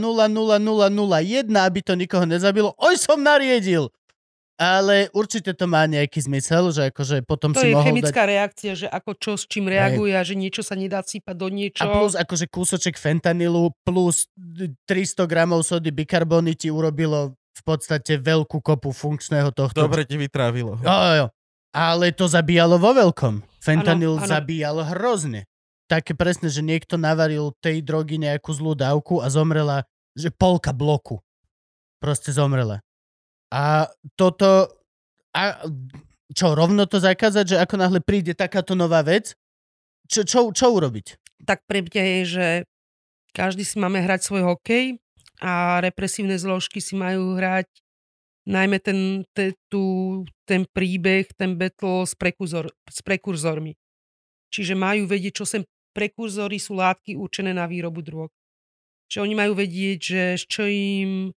aby to nikoho nezabilo, oj som nariedil. Ale určite to má nejaký zmysel, že akože potom To si je mohol chemická dať... reakcia, že ako čo s čím reaguje a že niečo sa nedá sypať do niečo. A plus akože kúsoček fentanylu plus 300 gramov sody bikarbony ti urobilo v podstate veľkú kopu funkčného tohto. Dobre ti vytrávilo. Jo, jo, jo. Ale to zabíjalo vo veľkom. Fentanyl Áno, áno. zabíjal hrozne. Také presne, že niekto navaril tej drogy nejakú zlú dávku a zomrela, že polka bloku. Proste zomrela. A toto... A čo, rovno to zakázať, že ako náhle príde takáto nová vec? Čo, čo, čo urobiť? tak pre mňa je, že každý si máme hrať svoj hokej a represívne zložky si majú hrať najmä ten, te, tu, ten príbeh, ten battle s, prekurzor, s prekurzormi. Čiže majú vedieť, čo sem prekurzory sú látky určené na výrobu drog. Že oni majú vedieť, že čo im,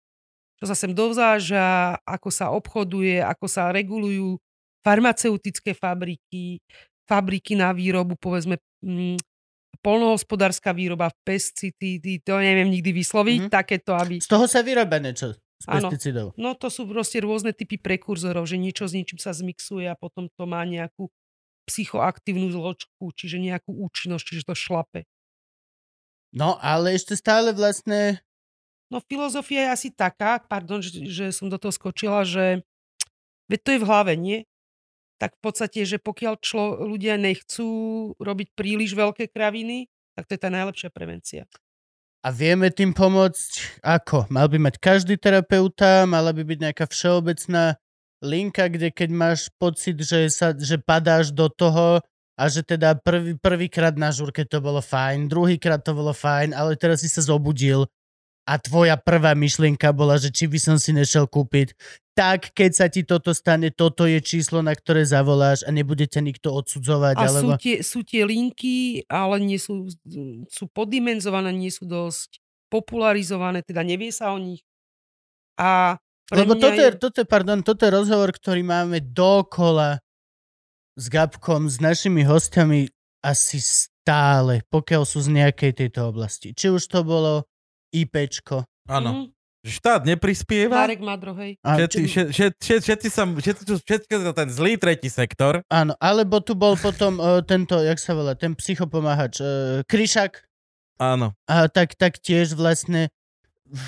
čo sa sem dovzáža, ako sa obchoduje, ako sa regulujú farmaceutické fabriky, fabriky na výrobu, povedzme, mm, polnohospodárska výroba, pesticídy, to neviem nikdy vysloviť, Mhm. mm-hmm. takéto, aby... Z toho sa vyrába niečo z Áno. pesticidov. No to sú proste rôzne typy prekurzorov, že niečo s niečím sa zmixuje a potom to má nejakú psychoaktívnu zložku, čiže nejakú účinnosť, čiže to šlape. No, ale ešte stále vlastne... No filozofia je asi taká, pardon, že, že som do toho skočila, že veď to je v hlave, nie? Tak v podstate, že pokiaľ člo, ľudia nechcú robiť príliš veľké kraviny, tak to je tá najlepšia prevencia. A vieme tým pomôcť ako? Mal by mať každý terapeuta, mala by byť nejaká všeobecná linka, kde keď máš pocit, že, sa, že padáš do toho a že teda prvý, prvýkrát na žurke to bolo fajn, druhýkrát to bolo fajn, ale teraz si sa zobudil a tvoja prvá myšlienka bola, že či by som si nešiel kúpiť, tak keď sa ti toto stane, toto je číslo, na ktoré zavoláš a nebude ťa nikto odsudzovať. A alebo... sú, tie, sú tie linky, ale nie sú, sú poddimenzované, nie sú dosť popularizované, teda nevie sa o nich. A Pre Lebo mňa toto je, toto, je, pardon, toto je rozhovor, ktorý máme dokola s Gabkom, s našimi hostiami asi stále, pokiaľ sú z nejakej tejto oblasti. Či už to bolo IPčko. Áno. Mhm. Štát neprispieva. Marek Madro, hej. A, Všetci, všetci, všetci, všetci, všetci ten zlý tretí sektor. áno, alebo tu bol potom uh, tento, jak sa volá, ten psychopomáhač, uh, Kryšak. Áno. A tak, tak tiež vlastne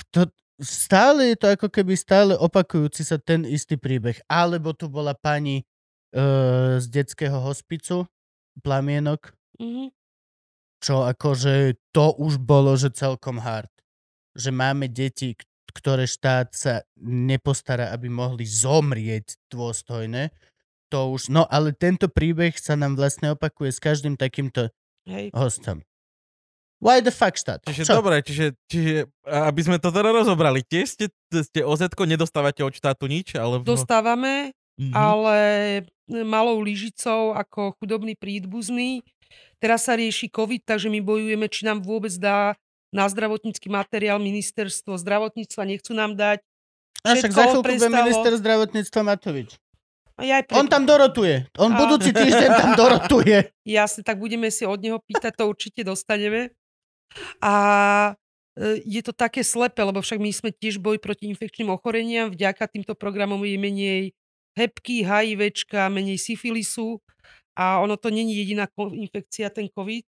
to, stále je to ako keby stále opakujúci sa ten istý príbeh. Alebo tu bola pani uh, z detského hospicu, Plamienok, Mhm. čo akože to už bolo, že celkom hard. Že máme deti, ktoré štát sa nepostará, aby mohli zomrieť dôstojne. To už, no ale tento príbeh sa nám vlastne opakuje s každým takýmto Hej. hostom. Why the fuck štát? Čiže Čo? dobre, čiže, čiže aby sme to teda rozobrali, tiež ste, ste oz nedostávate od štátu nič? Alebo... Dostávame, Mhm. ale malou lyžicou ako chudobný príbuzný. Teraz sa rieši COVID, takže my bojujeme, či nám vôbec dá na zdravotnícky materiál ministerstvo zdravotníctva, nechcú nám dať. A však za chvíľku bude minister zdravotníctva Matovič. Ja aj On preto- tam dorotuje. On A- budúci týždeň tam dorotuje. <laughs> Jasne, tak budeme si od neho pýtať, to určite dostaneme. A e, je to také slepe, lebo však my sme tiež boj proti infekčným ochoreniam, vďaka týmto programom je menej hebky, HIVčka, menej syfilisu a ono to není jediná infekcia, ten COVID.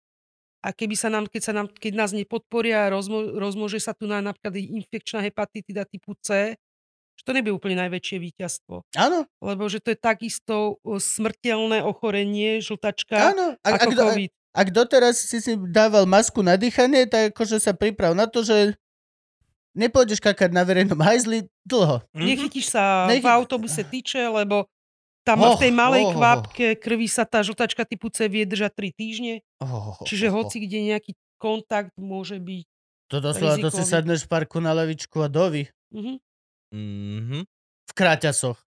A keby sa nám, keď, sa nám, keď nás nepodporia, rozmo, rozmôže sa tu na napríklad infekčná hepatitida typu C, že to nebude úplne najväčšie víťazstvo. Áno, Lebo že to je takisto smrteľné ochorenie, žltačka, áno. Ak, ako ak, do- COVID. Ak doteraz si si dával masku na dýchanie, tak akože sa priprav na to, že nepôjdeš kakať na verejnom hajzli dlho. Mhm. Nechytíš sa Nechy- v autobuse tyče, lebo tam Och, v tej malej oh, oh, oh. kvapke krvi sa tá žltačka typu C vie držať 3 týždne, Oh, čiže oh, oh. hoci kde nejaký kontakt môže byť. To doslova, to si sadneš v parku na lavičku a dovi. Mhm. Mhm. V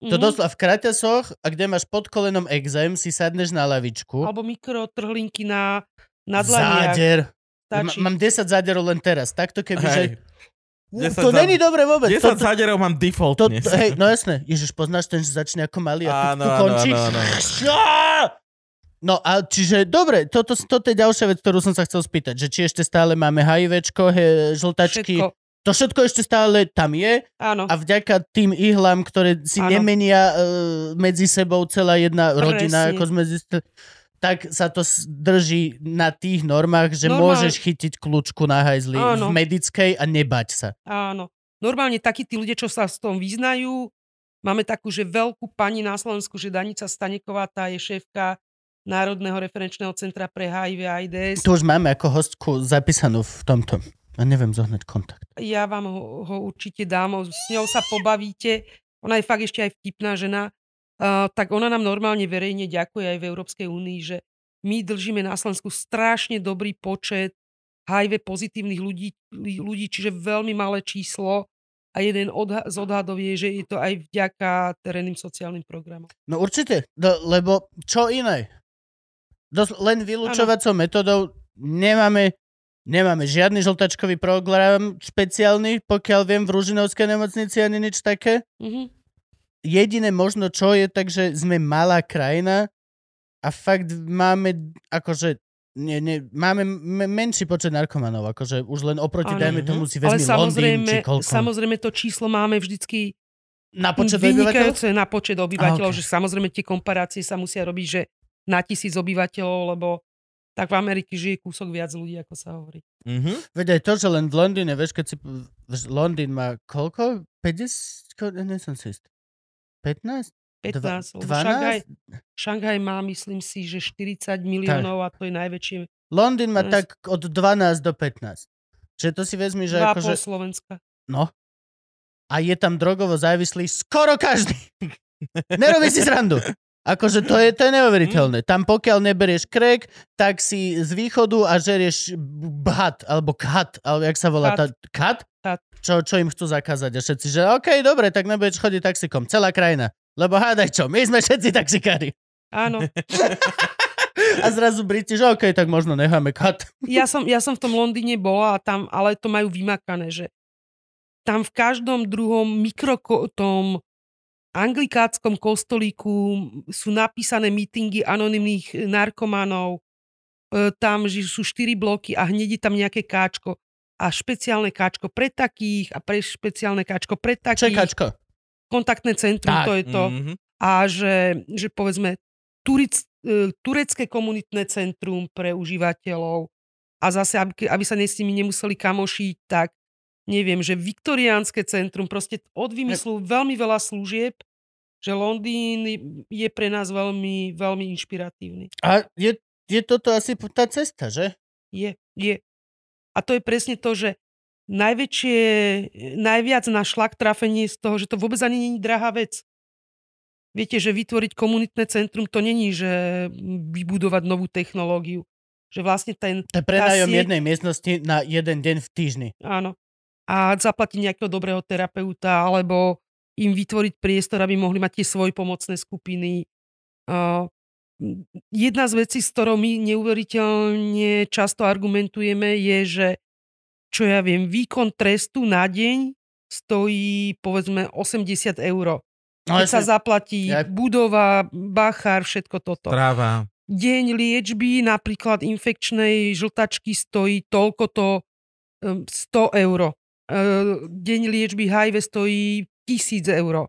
To Mhm. doslova v kraťasoch a kde máš pod kolenom exém, si sadneš na lavičku. Alebo mikrotrhlinky na, na dlaniach. Záder. Stačí. mám 10 záderov len teraz. Takto keby, že... Hej. 10 To za- není dobre vôbec. 10 To, to, záderov mám to, defaultne. to, hej, no jasné. Ježiš, poznáš ten, že začne ako malý a tu, končí? áno, áno. Á! No a čiže, dobre, toto, toto je ďalšia vec, ktorú som sa chcel spýtať, že či ešte stále máme HIVčko, he, žltačky, Všetko. To všetko ešte stále tam je Áno. a vďaka tým ihlám, ktoré si Áno. nemenia uh, medzi sebou celá jedna rodina, Presne. ako sme zistili, tak sa to drží na tých normách, že Normálne. môžeš chytiť kľúčku na hajzli v Áno. medickej a nebať sa. Áno. Normálne takí tí ľudia, čo sa s tom vyznajú, máme takú, že veľkú pani na Slovensku, že Danica Staneková, tá je šéfka Národného referenčného centra pre HIV a AIDS. Tu už máme ako hostku zapísanú v tomto. A neviem zohnať kontakt. Ja vám ho, ho určite dám, s ňou sa pobavíte. Ona je fakt ešte aj vtipná žena. Uh, tak ona nám normálne verejne ďakuje aj v Európskej únii, že my držíme na Slovensku strašne dobrý počet HIV pozitívnych ľudí, ľudí čiže veľmi malé číslo a jeden odha- z odhadov je, že je to aj vďaka terénnym sociálnym programom. No určite, do, lebo čo iné? Dos, len vylúčovacou metodou nemáme, nemáme žiadny žltačkový program špeciálny, pokiaľ viem, v Ružinovskej nemocnici ani nič také. Mhm. Jediné možno čo je, takže sme malá krajina a fakt máme akože nie, nie, máme menší počet narkomanov, akože už len oproti, Áno. dajme tomu si Ale vezmi Londýn, či samozrejme, koľko. samozrejme to číslo máme vždycky na počet obyvateľov? vynikajúce na počet obyvateľov, A, ok. že samozrejme tie komparácie sa musia robiť, že na tisíc obyvateľov, lebo tak v Amerike žije kúsok viac ľudí, ako sa hovorí. Mhm. Veď aj to, že len v Londýne, vieš, keď si... Londýn má koľko? 50? Ko- Nie som si istý. 15? 15. lebo 12? Šanghaj, Šanghaj má, myslím si, že 40 miliónov a to je najväčšie. Londýn má Yes. tak od 12 do 15. Čiže to si vezmi, že 2,5 akože... Slovenska. No. A je tam drogovo závislý skoro každý. <laughs> Nerobí si srandu. Akože to je, to je neuveriteľné. Tam pokiaľ neberieš krek, tak si z východu a žerieš bhat, alebo kat, alebo jak sa volá tá... Kat? Kat. Čo, čo im chcú zakázať. A všetci, že OK, dobre, tak nebudeš chodiť taxikom. Celá krajina. Lebo hádaj čo, my sme všetci taxikári. Áno. A zrazu Briti, že OK, tak možno necháme kat. Ja som, ja som v tom Londýne bola, a tam, ale to majú vymakané, že tam v každom druhom mikro tom anglikáckom kostolíku sú napísané mítingy anonimných narkomanov, e, tam že sú štyri bloky a hneď je tam nejaké káčko a špeciálne káčko pre takých a pre špeciálne káčko pre takých. Čo je kačko? Kontaktné centrum, Tak. to je to. Mhm. A že, že povedzme turic, e, turecké komunitné centrum pre užívateľov a zase, aby, aby sa s nimi nemuseli kamošiť, tak neviem, že viktoriánske centrum, proste od vymyslu veľmi veľa služieb, že Londýn je pre nás veľmi, veľmi inšpiratívny. A je, je toto asi tá cesta, že? Je, je. A to je presne to, že najväčšie, najviac na šlak trafenie z toho, že to vôbec ani není drahá vec. Viete, že vytvoriť komunitné centrum to není, že vybudovať novú technológiu. Že vlastne ten, To je prenájom sieť- jednej miestnosti na jeden deň v týždni. áno, a zaplatiť nejakého dobrého terapeuta, alebo im vytvoriť priestor, aby mohli mať tie svoje pomocné skupiny. Uh, jedna z vecí, s ktorou my neuveriteľne často argumentujeme, je, že čo ja viem, výkon trestu na deň stojí povedzme 80 eur. No, Keď sa zaplatí Ja- budova, bachár, všetko toto. Tráva. Deň liečby napríklad infekčnej žltačky stojí toľkoto um, 100 eur. Deň liečby HIV stojí 1000 eur.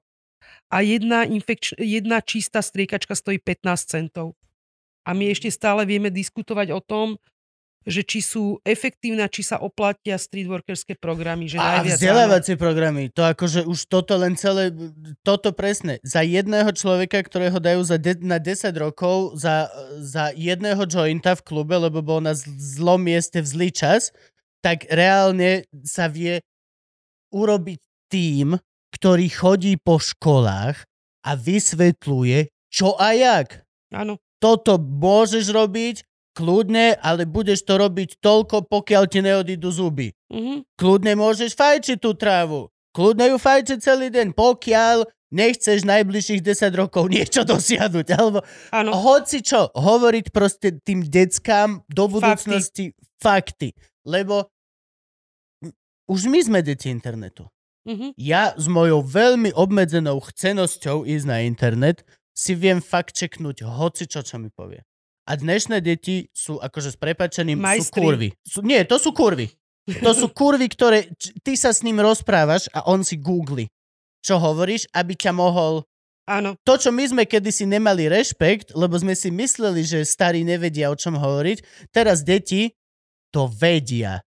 A jedna, infekč- jedna čistá striekačka stojí 15 centov. A my ešte stále vieme diskutovať o tom, že či sú efektívne, či sa oplatia streetworkerské programy. Že A áno. vzdelávacie programy, to akože už toto len celé, toto presne, za jedného človeka, ktorého dajú za de- na 10 rokov, za, za jedného jointa v klube, lebo bol na zl- zlom mieste v zlý čas, tak reálne sa vie urobiť tým, ktorý chodí po školách a vysvetľuje, čo a jak. Áno. Toto môžeš robiť, kľudne, ale budeš to robiť toľko, pokiaľ ti neodídu zuby. Mhm. Kľudne môžeš fajčiť tú trávu. Kľudne ju fajčiť celý deň, pokiaľ nechceš najbližších 10 rokov <laughs> niečo dosiahnuť. Alebo Áno. hoci čo, hovoriť proste tým deckám do budúcnosti fakty. Lebo už my sme deti internetu. Mhm. Ja s mojou veľmi obmedzenou chcenosťou ísť na internet si viem fakt čeknúť hoci čo, čo mi povie. A dnešné deti sú akože s prepačením, sú Majstri. kurvy. Sú, nie, to sú kurvy. To sú kurvy, ktoré ty sa s ním rozprávaš a on si googli, čo hovoríš, aby ťa mohol... Áno. To, čo my sme kedysi nemali rešpekt, lebo sme si mysleli, že starí nevedia, o čom hovoriť, teraz deti to vedia.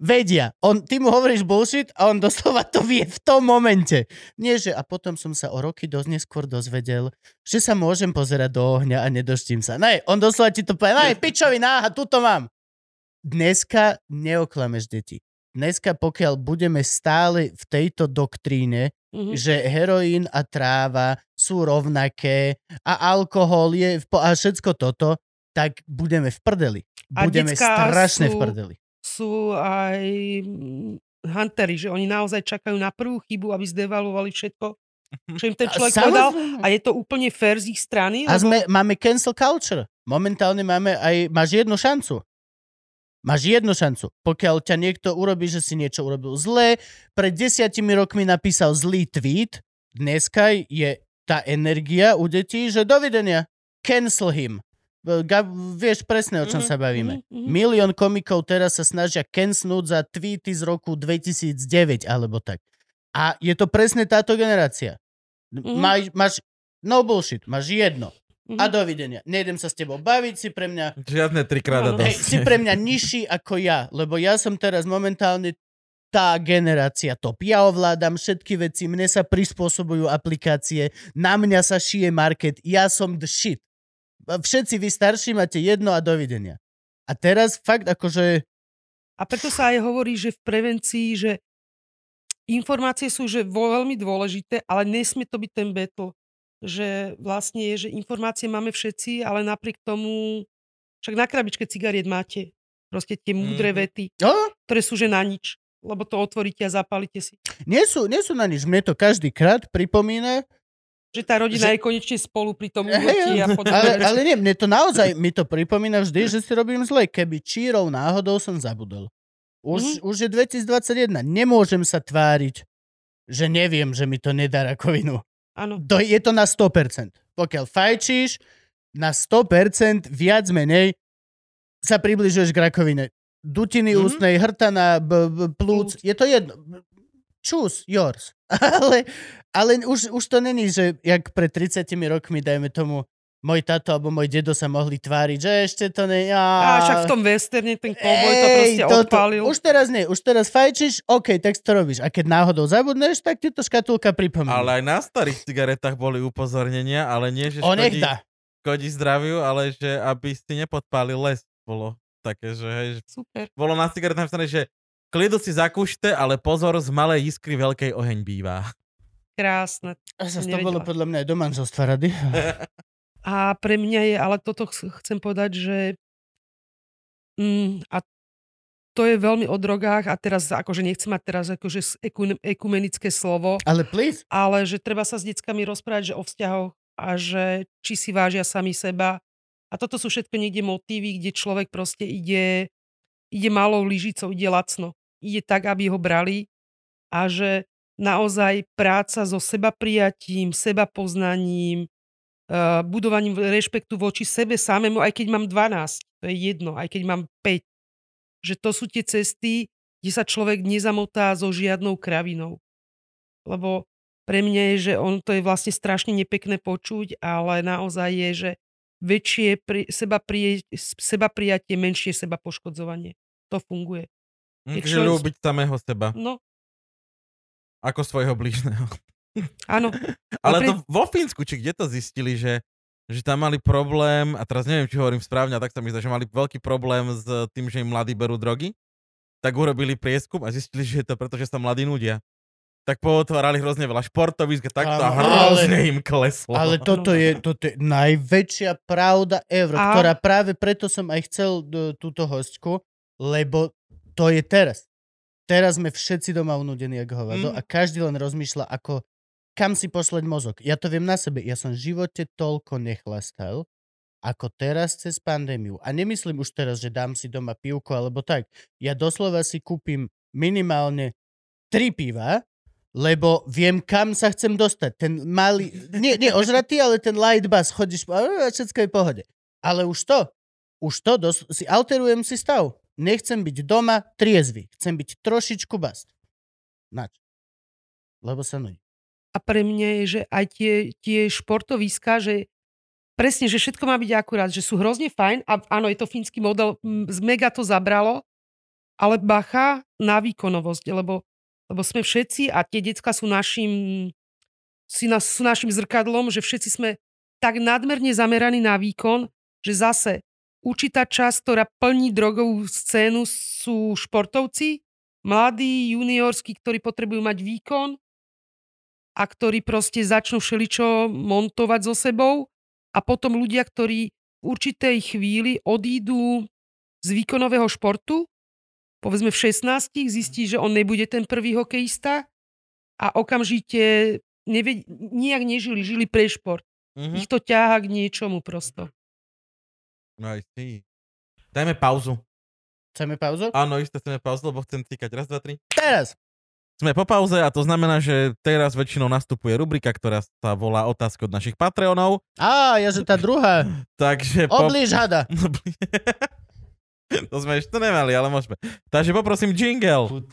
Vedia. On, ty mu hovoríš bullshit a on doslova to vie v tom momente. Nie, že a potom som sa o roky dosť neskôr dozvedel, že sa môžem pozerať do ohňa a nedoštím sa. Ne, on doslova ti to povie, ne, pičovi, náha, tuto mám. Dneska neoklameš deti. Dneska, pokiaľ budeme stále v tejto doktríne, Mhm. že heroín a tráva sú rovnaké a alkohol je v a všetko toto, tak budeme v prdeli. Budeme strašne v sú- prdeli. Sú aj mm, huntery, že oni naozaj čakajú na prvú chybu, aby zdevalovali všetko, čo im ten človek povedal. samozrejme. A je to úplne fair z ich strany. A lebo- sme, máme cancel culture. Momentálne máme aj, máš jednu šancu. Máš jednu šancu. Pokiaľ ťa niekto urobí, že si niečo urobil zlé, pred desiatimi rokmi napísal zlý tweet, dneska je tá energia u detí, že dovidenia. Cancel him. Ga, vieš presne, o čom Mhm, sa bavíme. mhm, mhm. Milión komikov teraz sa snažia cancelnúť za tweety z roku 2009 alebo tak. A je to presne táto generácia. Mhm. Máš, máš no bullshit, máš jedno. A Mhm. dovidenia. Nejdem sa s tebou baviť, si pre mňa, Žiadne trikrát hej, dosť. si pre mňa nižší ako ja, lebo ja som teraz momentálne tá generácia top. Ja ovládam všetky veci, mne sa prispôsobujú aplikácie, na mňa sa šije market, ja som the shit. Všetci vy starší máte jedno a dovidenia. A teraz fakt akože A preto sa aj hovorí, že v prevencii, že informácie sú že veľmi dôležité, ale nesmie to byť ten battle. Že vlastne je, že informácie máme všetci, ale napriek tomu, však na krabičke cigariet máte proste tie múdre Mhm. vety, no, ktoré sú že na nič, lebo to otvoríte a zapálite si. nie, sú, nie sú na nič. Mne to každý krát pripomína, Že tá rodina Že- je konečne spolu pri tom <laughs> úletí a podobne. ale, ale nie, mne to naozaj, mi to pripomína vždy, že si robím zle, keby čírov náhodou som zabudol. Už, už je 2021. Nemôžem sa tváriť, že neviem, že mi to nedá rakovinu. Áno. To, je to na 100%. Pokiaľ fajčíš, na 100% viac menej sa približuješ k rakovine. Dutiny Mhm. ústnej, hrtana, b- b- plúc, je to jedno. Choose yours. <laughs> ale ale už, už to není, že jak pred 30 rokmi, dajme tomu, môj tato alebo môj dedo sa mohli tváriť, že ešte to ne... A však v tom westerne ten kovboj to proste toto- odpálil. Už teraz nie, už teraz fajčíš, OK, tak to robíš. A keď náhodou zabudneš, tak ti to škatulka pripomína. Ale aj na starých cigaretách boli upozornenia, ale nie, že škodí, škodí zdraviu, ale že aby si nepodpálil les. Bolo také, že hej, že Super. bolo na cigaretách napísané, že klidu si zakúšte, ale pozor, z malej iskry veľkej oheň býva. Krásne. A sa to bolo podľa mňa aj do manželstva rady. <laughs> A pre mňa je, ale toto ch- chcem povedať, že mm, a to je veľmi o drogách a teraz akože nechcem mať teraz akože ekumenické slovo, Ale please. ale že treba sa s deckami rozprávať, že o vzťahoch a že či si vážia sami seba. A toto sú všetko niekde motívy, kde človek proste ide, ide malou lyžicou, ide lacno. Ide tak, aby ho brali a že naozaj práca so seba prijatím, seba poznaním, uh, budovaním rešpektu voči sebe samému, aj keď mám 12, to je jedno, aj keď mám 5. Že to sú tie cesty, kde sa človek nezamotá so žiadnou kravinou. Lebo pre mňa je, že on to je vlastne strašne nepekné počuť, ale naozaj je, že väčšie pri, seba, prie, seba prijatie, menšie seba poškodzovanie. To funguje. Takže človek- ľúbiť samého seba, No, ako svojho blížneho. áno. <laughs> Ale pri- to vo Fínsku, či kde to zistili, že, že tam mali problém, a teraz neviem, či hovorím správne, a tak sa mi zdá, že mali veľký problém s tým, že im mladí berú drogy, tak urobili prieskum a zistili, že je to preto, že sa mladí nudia. Tak pootvárali hrozne veľa športovísk a takto a hrozne ale- im kleslo. Ale <laughs> toto je, toto je najväčšia pravda ever, A- ktorá práve preto som aj chcel do, túto hostku, lebo to je teraz. Teraz sme všetci doma unudení ako hovado Mm. a každý len rozmýšľa, ako kam si posleť mozog. Ja to viem na sebe. Ja som v živote toľko nechlastal, ako teraz cez pandémiu. A nemyslím už teraz, že dám si doma pivko alebo tak. Ja doslova si kúpim minimálne tri piva, lebo viem, kam sa chcem dostať. Ten malý, nie, nie ožratý, ale ten light bus, chodíš, a všetko je v pohode. Ale už to, už to, dos- si alterujem si stav. Nechcem byť doma triezvy. Chcem byť trošičku bast. Nač. Lebo sa nudí. A pre mňa je, že aj tie, tie športoviska, že presne, že všetko má byť akurát, že sú hrozne fajn a áno, je to fínsky model, z mega to zabralo, ale bacha na výkonovosť, lebo, lebo sme všetci a tie decka sú našim, si na, sú našim zrkadlom, že všetci sme tak nadmerne zameraní na výkon, že zase určitá časť, ktorá plní drogovú scénu, sú športovci, mladí, juniorskí, ktorí potrebujú mať výkon a ktorí proste začnú všeličo montovať so sebou a potom ľudia, ktorí v určitej chvíli odídu z výkonového športu, povedzme v 16, zistí, že on nebude ten prvý hokejista a okamžite nevie, nijak nežili, žili pre šport. Mhm. Ich to ťaha k niečomu prosto. I see. Dajme pauzu. Chceme pauzu? Áno, isté chceme pauzu, lebo chcem týkať. Raz, dva, tri. Teraz. Sme po pauze a to znamená, že teraz väčšinou nastupuje rubrika, ktorá sa volá otázky od našich Patreonov. Á, ja, že tá druhá. <laughs> Takže... po- Oblíž hada. <laughs> <laughs> to sme ešte nemali, ale môžeme. Takže poprosím jingle.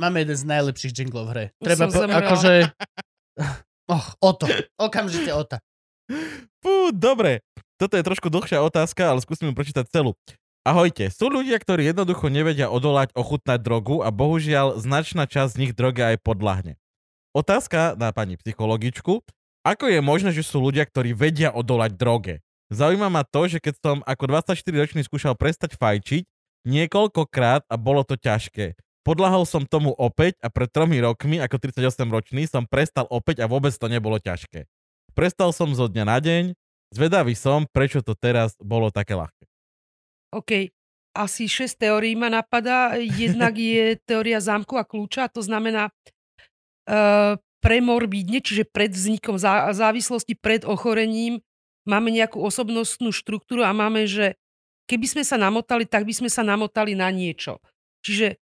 Máme jeden z najlepších jinglov v hre. Treba som po, akože... Och, Oto. Okamžite Ota. Fú, dobre. Toto je trošku dlhšia otázka, ale skúsim ju prečítať celú. Ahojte, sú ľudia, ktorí jednoducho nevedia odolať ochutnať drogu a bohužiaľ značná časť z nich droga aj podľahne. Otázka na pani psychologičku. Ako je možné, že sú ľudia, ktorí vedia odolať droge? Zaujíma ma to, že keď som ako 24-ročný skúšal prestať fajčiť niekoľkokrát a bolo to ťažké. Podľahol som tomu opäť a pred tromi rokmi, ako 38-ročný, som prestal opäť a vôbec to nebolo ťažké. Prestal som zo dňa na deň, zvedavý som, prečo to teraz bolo také ľahké. OK, asi 6 teórií ma napadá. Jednak je <laughs> teória zámku a kľúča, to znamená uh, premorbídne, čiže pred vznikom zá- závislosti, pred ochorením máme nejakú osobnostnú štruktúru a máme, že keby sme sa namotali, tak by sme sa namotali na niečo. Čiže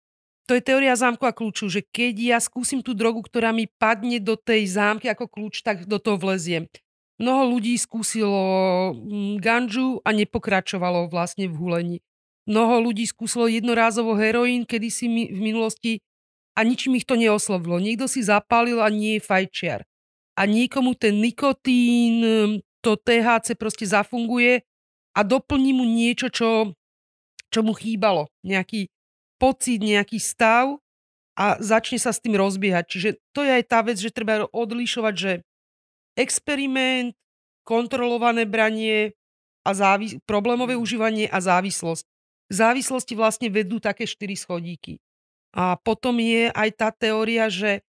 to je teória zámku a kľúču, že keď ja skúsim tú drogu, ktorá mi padne do tej zámky ako kľúč, tak do toho vleziem. Mnoho ľudí skúsilo mm, ganžu a nepokračovalo vlastne v hulení. Mnoho ľudí skúsilo jednorázovo heroín kedysi v minulosti a ničím ich to neoslovilo. Niekto si zapálil a nie je fajčiar. A niekomu ten nikotín, to THC proste zafunguje a doplní mu niečo, čo, čo mu chýbalo. Nejaký pocit, nejaký stav a začne sa s tým rozbiehať. Čiže to je aj tá vec, že treba odlišovať, že experiment, kontrolované branie a závis- problémové mm. užívanie a závislosť. Závislosti vlastne vedú také štyri schodíky. A potom je aj tá teória, že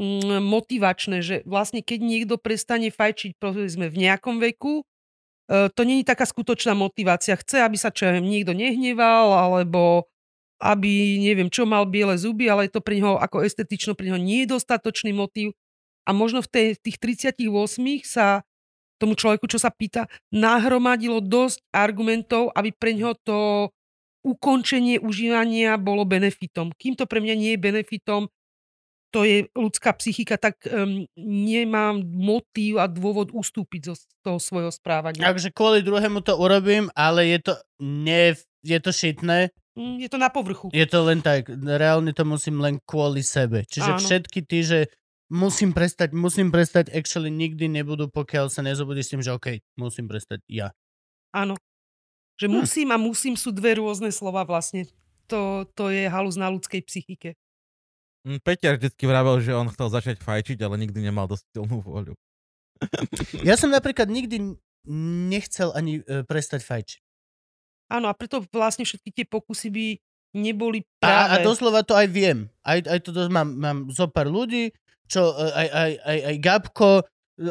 mm, motivačné, že vlastne keď niekto prestane fajčiť povedzme v nejakom veku, e, to není taká skutočná motivácia. Chce, aby sa čo niekto nehneval, alebo aby neviem čo mal biele zuby, ale je to pre neho ako estetično, pre neho nie je dostatočný motív a možno v tej, tých 38 sa tomu človeku, čo sa pýta, nahromadilo dosť argumentov, aby pre ňoho to ukončenie užívania bolo benefitom. Kým to pre mňa nie je benefitom, to je ľudská psychika, tak um, nemám motív a dôvod ustúpiť zo toho svojho správania. Takže kvôli druhému to urobím, ale je to, ne, je to šitné. Mm, je to na povrchu. Je to len tak, reálne to musím len kvôli sebe. Čiže Áno. všetky tí, že musím prestať, musím prestať, actually nikdy nebudú, pokiaľ sa nezobudíš s tým, že OK, musím prestať ja. Áno. Že hm. musím a musím sú dve rôzne slova vlastne. To, to je halus na ľudskej psychike. Hm, Peťar vždycky vravel, že on chcel začať fajčiť, ale nikdy nemal dosť silnú voľu. Ja som napríklad nikdy nechcel ani e, prestať fajčiť. Áno, a preto vlastne všetky tie pokusy by neboli práve... A, a doslova to aj viem. Aj, aj to mám, mám zo pár ľudí, čo e, aj, aj, aj, aj Gabko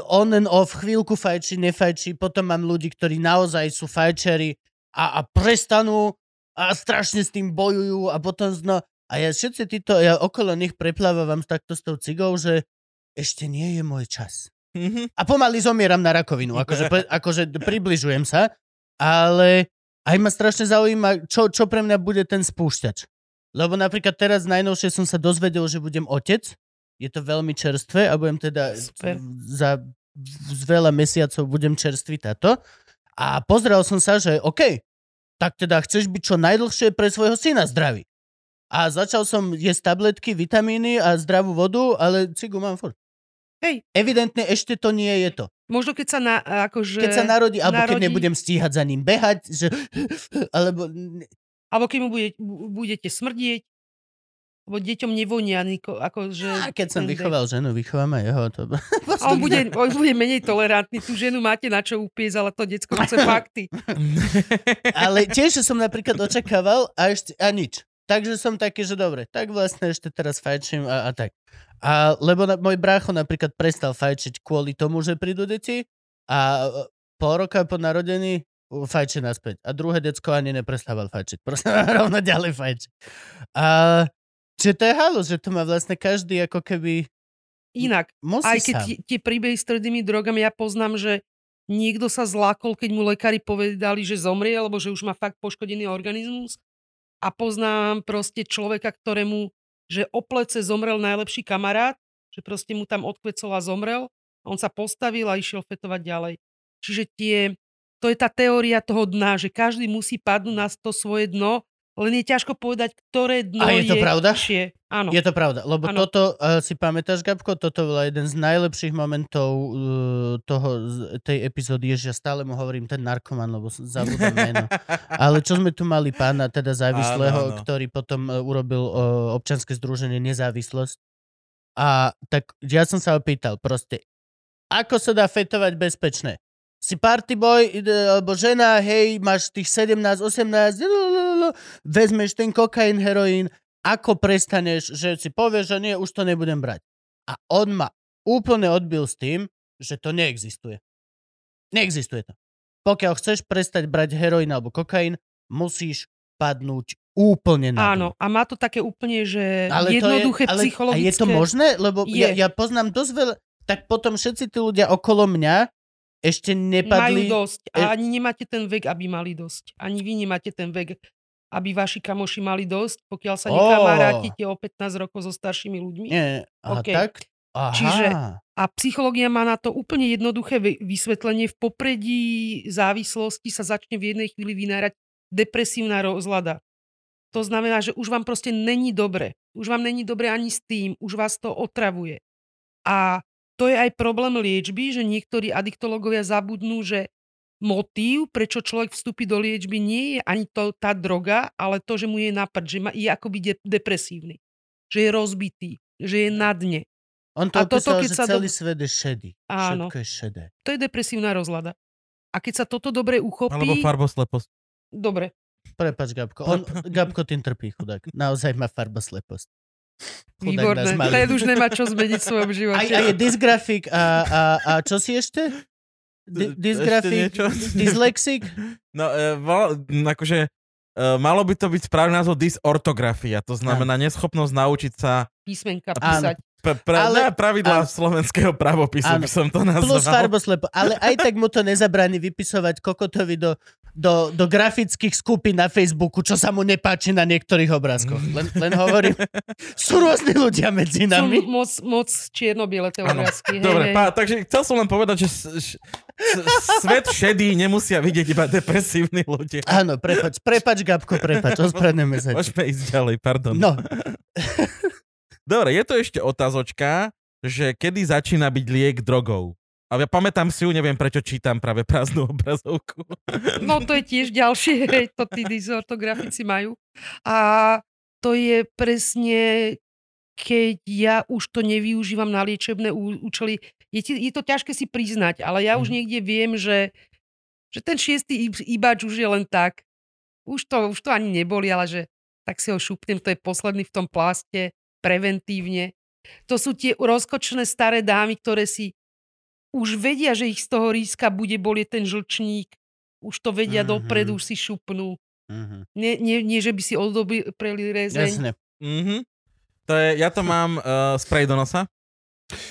on and off, chvíľku fajči, nefajči, potom mám ľudí, ktorí naozaj sú fajčeri a, a prestanú a strašne s tým bojujú a potom zno... A ja všetci títo, ja okolo nich preplávam takto s tou cigou, že ešte nie je môj čas. Mm-hmm. A pomaly zomieram na rakovinu, akože, <laughs> akože približujem sa, ale aj ma strašne zaujíma, čo, čo pre mňa bude ten spúšťač. Lebo napríklad teraz najnovšie som sa dozvedel, že budem otec je to veľmi čerstvé a budem teda Super. za z veľa mesiacov budem čerstvý táto. A pozrel som sa, že OK, tak teda chceš byť čo najdlhšie pre svojho syna zdravý. A začal som jesť tabletky, vitamíny a zdravú vodu, ale cigu mám furt. Hej. Evidentne ešte to nie je to. Možno keď sa, na, akože keď sa narodí, alebo narodí... keď nebudem stíhať za ním behať, že, alebo... Alebo keď mu bude, budete smrdieť. Lebo deťom nevonia, ako že... A keď som vychoval ženu, vychovám aj jeho. To... <laughs> A on bude, on bude menej tolerantný. Tú ženu máte na čo upiesť, ale to decko chce <laughs> fakty. ale tiež som napríklad očakával a, ešte, a nič. Takže som taký, že dobre, tak vlastne ešte teraz fajčím a, a tak. A, lebo na, môj brácho napríklad prestal fajčiť kvôli tomu, že prídu deti a e, pol roka po narodení fajči naspäť. A druhé decko ani neprestával fajčiť. <laughs> Proste rovno ďalej fajči. A Čiže to je halus, že to má vlastne každý ako keby... Inak, Musí aj keď tie, tie príbehy s tvrdými drogami, ja poznám, že niekto sa zlákol, keď mu lekári povedali, že zomrie, alebo že už má fakt poškodený organizmus. A poznám proste človeka, ktorému, že o plece zomrel najlepší kamarát, že proste mu tam odkvecol a zomrel. A on sa postavil a išiel fetovať ďalej. Čiže tie, to je tá teória toho dna, že každý musí padnúť na to svoje dno len je ťažko povedať, ktoré dno A je to je pravda? Šie. Áno. Je to pravda, lebo ano. toto, uh, si pamätáš, Gabko, toto bol jeden z najlepších momentov uh, toho, tej epizódy, že ja stále mu hovorím ten narkoman, lebo zabudám meno. <laughs> Ale čo sme tu mali pána, teda závislého, ano, ano. ktorý potom uh, urobil uh, občanské združenie Nezávislosť. A tak ja som sa opýtal proste, ako sa dá fetovať bezpečné? Si party boy, alebo žena, hej, máš tých 17, 18, vezmeš ten kokain, heroín, ako prestaneš, že si povieš, že nie, už to nebudem brať. A on ma úplne odbil s tým, že to neexistuje. Neexistuje to. Pokiaľ chceš prestať brať heroín alebo kokain, musíš padnúť úplne na Áno, a má to také úplne, že ale jednoduché to je, ale, psychologické... A je to možné? Lebo je. Ja, ja poznám dosť veľa... Tak potom všetci tí ľudia okolo mňa ešte Majú nepadli... dosť. E- A ani nemáte ten vek, aby mali dosť. Ani vy nemáte ten vek, aby vaši kamoši mali dosť, pokiaľ sa nekamarátite o 15 rokov so staršími ľuďmi. Nie, aha, OK. tak? Aha. Čiže- A psychológia má na to úplne jednoduché vy- vysvetlenie. V popredí závislosti sa začne v jednej chvíli vynárať depresívna rozlada. To znamená, že už vám proste není dobre. Už vám není dobre ani s tým, už vás to otravuje. A to je aj problém liečby, že niektorí adiktológovia zabudnú, že motív, prečo človek vstúpi do liečby, nie je ani to, tá droga, ale to, že mu je napad, že ma- je akoby de- depresívny. Že je rozbitý, že je na dne. On to A toto, opísal, keď že sa celý do- svet je šedý. Áno. Všetko je šedé. To je depresívna rozlada. A keď sa toto dobre uchopí... Alebo farbosleposť. Dobre. Prepač, Gabko. On, <laughs> Gabko tým trpí, chudák. Naozaj má farbosleposť. Chudák Výborné. Ten už nemá čo zmeniť v svojom A, živote. a je dysgrafik a, a, a čo si ešte? Ešte Dysgrafik? <laughs> Dyslexik? No, e, vol, akože e, malo by to byť správny názov dysortografia, to znamená neschopnosť naučiť sa Písmenka písať. pre, pre, Ale- ale, pravidlá áno. slovenského pravopisu Áno. by som to nazval. Plus farboslepo. Ale aj tak mu to nezabráni vypisovať kokotovi do, do, do grafických skupín na Facebooku, čo sa mu nepáči na niektorých obrázkoch. Len, len hovorím, <laughs> sú rôzni ľudia medzi Sú nami. moc, moc čierno-biele tie obrázky. Dobre, hej. pá, takže chcel som len povedať, že svet šedý nemusia vidieť iba depresívni ľudia. Áno, prepač, prepač, Gabko, prepač, ospravedlňujeme sa. Môžeme ísť ďalej, pardon. No, <laughs> Dobre, je to ešte otázočka, že kedy začína byť liek drogou. A ja pamätám si ju, neviem prečo čítam práve prázdnu obrazovku. No to je tiež ďalšie, hej, <laughs> to tí dysortografici majú. A to je presne, keď ja už to nevyužívam na liečebné účely. Je, ti- je to ťažké si priznať, ale ja už Mhm. niekde viem, že, že ten šiestý ib- ibač už je len tak. Už to, už to ani neboli, ale že tak si ho šupnem, to je posledný v tom plaste, preventívne. To sú tie rozkočné staré dámy, ktoré si už vedia, že ich z toho ríska bude bolieť ten žlčník, už to vedia Mhm. dopredu, už si šupnú. mhm. Nie, nie, nie že by si odobreli rezeň. jasne. Mhm. To je, ja to mám uh, spray do nosa.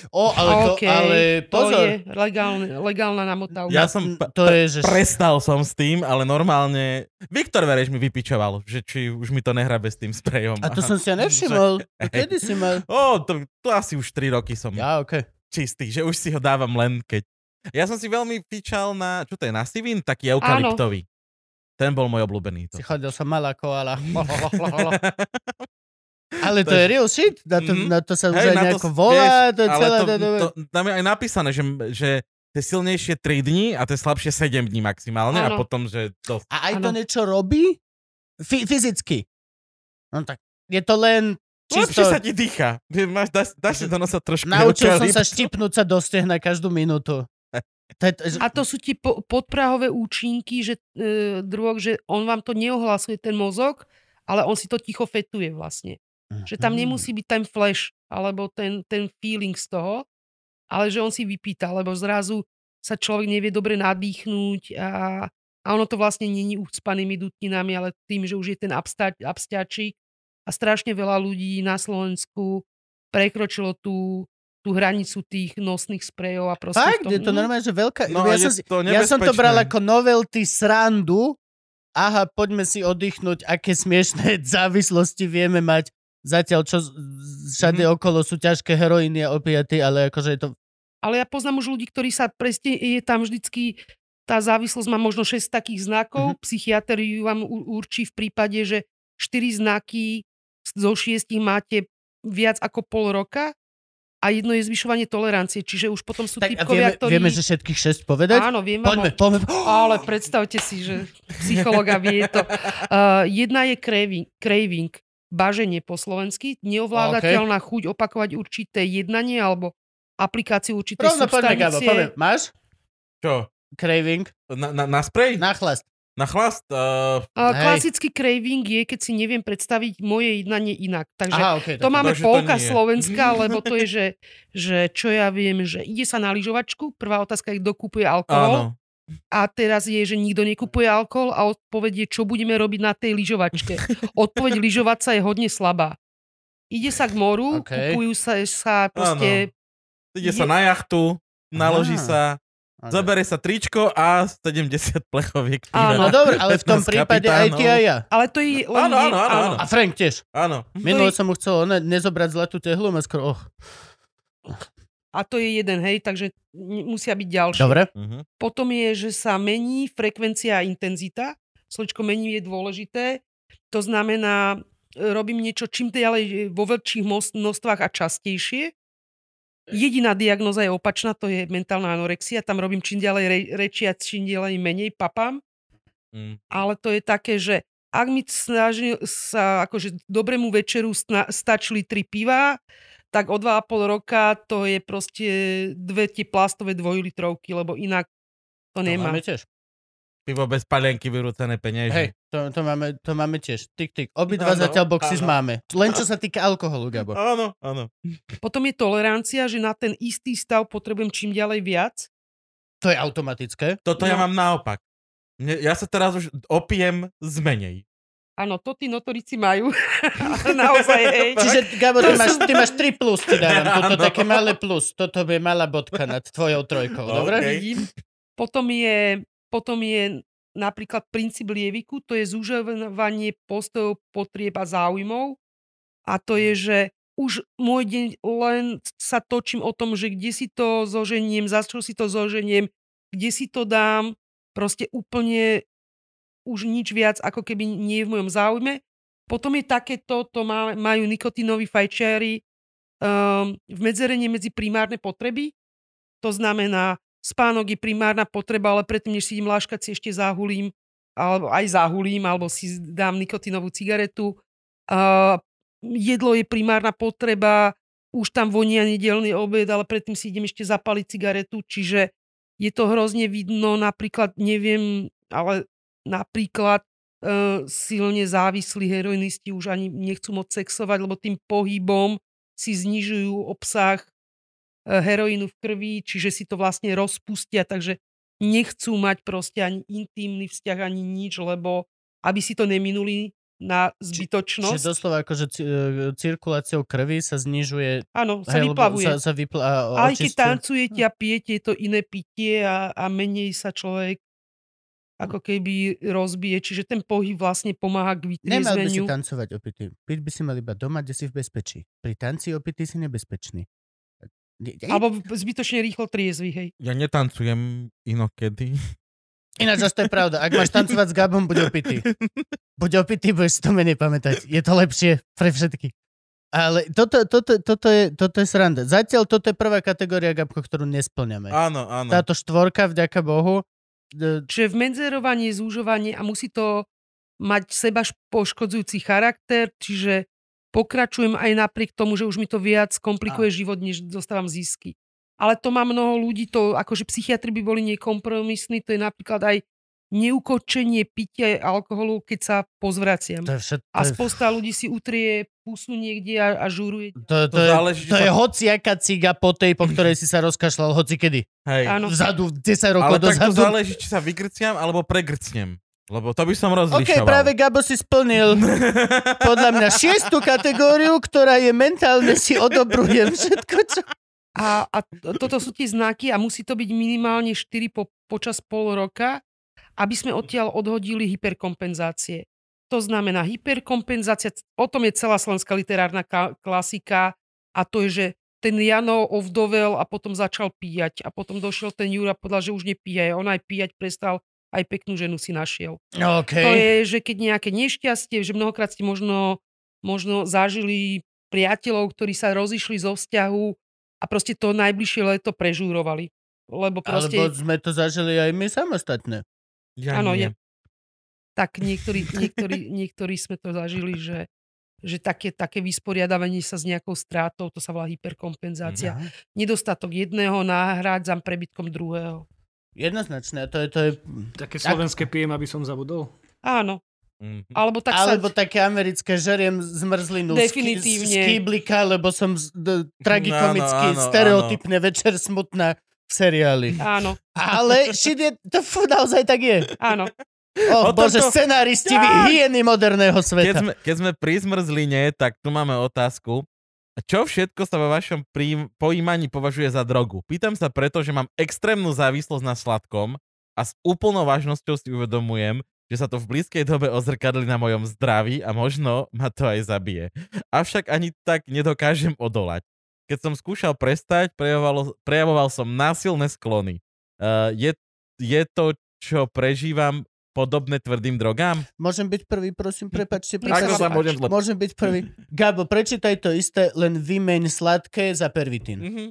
O, ale, to, ale To pozor. je legálne, legálna namotávka. Ja som pa- to je, že... Prestal som s tým, ale normálne... Viktor Vereš mi vypičoval, že či už mi to nehrabe s tým sprejom. A to som si ja nevšimol. To Hej. kedy si mal? Ó, to, to asi už 3 roky som Ja, okej. čistý, že už si ho dávam len keď... Ja som si veľmi pičal na, čo to je, na Sivin? Taký eukalyptový. Ten bol môj obľúbený. To. Si chodil som malá koala. <laughs> <laughs> Ale to je real shit? Na to, Mhm. na to sa už Hej, aj na to nejako volá? vieš, To je ale celé... to, to, to, to, tam je aj napísané, že, že tie silnejšie 3 dní a tie slabšie 7 dní maximálne a Áno. potom, že to... A aj to Áno. niečo robí? F- fyzicky. No tak, je to len Lepšie čisto... sa ti dýcha. Máš, dáš, dáš si do nosa trošku Naučil som sa štipnúť sa do stehna každú minútu. <laughs> To to, A to sú tie po, podprahové účinky, že e, drog, že on vám to neohlasuje ten mozog, ale on si to ticho fetuje vlastne. Že tam Mhm. nemusí byť ten flash, alebo ten, ten feeling z toho, ale že on si vypýta, lebo zrazu sa človek nevie dobre nadýchnúť a, a ono to vlastne není ucpanými dutninami, ale tým, že už je ten abstiačík a strašne veľa ľudí na Slovensku prekročilo tú, tú hranicu tých nosných sprejov a proste... Fakt? tom, Je to Mm. normálne, že veľká... No, ja, som, to ja som to bral ako novelty srandu. Aha, poďme si oddychnúť, aké smiešné <laughs> závislosti vieme mať. Zatiaľ, čo všade Mhm. okolo sú ťažké heroíny a opiaty, ale akože je to... Ale ja poznám už ľudí, ktorí sa presne, je tam vždycky, tá závislosť má možno 6 takých znakov. Mhm. Psychiatr ju vám určí v prípade, že 4 znaky zo 6 máte viac ako pol roka a jedno je zvyšovanie tolerancie. Čiže už potom sú Tak typkovia, vieme, ktorí... vieme, že všetkých šesť povedať? Áno, viem vám Poďme, ho- poďme. <gasps> Ale predstavte si, že psychologa vie to. Uh, <laughs> jedna je craving, craving, baženie po slovensky, neovládateľná chuť opakovať určité jednanie alebo aplikáciu určitej Rovno substancie. poďme. Máš? Čo? Craving? Na, na, na spray? Na, chlast. na chlast? Uh, Uh, klasický craving je, keď si neviem predstaviť moje jednanie inak. Takže Aha, okay, to máme takže to polka nie. Slovenska, lebo to je, že, že čo ja viem, že ide sa na lyžovačku, prvá otázka je, kto kúpuje alkohol. áno. A teraz je, že nikto nekupuje alkohol a odpoveď je, čo budeme robiť na tej lyžovačke. Odpoveď lyžovať sa je hodne slabá. Ide sa k moru, OK. kupujú sa, sa proste... Ide Je- sa na jachtu, naloží Aha. sa, áno. Zobere sa tričko a 70 plechoviek. Áno, No dobre, ale v tom 15 prípade aj ty a ja. Ale to je len... Áno, áno, áno, áno. A Frank tiež. Áno. Minulo je- som mu chcel ne, nezobrať zlatú tehlu, a skoro, oh. A to je jeden, hej, takže musia byť ďalšie. Dobre. Mhm. Potom je, že sa mení frekvencia a intenzita. Sločko mení je dôležité. To znamená, robím niečo čím ďalej e, vo väčších množstvách a častejšie. Jediná diagnoza je opačná, to je mentálna anorexia. Tam robím čím ďalej re- reči a čím ďalej menej papám. Mm. Ale to je také, že ak mi snaží sa akože dobrému večeru sna- stačili tri piva, tak o dva a pol roka to je proste dve tie plastové dvojlitrovky, lebo inak to To nemá. máme tiež. Pivo bez palenky, vyrúcené peniaze. Hej, to, to, máme, to máme tiež. Tik, tik. Obidva zatiaľ boxy máme. Len čo sa týka alkoholu, Gabo. Áno, áno. Potom je tolerancia, že na ten istý stav potrebujem čím ďalej viac. To je automatické. Toto ja No. mám naopak. Ja sa teraz už opijem z menej. Áno, to tí notorici majú. <laughs> Naozaj, <laughs> hej. Čiže, Gabo, ty máš, ty máš 3 plus, ti dávam. <laughs> Toto Áno. také malé plus. Toto je malá bodka nad tvojou trojkou, dobre? OK. Vidím. Potom je, potom je napríklad princíp lieviku, to je zúžovanie postojov, potrieb a záujmov. A to je, že už môj deň len sa točím o tom, že kde si to zoženiem, za čo si to zoženiem, kde si to dám, proste úplne už nič viac ako keby nie je v mojom záujme. Potom je takéto, to má, majú nikotínoví fajčiari um, vmedzerenie medzi primárne potreby, to znamená, spánok je primárna potreba, ale predtým, než si idem láškať, si ešte zahulím, alebo aj zahulím, alebo si dám nikotinovú cigaretu. Uh, jedlo je primárna potreba, už tam vonia nedelný obed, ale predtým si idem ešte zapaliť cigaretu, čiže je to hrozne vidno, napríklad, neviem, ale napríklad uh, silne závislí heroinisti už ani nechcú moc sexovať, lebo tým pohybom si znižujú obsah e, heroínu v krvi, čiže si to vlastne rozpustia, takže nechcú mať proste ani intimný vzťah, ani nič, lebo aby si to neminuli na Čiže zbytočnosť. doslova akože e, cirkuláciou krvi sa znižuje... Áno, sa hej, vyplavuje. Sa, sa vypl- a, Aj keď tancujete a pijete, je to iné pitie a, a menej sa človek ako keby rozbije. Čiže ten pohyb vlastne pomáha k Nemal by si vytriezveniu. tancovať opitý. Piť by si mal iba doma, kde si v bezpečí. Pri tanci opitý si nebezpečný. Je- je- Alebo zbytočne rýchlo triezvy, hej. Ja netancujem inokedy. Ináč, až to je pravda. Ak máš tancovať s Gabom, buď opitý. Buď opitý, budeš si to menej pamätať. Je to lepšie pre všetky. Ale toto, toto, toto, je, toto je sranda. Zatiaľ toto je prvá kategória, Gabko, ktorú nesplňame. Áno, áno. Táto štvorka, vďaka Bohu, Čiže vmedzerovanie, zúžovanie a musí to mať seba poškodzujúci charakter, čiže pokračujem aj napriek tomu, že už mi to viac komplikuje život, než dostávam zisky. Ale to má mnoho ľudí, to akože psychiatri by boli nekompromisní, to je napríklad aj neukočenie pitia alkoholu, keď sa pozvraciam. to je všetko. A sposta ľudí si utrie pusu niekde a, a žuruje. To, to, To je, záleží, to je sa- hociaká ciga po tej, po ktorej si sa rozkašľal hocikedy. Hej. Áno. Vzadu, 10 rokov Ale tak to dozadu. záleží, či sa vygrciam alebo pregrcnem. Lebo to by som OK, rozlišoval. práve Gabo si splnil <laughs> podľa mňa šiestu kategóriu, ktorá je mentálne si odobrujem všetko, čo... A, a to- toto sú tie znaky a musí to byť minimálne 4 po, počas pol roka, aby sme odtiaľ odhodili hyperkompenzácie. To znamená hyperkompenzácia, o tom je celá slovenská literárna ka- klasika a to je, že ten Jano ovdovel a potom začal píjať a potom došiel ten Jura a povedal, že už nepíja. On aj píjať prestal, aj peknú ženu si našiel. OK. To je, že keď nejaké nešťastie, že mnohokrát ste možno, možno zažili priateľov, ktorí sa rozišli zo vzťahu a proste to najbližšie leto prežúrovali. Lebo proste, Alebo sme to zažili aj my samostatne. Ja Áno, nie. je- tak niektorí, <laughs> niektorí, niektorí sme to zažili, že, že také, také vysporiadavanie sa s nejakou strátou, to sa volá hyperkompenzácia. Aha. Nedostatok jedného nahrádzam prebytkom druhého. Jednoznačné, to je, to je... Také slovenské pijem, aby som zabudol. Áno. Mhm. Alebo tak Alebo sa... také americké žeriem zmrzlinu Definitívne. z, z kýblika, lebo som z, d, tragikomický, <laughs> Áno, áno, stereotypne večer smutná v seriáli. Áno, Ale shit je, to fú, naozaj tak je. áno. Oh, O bože, tomto- scenáristi, vy Tak. hyeny moderného Keď sveta. sme, keď sme pri zmrzline, tak tu máme otázku. Čo všetko sa vo vašom prí- pojímaní považuje za drogu? Pýtam sa preto, že mám extrémnu závislosť na sladkom a s úplnou vážnosťou si uvedomujem, že sa to v blízkej dobe ozrkadli na mojom zdraví a možno ma to aj zabije. Avšak ani tak nedokážem odolať. Keď som skúšal prestať, prejavoval, prejavoval som násilné sklony. Uh, je, je to, čo prežívam, podobné tvrdým drogám? Môžem byť prvý, prosím, prepačte. Nech sa Ako sa môžem zle... Môžem byť prvý. Gabo, prečítaj to isté, len vymeň sladké za pervitín. Mhm.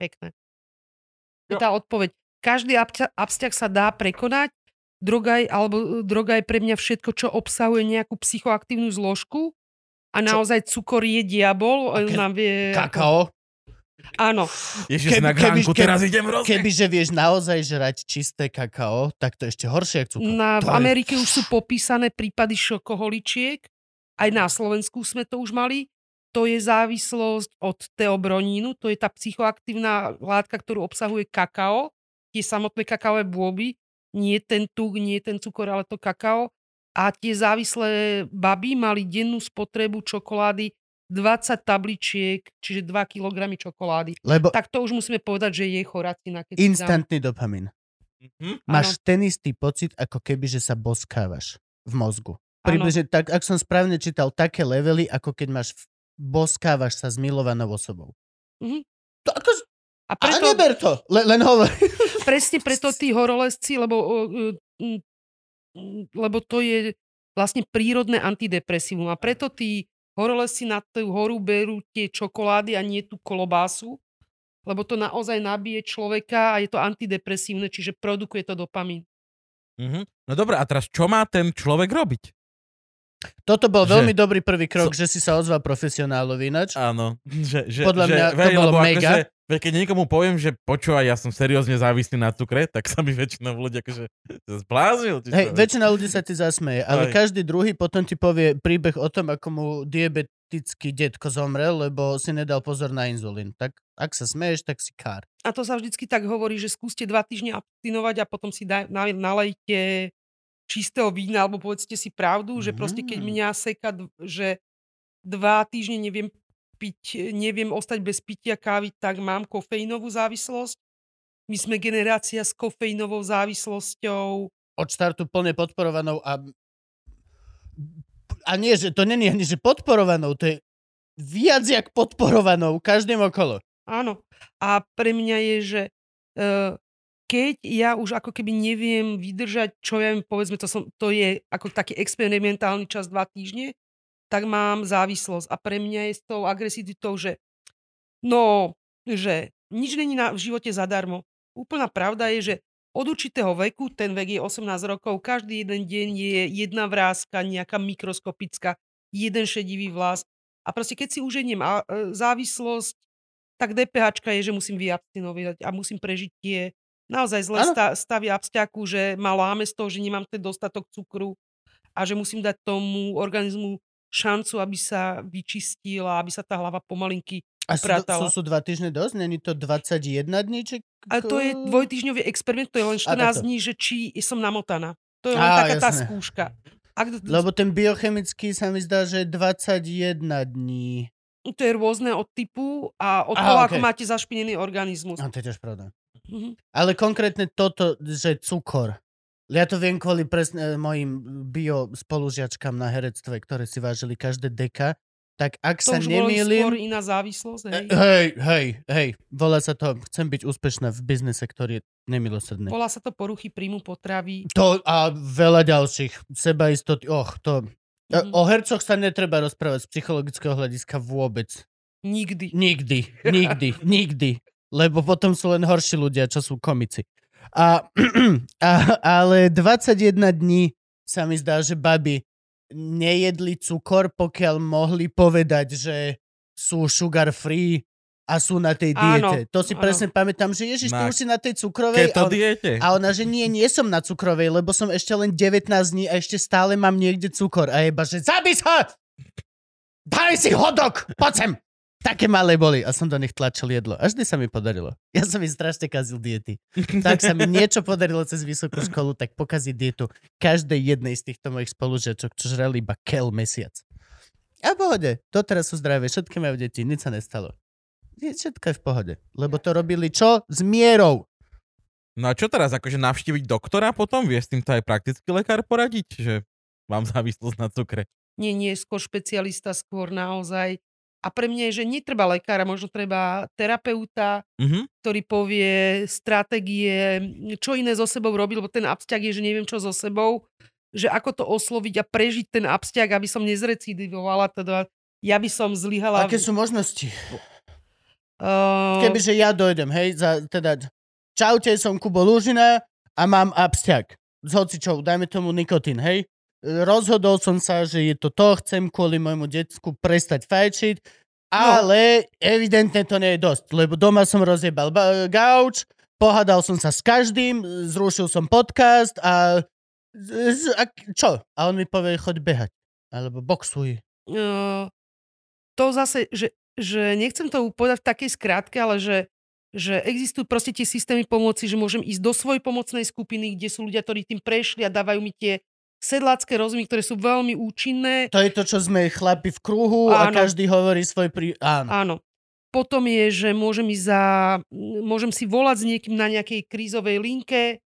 Pekné. Je tá odpoveď. Každý abťa- absťah sa dá prekonať. Droga je, alebo droga je pre mňa všetko, čo obsahuje nejakú psychoaktívnu zložku. A naozaj cukor je diabol. On ke- nám vie... Kakao. Áno. Ježiš, Keby- na gránku, keby- teraz idem hrozne. Kebyže vieš naozaj žrať čisté kakao, tak to je ešte horšie, ako cukor. Na, v To je- Amerike už sú popísané prípady šokoholičiek. Aj na Slovensku sme to už mali. To je závislosť od teobronínu. To je tá psychoaktívna látka, ktorú obsahuje kakao. Tie samotné kakaové bôby. Nie ten tuk, nie ten cukor, ale to kakao. A tie závislé baby mali dennú spotrebu čokolády 20 tabličiek, čiže 2 kg čokolády. Lebo Tak to už musíme povedať, že je choracina. Keď si dám. instantný dopamin. Mhm. Máš ten istý pocit, ako keby, že sa boskávaš v mozgu. Približne tak, ak som správne čítal, také levely, ako keď máš boskávaš sa s milovanou osobou. Mhm. To ako... A A preto, neber to, le, len hovor. presne preto <laughs> tí horolezci, lebo, lebo to je vlastne prírodné antidepresívum. A preto tí horolezci na tú horu berú tie čokolády a nie tú kolobásu, lebo to naozaj nabije človeka a je to antidepresívne, čiže produkuje to dopamín. Mhm. No dobre, a teraz čo má ten človek robiť? Toto bol Že- veľmi dobrý prvý krok, že si sa ozval profesionálovi ináč. Áno. Že, že, Podľa že, mňa to vej, bolo mega. Akože, veď keď niekomu poviem, že počúvaj, ja som seriózne závislý na cukre, tak sa mi väčšinou ľudia akože <laughs> zbláznil. Hej, väčšina ľudí sa ti zasmeje, ale Hej. každý druhý potom ti povie príbeh o tom, ako mu diabetický detko zomrel, lebo si nedal pozor na inzulín. Tak ak sa smeješ, tak si kár. A to sa vždycky tak hovorí, že skúste dva týždne abstinovať a potom si daj, na, nalejte čistého vína, alebo povedzte si pravdu, že proste keď Mm. mňa seka, že dva týždne neviem piť, neviem ostať bez pitia kávy, tak mám kofeínovú závislosť. My sme generácia s kofeínovou závislosťou. Od štartu plne podporovanou a a nie, že to není ani, že podporovanou, to je viac jak podporovanou každým okolo. Áno. A pre mňa je, že e, keď ja už ako keby neviem vydržať, čo ja viem, povedzme, to, som, to je ako taký experimentálny čas dva týždne, tak mám závislosť. A pre mňa je s tou agresivitou, že no, že nič není na, v živote zadarmo. Úplná pravda je, že od určitého veku, ten vek je 18 rokov, každý jeden deň je jedna vrázka, nejaká mikroskopická, jeden šedivý vlas. A proste keď si uženiem a, e, závislosť, tak DPH je, že musím vyabstinovať a musím prežiť tie naozaj zlé sta- stavy absťaku, že ma láme z toho, že nemám ten dostatok cukru a že musím dať tomu organizmu šancu, aby sa vyčistil a aby sa tá hlava pomalinky A sú, sú, sú dva týždne dosť? Není to 21 dní? Či... Ale to je dvojtyžňový experiment, to je len 14 takto. dní, že či som namotaná. To je len Á, taká tá jasné. skúška. Ak, Lebo ten biochemický sa mi zdá, že je 21 dní. to je rôzne od typu a od Aha, toho, okej. ako máte zašpinený organizmus. No, to je tiež pravda. Mhm. Ale konkrétne toto, že cukor. Ja to viem kvôli presne mojim bio spolužiačkám na herectve, ktoré si vážili každé deka. Tak ak To sa boli skôr nemýlim... iná závislosť. Hej. E, Hej, hej, hej. Volá sa to, chcem byť úspešná v biznise, ktorý je nemilosrdný. Volá sa to poruchy príjmu potravy. To a veľa ďalších. Sebaistoty, och, to... Mhm. O hercoch sa netreba rozprávať z psychologického hľadiska vôbec. Nikdy. Nikdy, nikdy, nikdy. Lebo potom sú len horší ľudia, čo sú komici. A, <clears throat> a, ale 21 dní sa mi zdá, že baby nejedli cukor, pokiaľ mohli povedať, že sú sugar free a sú na tej Áno, diete. To si áno. presne pamätám, že ježiš, ty Na už si na tej cukrovej. Keto a, on- diete. a ona, že nie, nie som na cukrovej, lebo som ešte len 19 dní a ešte stále mám niekde cukor. A jeba, že zabij sa! Daj si hodok! Poď sem! Také malé boli a som do nich tlačil jedlo. A vždy sa mi podarilo. Ja som im strašne kazil diety. Tak sa mi niečo podarilo cez vysokú školu, tak pokaziť dietu každej jednej z týchto mojich spolužiačok, čo žrali iba kel mesiac. A v pohode. Doteraz sú zdravé, všetky majú deti, nič sa nestalo. Je všetko je v pohode. Lebo to robili čo? S mierou. No a čo teraz, akože navštíviť doktora potom? Vie s týmto aj praktický lekár poradiť, že mám závislosť na cukre? Nie, nie, skôr špecialista, skôr naozaj. A pre mňa je, že netreba lekára, možno treba terapeuta, Mhm. ktorý povie stratégie, čo iné so sebou robiť, lebo ten absťak je, že neviem čo so sebou, že ako to osloviť a prežiť ten absťak, aby som nezrecidivovala, teda ja by som zlyhala. Aké sú možnosti? Uh, Kebyže ja dojdem, hej, za, teda, čaute, som Kubo Lúžina a mám absťak. S hocičou, dajme tomu nikotín, hej. Rozhodol som sa, že je to to, chcem kvôli môjmu decku prestať fajčiť, ale evidentne to nie je dosť, lebo doma som rozjebal ba- gauč, pohádal som sa s každým, zrušil som podcast a, a čo? A on mi povie, choď behať. Alebo boxuj. uh, to zase, že, že nechcem to povedať v takej skrátke, ale že, že existujú proste tie systémy pomoci, že môžem ísť do svojej pomocnej skupiny, kde sú ľudia, ktorí tým prešli a dávajú mi tie sedlácké rozumy, ktoré sú veľmi účinné. To je to, čo sme chlapi v kruhu a Áno. každý hovorí svoj prí... Áno. Áno. Potom je, že môžem ísť za, môžem si volať s niekým na nejakej krízovej linke,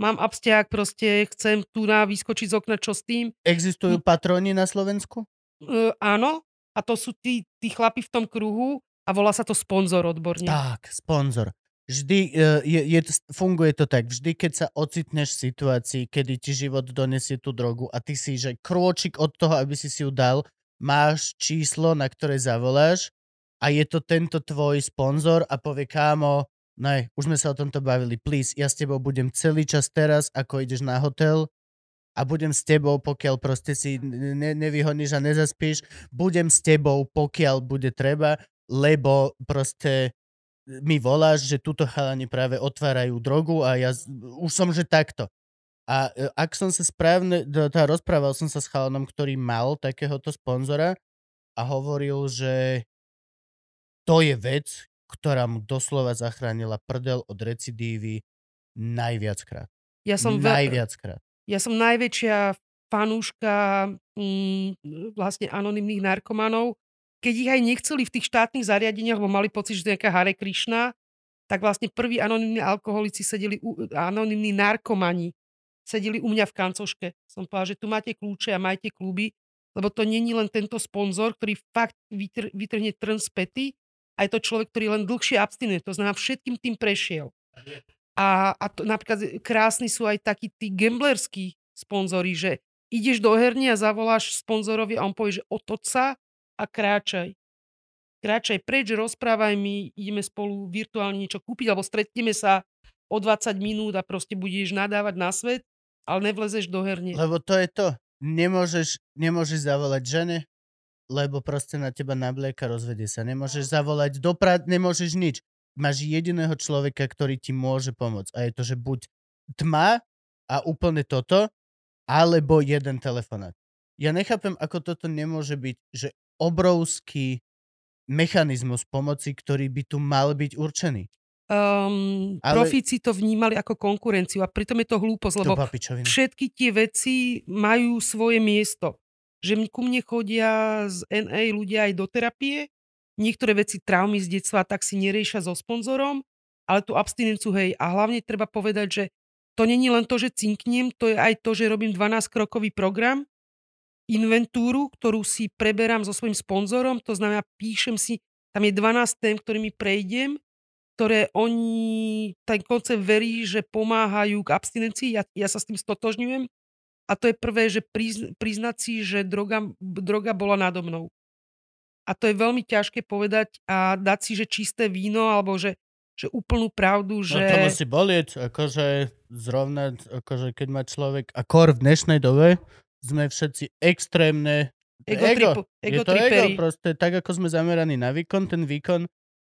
mám absťák, proste chcem tu na vyskočiť z okna, čo s tým. Existujú patroni na Slovensku? E, áno, a to sú tí, tí chlapi v tom kruhu a volá sa to sponzor odborne. Tak, sponzor. Vždy uh, je, je, funguje to tak. Vždy, keď sa ocitneš v situácii, kedy ti život donesie tú drogu a ty si, že krôčik od toho, aby si si ju dal, máš číslo, na ktoré zavoláš a je to tento tvoj sponzor a povie, kámo, ne, už sme sa o tomto bavili, please, ja s tebou budem celý čas teraz, ako ideš na hotel a budem s tebou, pokiaľ proste si ne, nevyhodníš a nezaspíš, budem s tebou, pokiaľ bude treba, lebo proste mi voláš, že túto chalani práve otvárajú drogu a ja už som, že takto. A e, ak som sa správne, tá rozprával som sa s chalanom, ktorý mal takéhoto sponzora a hovoril, že to je vec, ktorá mu doslova zachránila prdel od recidívy najviackrát. Ja som, Najviackrát. ja som najväčšia fanúška mm, vlastne anonimných narkomanov. Keď ich aj nechceli v tých štátnych zariadeniach, lebo mali pocit, že to je nejaká Hare Krishna, tak vlastne prví anonimní alkoholici sedeli, u, anonimní narkomani sedeli u mňa v kancoške. Som povedala, že tu máte kľúče a majte kluby, lebo to není len tento sponzor, ktorý fakt vytr, vytrhne trn z pety, a je to človek, ktorý len dlhšie abstinuje. To znamená, všetkým tým prešiel. A, a to, napríklad krásni sú aj takí tí gamblerskí sponzori, že ideš do herny a zavoláš sponzorovi a on povie, že otoč a kráčaj. Kráčaj preč, rozprávaj mi, ideme spolu virtuálne niečo kúpiť, alebo stretneme sa o 20 minút a proste budeš nadávať na svet, ale nevlezeš do herne. Lebo to je to. Nemôžeš, nemôžeš zavolať žene, lebo proste na teba nablieka, rozvedie sa. Nemôžeš zavolať do nemôžeš nič. Máš jediného človeka, ktorý ti môže pomôcť. A je to, že buď tma a úplne toto, alebo jeden telefonát. Ja nechápem, ako toto nemôže byť, že obrovský mechanizmus pomoci, ktorý by tu mal byť určený. Um, Ale- Profíci to vnímali ako konkurenciu a pritom je to hlúposť, To lebo papičovina. všetky tie veci majú svoje miesto. Že ku mne chodia z NA ľudia aj do terapie, niektoré veci traumy z detstva tak si neriešia so sponzorom, ale tú abstinenciu, hej, a hlavne treba povedať, že to není len to, že cinknem, to je aj to, že robím 12-krokový program, inventúru, ktorú si preberám so svojím sponzorom, to znamená, píšem si, tam je 12 tém, ktorými prejdem, ktoré oni, ten koncept verí, že pomáhajú k abstinencii, ja, ja sa s tým stotožňujem. A to je prvé, že prizn, priznať si, že droga, droga bola nado mnou. A to je veľmi ťažké povedať a dať si, že čisté víno, alebo že, že úplnú pravdu, že... No to musí bolieť, akože zrovna, akože keď má človek, a kor v dnešnej dobe, sme všetci extrémne Ego, ego. trip, je to ego, proste tak ako sme zameraní na výkon, ten výkon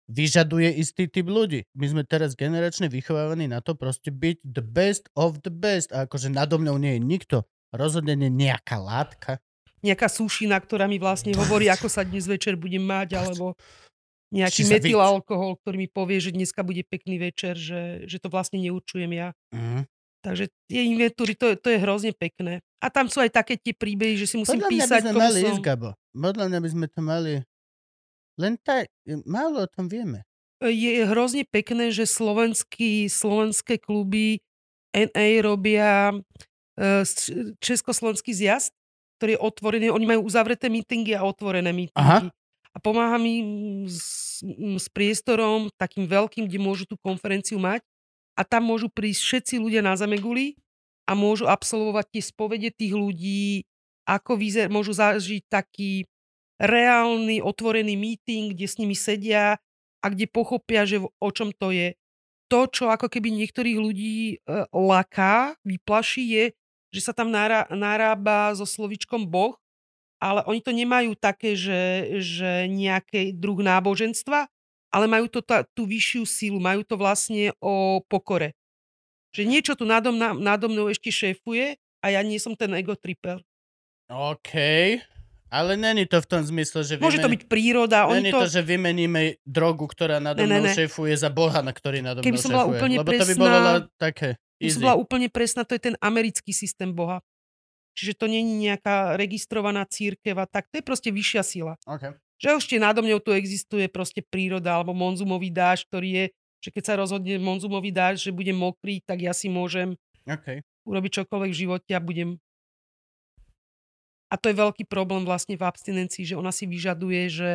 vyžaduje istý typ ľudí. My sme teraz generačne vychovávaní na to proste byť the best of the best. A akože nado mnou nie je nikto. Rozhodne nie nejaká látka. Nejaká súšina, ktorá mi vlastne hovorí, ako sa dnes večer budem mať, alebo nejaký metylalkohol, ktorý mi povie, že dneska bude pekný večer, že, že to vlastne neurčujem ja. Mm. Takže tie inventúry, to, je- to je hrozne pekné. A tam sú aj také tie príbehy, že si musím Podľa mňa by písať, sme mali som... ísť, Gabo. Podľa mňa by sme to mali... Len tak, málo o tom vieme. je hrozne pekné, že slovenský, slovenské kluby NA robia e, československý zjazd, ktorý je otvorený. Oni majú uzavreté mítingy a otvorené mítingy. A pomáha mi s, s priestorom takým veľkým, kde môžu tú konferenciu mať. A tam môžu prísť všetci ľudia na Zameguli a môžu absolvovať tie spovede tých ľudí, ako vyzer, môžu zažiť taký reálny, otvorený meeting, kde s nimi sedia a kde pochopia, že o čom to je. To, čo ako keby niektorých ľudí e, laká, vyplaší, je, že sa tam nará, narába so slovičkom Boh, ale oni to nemajú také, že, že nejaký druh náboženstva, ale majú to tá, tú vyššiu sílu, majú to vlastne o pokore. Že niečo tu nado, mna, nado mnou ešte šéfuje a ja nie som ten ego tripper. OK. Ale není to v tom zmysle, že Môže to byť príroda, Není to... to, že vymeníme drogu, ktorá nado Ne, ne, mnou ne. šéfuje za boha, na ktorý nado Keby mnou som bola šéfuje. úplne Lebo to by presná- bolo také Keby easy. som bola úplne presná, to je ten americký systém Boha. Čiže to není nejaká registrovaná církev a tak, to je proste vyššia sila. Okay. Že ešte nado mňou tu existuje proste príroda alebo monzumový dáž, ktorý je, že keď sa rozhodne monzumový dáž, že budem mokrý, tak ja si môžem Okay. urobiť čokoľvek v živote a budem... A to je veľký problém vlastne v abstinencii, že ona si vyžaduje, že,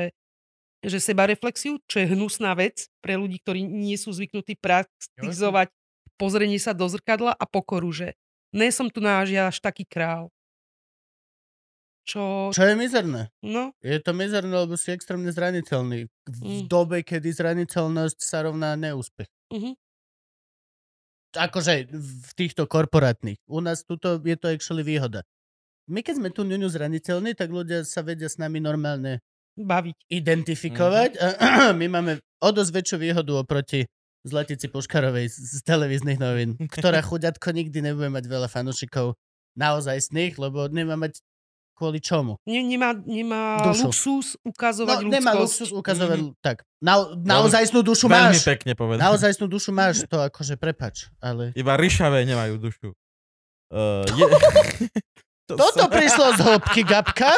že seba reflexiu, čo je hnusná vec pre ľudí, ktorí nie sú zvyknutí praktizovať pozrenie sa do zrkadla a pokoru, že ne som tu náš ja až taký král. Čo, Čo je mizerné? no, Je to mizerné, lebo si extrémne zraniteľný. V Mm. dobe, kedy zraniteľnosť sa rovná neúspech. mhm. Akože v týchto korporátnych. U nás tuto je to actually výhoda. My keď sme tu ňuňu zraniteľní, tak ľudia sa vedia s nami normálne baviť. identifikovať. A <clears throat> my máme o dosť väčšiu výhodu oproti Zlatici Puškarovej z, z televíznych novín, ktorá <laughs> chuďatko nikdy nebude mať veľa fanúšikov naozaj sných, lebo nemá mať kvôli čomu. Ne, nemá, nemá Dušu. luxus ukazovať No, ľudskosť. nemá luxus ukazovať, tak. Na, naozajstnú dušu Veľmi máš. pekne povedané. Naozajstnú dušu máš, to akože prepač, ale... Iba ryšavé nemajú dušu. Uh, je... to Toto sa- prišlo z hĺbky, Gabka.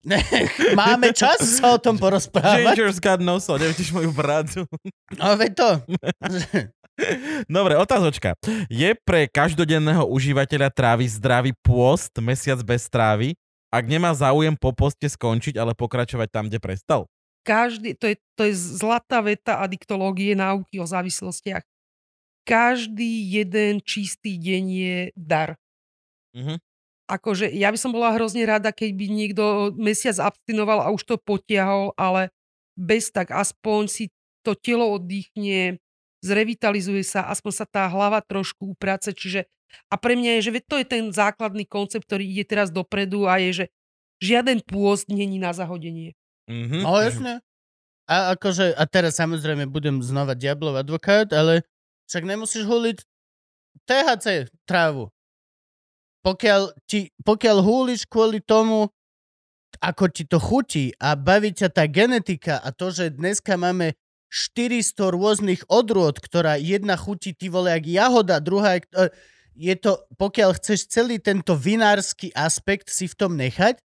Nech, máme čas sa o tom porozprávať. Ginger's got no soul, nevidíš moju bradu. No veď to. Dobre, otázočka. Je pre každodenného užívateľa trávy zdravý pôst, mesiac bez trávy, ak nemá záujem po poste skončiť, ale pokračovať tam, kde prestal? každý, to je, to je zlatá veta adiktológie náuky o závislostiach. Každý jeden čistý deň je dar. Mhm. Akože ja by som bola hrozne rada, keď by niekto mesiac abstinoval a už to potiahol, ale bez tak aspoň si to telo oddychne, zrevitalizuje sa, aspoň sa tá hlava trošku uprace, čiže a pre mňa je, že to je ten základný koncept, ktorý ide teraz dopredu a je, že žiaden pôst není na zahodenie. Mhm. No jasne. A akože, a teraz samozrejme budem znova diablov advokát, ale však nemusíš huliť THC trávu. Pokiaľ, ti, pokiaľ húliš kvôli tomu, ako ti to chutí a baví ťa tá genetika a to, že dneska máme 400 rôznych odrôd, ktorá jedna chutí ty vole jak jahoda, druhá e, je to, pokiaľ chceš celý tento vinársky aspekt si v tom nechať,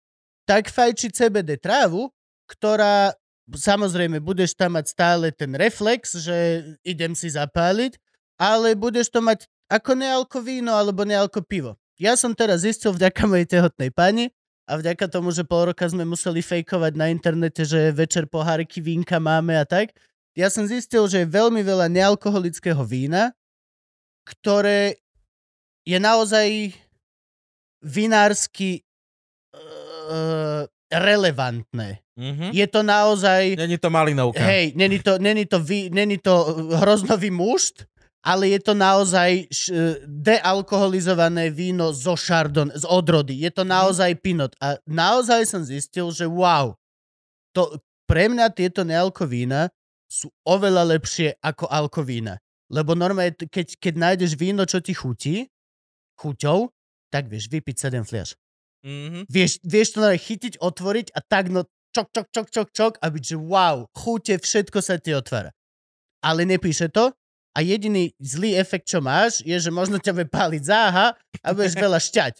tak fajči CBD trávu, ktorá samozrejme budeš tam mať stále ten reflex, že idem si zapáliť, ale budeš to mať ako nealko víno alebo nealko pivo. Ja som teraz zistil vďaka mojej tehotnej pani a vďaka tomu, že pol roka sme museli fejkovať na internete, že večer poháriky vínka máme a tak, ja som zistil, že je veľmi veľa nealkoholického vína, ktoré je naozaj vinársky uh, relevantné. Mhm. Je to naozaj... Není to malinovka. Hej, není to, není to, vy, není to hroznový mušt, ale je to naozaj š, dealkoholizované víno zo Chardon, z odrody. Je to naozaj pinot. A naozaj som zistil, že wow, to, pre mňa tieto nealkovína sú oveľa lepšie ako alkovína. Lebo normálne, keď, keď nájdeš víno, čo ti chutí, chuťou, tak vieš vypiť 7 fliaž. Mhm. Vieš, vieš to normálne chytiť, otvoriť a tak no čok, čok, čok, čok, čok a byť, že wow, chute, všetko sa ti otvára. Ale nepíše to a jediný zlý efekt, čo máš, je, že možno ťa bude páliť záha a budeš veľa <laughs> šťať.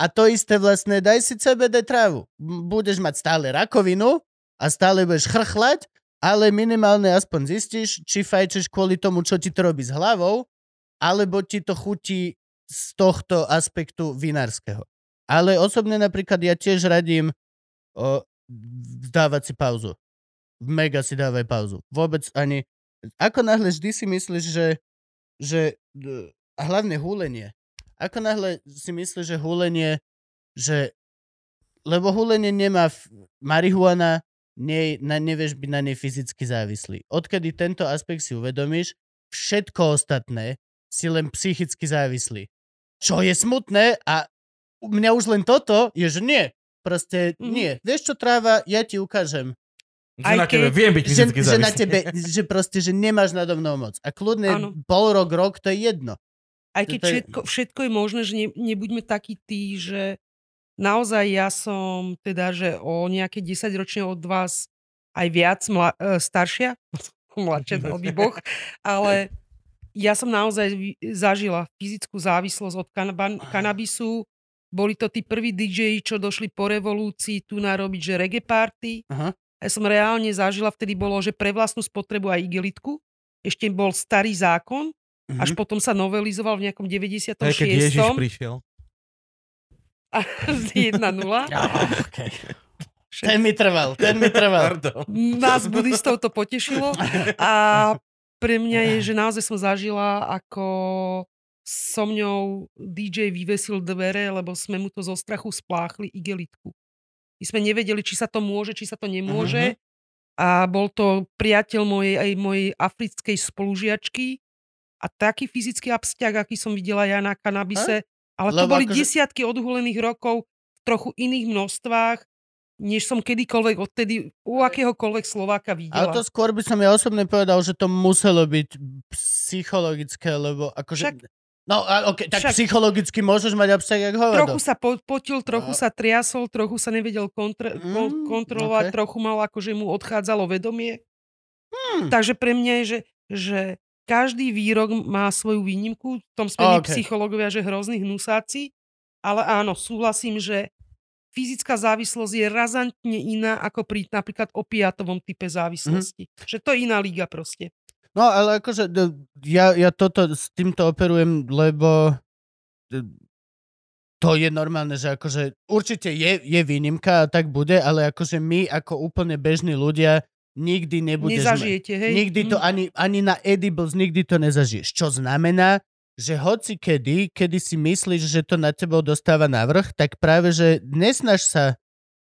A to isté vlastne, daj si CBD trávu. Budeš mať stále rakovinu a stále budeš chrchlať, ale minimálne aspoň zistíš, či fajčeš kvôli tomu, čo ti to robí s hlavou, alebo ti to chutí z tohto aspektu vinárskeho. Ale osobne napríklad ja tiež radím o, dávať si pauzu. Mega si dávaj pauzu. Vôbec ani... Ako náhle vždy si myslíš, že, že a hlavne húlenie. Ako náhle si myslíš, že húlenie, že lebo húlenie nemá f- marihuana, nie, na, nevieš byť na nej fyzicky závislý. Odkedy tento aspekt si uvedomíš, všetko ostatné si len psychicky závislý. Čo je smutné a u mňa už len toto je, že nie. Proste Mhm. nie. Vieš čo, tráva, ja ti ukážem. Že Aj na tebe keď- viem byť Že, že na tebe, že proste, že nemáš nado mnou moc. A kľudne Áno. pol rok, rok, to je jedno. Aj To keď je- všetko, všetko je možné, že ne, nebuďme takí tí, že naozaj ja som teda, že o nejaké 10 ročne od vás aj viac mla, e, staršia, <laughs> mladšia <laughs> dal by Boh, ale ja som naozaj zažila fyzickú závislosť od kanaba- kanabisu. Boli to tí prví DJ, čo došli po revolúcii tu narobiť, že reggae party. Aha. Ja som reálne zažila, vtedy bolo, že pre vlastnú spotrebu aj igelitku. Ešte bol starý zákon, až Mhm. potom sa novelizoval v nejakom 96. To je, keď Ježiš prišiel. <laughs> A 1-0. <laughs> okay. Ten mi trval, ten mi trval. Pardon. Nás budistov to potešilo. A pre mňa je, že naozaj som zažila, ako so mňou DJ vyvesil dvere, lebo sme mu to zo strachu spláchli igelitku. My sme nevedeli, či sa to môže, či sa to nemôže. A bol to priateľ mojej aj mojej africkej spolužiačky a taký fyzický absťak, aký som videla ja na kanabise. Ale to Lebo boli akože- desiatky odhulených rokov v trochu iných množstvách, než som kedykoľvek odtedy u akéhokoľvek Slováka Ale videla. to skôr by som ja osobne povedal, že to muselo byť psychologické, lebo akože... Však- no, a, okay, tak však- psychologicky môžeš mať absťak jak hovado. Trochu sa po, potil, trochu No. sa triasol, trochu sa nevedel kontre, kon, Mm, kontrolovať, ok. trochu mal akože mu odchádzalo vedomie. Hmm. Takže pre mňa je, že, že každý výrok má svoju výnimku, v tom sme my Ok. psychológovia, že hrozní hnusáci, ale áno, súhlasím, že fyzická závislosť je razantne iná ako pri napríklad opiatovom type závislosti. Mhm. Že to je iná liga proste. No, ale akože ja, ja toto s týmto operujem, lebo to je normálne, že akože určite je, je výnimka a tak bude, ale akože my ako úplne bežní ľudia nikdy nebudeš... Nezažijete, hej? Nikdy to Mm. ani, ani na edibles nikdy to nezažiješ. Čo znamená, že hoci kedy, kedy si myslíš, že to na tebou dostáva navrh, tak práve, že nesnaž sa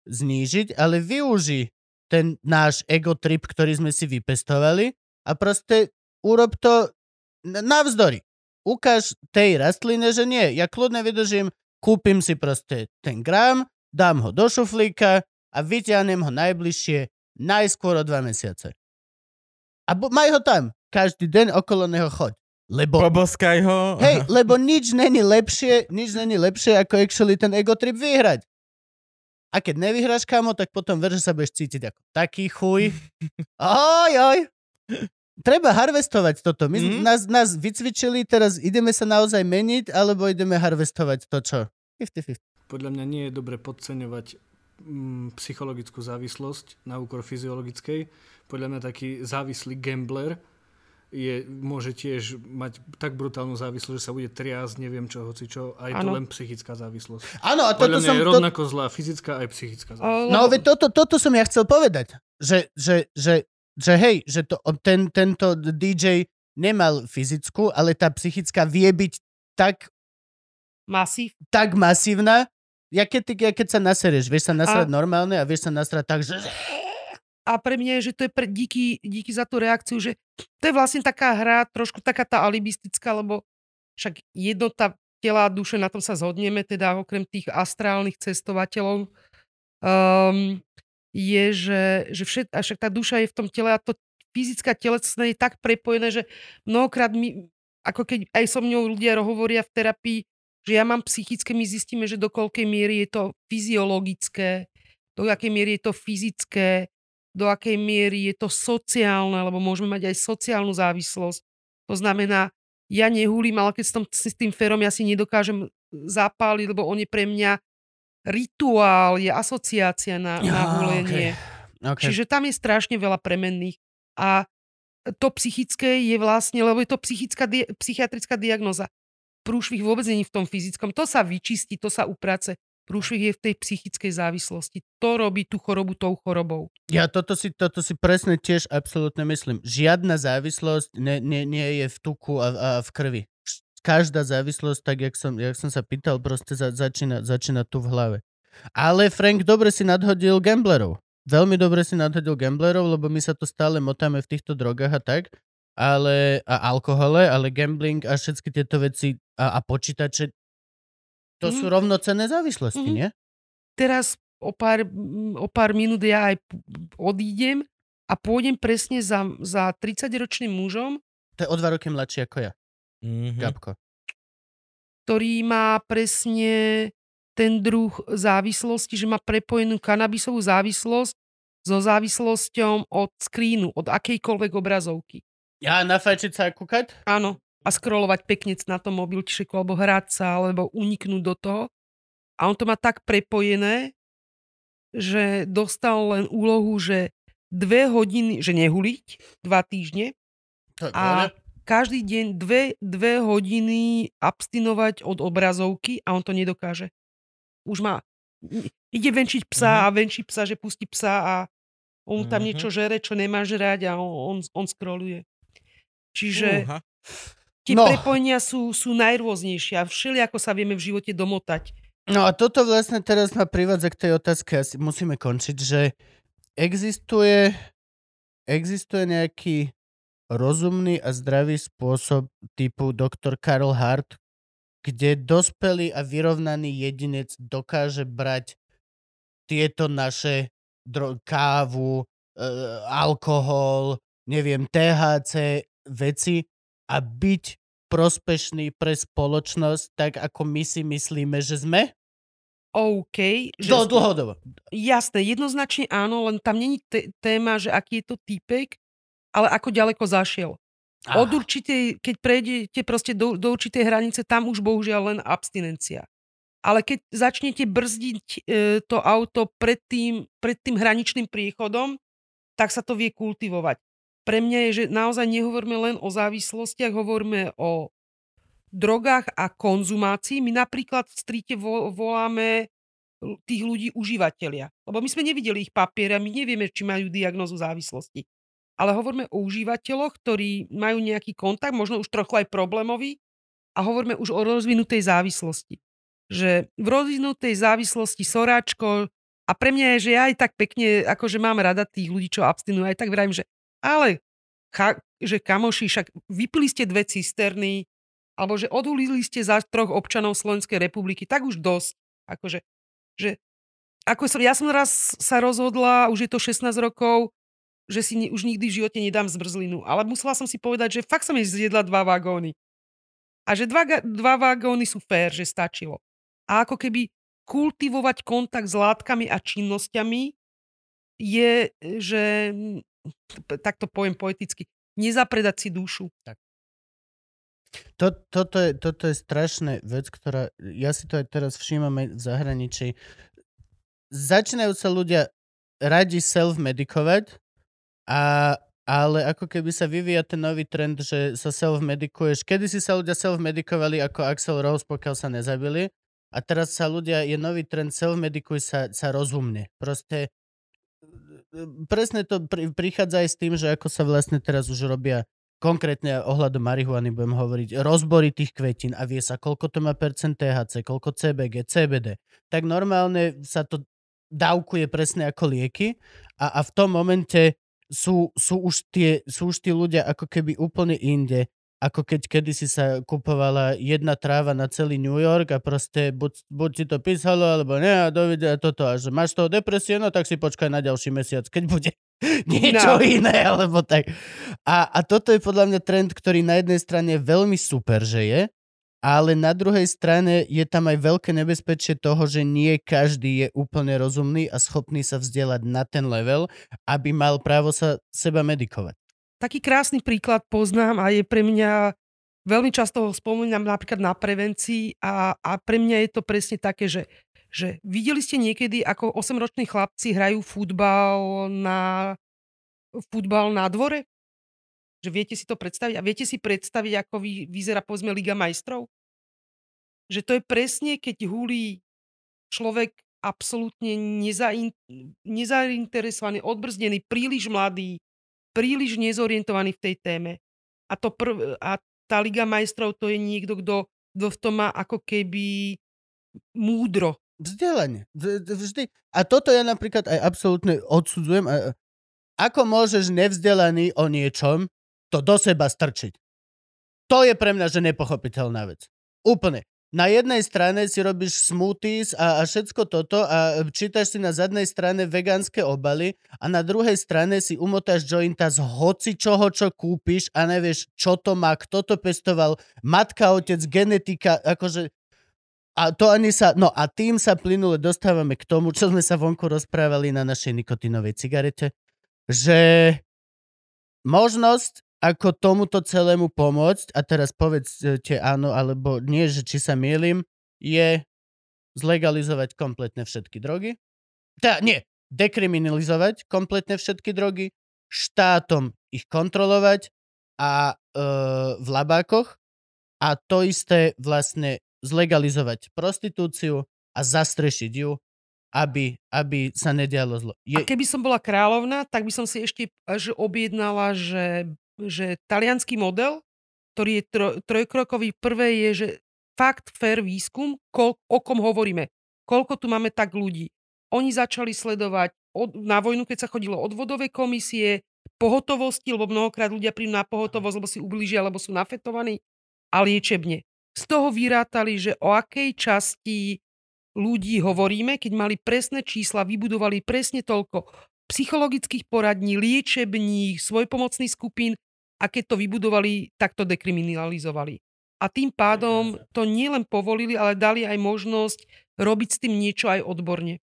znížiť, ale využi ten náš ego trip, ktorý sme si vypestovali a proste urob to navzdory. Ukáž tej rastline, že nie. Ja kľudne vydržím, kúpim si proste ten gram, dám ho do šuflíka a vyťahnem ho najbližšie najskôr o dva mesiace. A bu- maj ho tam. Každý deň okolo neho choď. Lebo, Poboskaj ho. hej, lebo nič není lepšie, nič není lepšie, ako actually ten ego trip vyhrať. A keď nevyhráš, kamo, tak potom ver, že sa budeš cítiť ako taký chuj. <laughs> Oj, oj. Treba harvestovať toto. My Mhm. mm. nás, nás vycvičili, teraz ideme sa naozaj meniť, alebo ideme harvestovať to, čo? 50-50. Podľa mňa nie je dobre podceňovať psychologickú závislosť na úkor fyziologickej. Podľa mňa taký závislý gambler je, môže tiež mať tak brutálnu závislosť, že sa bude triasť, neviem čo, hoci čo. A je to len psychická závislosť. Áno, a Podľa toto mňa som... je To, rovnako zlá fyzická aj psychická závislosť. no, veď toto, toto som ja chcel povedať. Že, že, že, že hej, že to, ten, tento DJ nemal fyzickú, ale tá psychická vie byť tak, Masív. tak masívna, ja keď, ty, ja keď sa nasereš, vieš sa nasrať A- normálne a vieš sa nasrať tak, že... a pre mňa je, že to je pre, díky, díky za tú reakciu, že to je vlastne taká hra, trošku taká tá alibistická, lebo však jednota tela a duše, na tom sa zhodneme, teda okrem tých astrálnych cestovateľov, um, je, že, že všet, a však tá duša je v tom tele a to fyzická telesné je tak prepojené, že mnohokrát my, ako keď aj so mňou ľudia hovoria v terapii, že ja mám psychické, my zistíme, že do koľkej miery je to fyziologické, do akej miery je to fyzické, do akej miery je to sociálne, lebo môžeme mať aj sociálnu závislosť. To znamená, ja nehulím, ale keď s, tom, s tým ferom ja si nedokážem zapáliť, lebo on je pre mňa rituál, je asociácia na, na hulenie. Okay. Okay. Čiže tam je strašne veľa premenných. A to psychické je vlastne, lebo je to psychická, di- psychiatrická diagnoza. Prúšvih vôbec není v tom fyzickom. To sa vyčistí, to sa uprace. Prúšvih je v tej psychickej závislosti. To robí tú chorobu tou chorobou. Ja toto si, toto si presne tiež absolútne myslím. Žiadna závislosť nie, nie, nie je v tuku a, a v krvi. Každá závislosť, tak jak som, jak som sa pýtal, proste za, začína, začína tu v hlave. Ale Frank dobre si nadhodil gamblerov. Veľmi dobre si nadhodil gamblerov, lebo my sa to stále motáme v týchto drogách a tak, ale, a alkohole, ale gambling a všetky tieto veci a, a počítače, to mm. sú rovnocenné závislosti, Mhm. nie? Teraz o pár, mm, o pár minút ja aj odídem a pôjdem presne za, za 30-ročným mužom, To je o dva roky mladší ako ja, Mhm. Gabko. ktorý má presne ten druh závislosti, že má prepojenú kanabisovú závislosť so závislosťou od skrínu, od akejkoľvek obrazovky. Ja nafajčiť sa kúkať? Áno. A scrollovať peknec na tom mobilčiku, alebo hrať sa, alebo uniknúť do toho. A on to má tak prepojené, že dostal len úlohu, že dve hodiny, že nehuliť, dva týždne, je A- a... každý deň dve, dve hodiny abstinovať od obrazovky a on to nedokáže. Už má, ide venčiť psa a venčí psa, že pustí psa a on tam Mhm. niečo žere, čo nemá žrať a on, on, on scrolluje. Čiže Uha. Tie No. prepojenia sú, sú najrôznejšie a všelijako sa vieme v živote domotať. No a toto vlastne teraz ma privádza k tej otázke, asi musíme končiť, že existuje, existuje nejaký rozumný a zdravý spôsob typu Dr. Karl Hart, kde dospelý a vyrovnaný jedinec dokáže brať tieto naše dro- kávu, e, alkohol, neviem, THC veci a byť prospešný pre spoločnosť, tak ako my si myslíme, že sme? OK. Že Dl- dlhodobo. Jasné, jednoznačne áno, len tam není t- téma, že aký je to týpek, ale ako ďaleko zašiel. Ah. Od určitej, keď prejdete proste do, do určitej hranice, tam už bohužiaľ len abstinencia. Ale keď začnete brzdiť e, to auto pred tým, pred tým hraničným priechodom, tak sa to vie kultivovať. Pre mňa je, že naozaj nehovoríme len o závislostiach, hovoríme o drogách a konzumácii. My napríklad v strite vo, voláme tých ľudí užívateľia. Lebo my sme nevideli ich papiere a my nevieme, či majú diagnozu závislosti. Ale hovoríme o užívateľoch, ktorí majú nejaký kontakt, možno už trochu aj problémový a hovoríme už o rozvinutej závislosti. Že v rozvinutej závislosti soráčko a pre mňa je, že ja aj tak pekne, akože mám rada tých ľudí, čo abstinujú, aj tak vravím, že ale cha, že kamoši, však vypili ste dve cisterny, alebo že odhulili ste za troch občanov Slovenskej republiky, tak už dosť. Akože, že, ako som, ja som raz sa rozhodla, už je to 16 rokov, že si ni, už nikdy v živote nedám zmrzlinu. Ale musela som si povedať, že fakt som jej zjedla dva vagóny. A že dva, dva vagóny sú fér, že stačilo. A ako keby kultivovať kontakt s látkami a činnosťami je, že tak to poviem poeticky, nezapredať si dušu. To, toto, je, toto je strašná vec, ktorá, ja si to aj teraz všímam aj v zahraničí. Začínajú sa ľudia radi self-medikovať, a, ale ako keby sa vyvíja ten nový trend, že sa self-medikuješ. Kedy si sa ľudia self-medikovali ako Axel Rose, pokiaľ sa nezabili. A teraz sa ľudia, je nový trend, self-medikuj sa, sa rozumne. Proste presne to pri, prichádza aj s tým, že ako sa vlastne teraz už robia konkrétne ohľadom marihuany budem hovoriť, rozbory tých kvetín a vie sa, koľko to má percent THC, koľko CBG, CBD. Tak normálne sa to dávkuje presne ako lieky a, a v tom momente sú, sú, už tie, sú už tí ľudia ako keby úplne inde, ako keď kedysi sa kupovala jedna tráva na celý New York a proste buď, buď ti to písalo, alebo ne a dovidia toto. A že máš toho depresie, no tak si počkaj na ďalší mesiac, keď bude <laughs> niečo No. iné, alebo tak. A, a toto je podľa mňa trend, ktorý na jednej strane je veľmi super, že je, ale na druhej strane je tam aj veľké nebezpečie toho, že nie každý je úplne rozumný a schopný sa vzdelať na ten level, aby mal právo sa seba medikovať. Taký krásny príklad poznám a je pre mňa, veľmi často ho spomínam napríklad na prevencii a, a pre mňa je to presne také, že, že videli ste niekedy, ako 8-roční chlapci hrajú futbal na, futbal na dvore? Že viete si to predstaviť? A viete si predstaviť, ako vy, vyzerá povedzme Liga majstrov? Že to je presne, keď hulí človek absolútne nezain, nezainteresovaný, odbrzdený, príliš mladý, príliš nezorientovaný v tej téme. A, to prv, a tá Liga majstrov to je niekto, kto, v tom má ako keby múdro. Vzdelanie. Vždy. A toto ja napríklad aj absolútne odsudzujem. Ako môžeš nevzdelaný o niečom to do seba strčiť? To je pre mňa, že nepochopiteľná vec. Úplne na jednej strane si robíš smoothies a, a všetko toto a čítaš si na zadnej strane vegánske obaly a na druhej strane si umotáš jointa z hoci čoho, čo kúpiš a nevieš, čo to má, kto to pestoval, matka, otec, genetika, akože a to ani sa, no a tým sa plynule dostávame k tomu, čo sme sa vonku rozprávali na našej nikotinovej cigarete, že možnosť ako tomuto celému pomôcť, a teraz povedzte áno alebo nie, že či sa mielim, je zlegalizovať kompletne všetky drogy. Teda nie, dekriminalizovať kompletne všetky drogy, štátom ich kontrolovať a e, v labákoch a to isté vlastne zlegalizovať prostitúciu a zastrešiť ju, aby, aby sa nedialo zlo. Je... A keby som bola kráľovna, tak by som si ešte že objednala, že že talianský model, ktorý je tro, trojkrokový, prvé je, že fakt fair výskum, kol, o kom hovoríme. Koľko tu máme tak ľudí. Oni začali sledovať od, na vojnu, keď sa chodilo od vodovej komisie, pohotovosti, lebo mnohokrát ľudia prídu na pohotovosť, lebo si ublížia, alebo sú nafetovaní, a liečebne. Z toho vyrátali, že o akej časti ľudí hovoríme, keď mali presné čísla, vybudovali presne toľko psychologických poradní, liečební, svojpomocných skupín a keď to vybudovali, tak to dekriminalizovali. A tým pádom to nielen povolili, ale dali aj možnosť robiť s tým niečo aj odborne.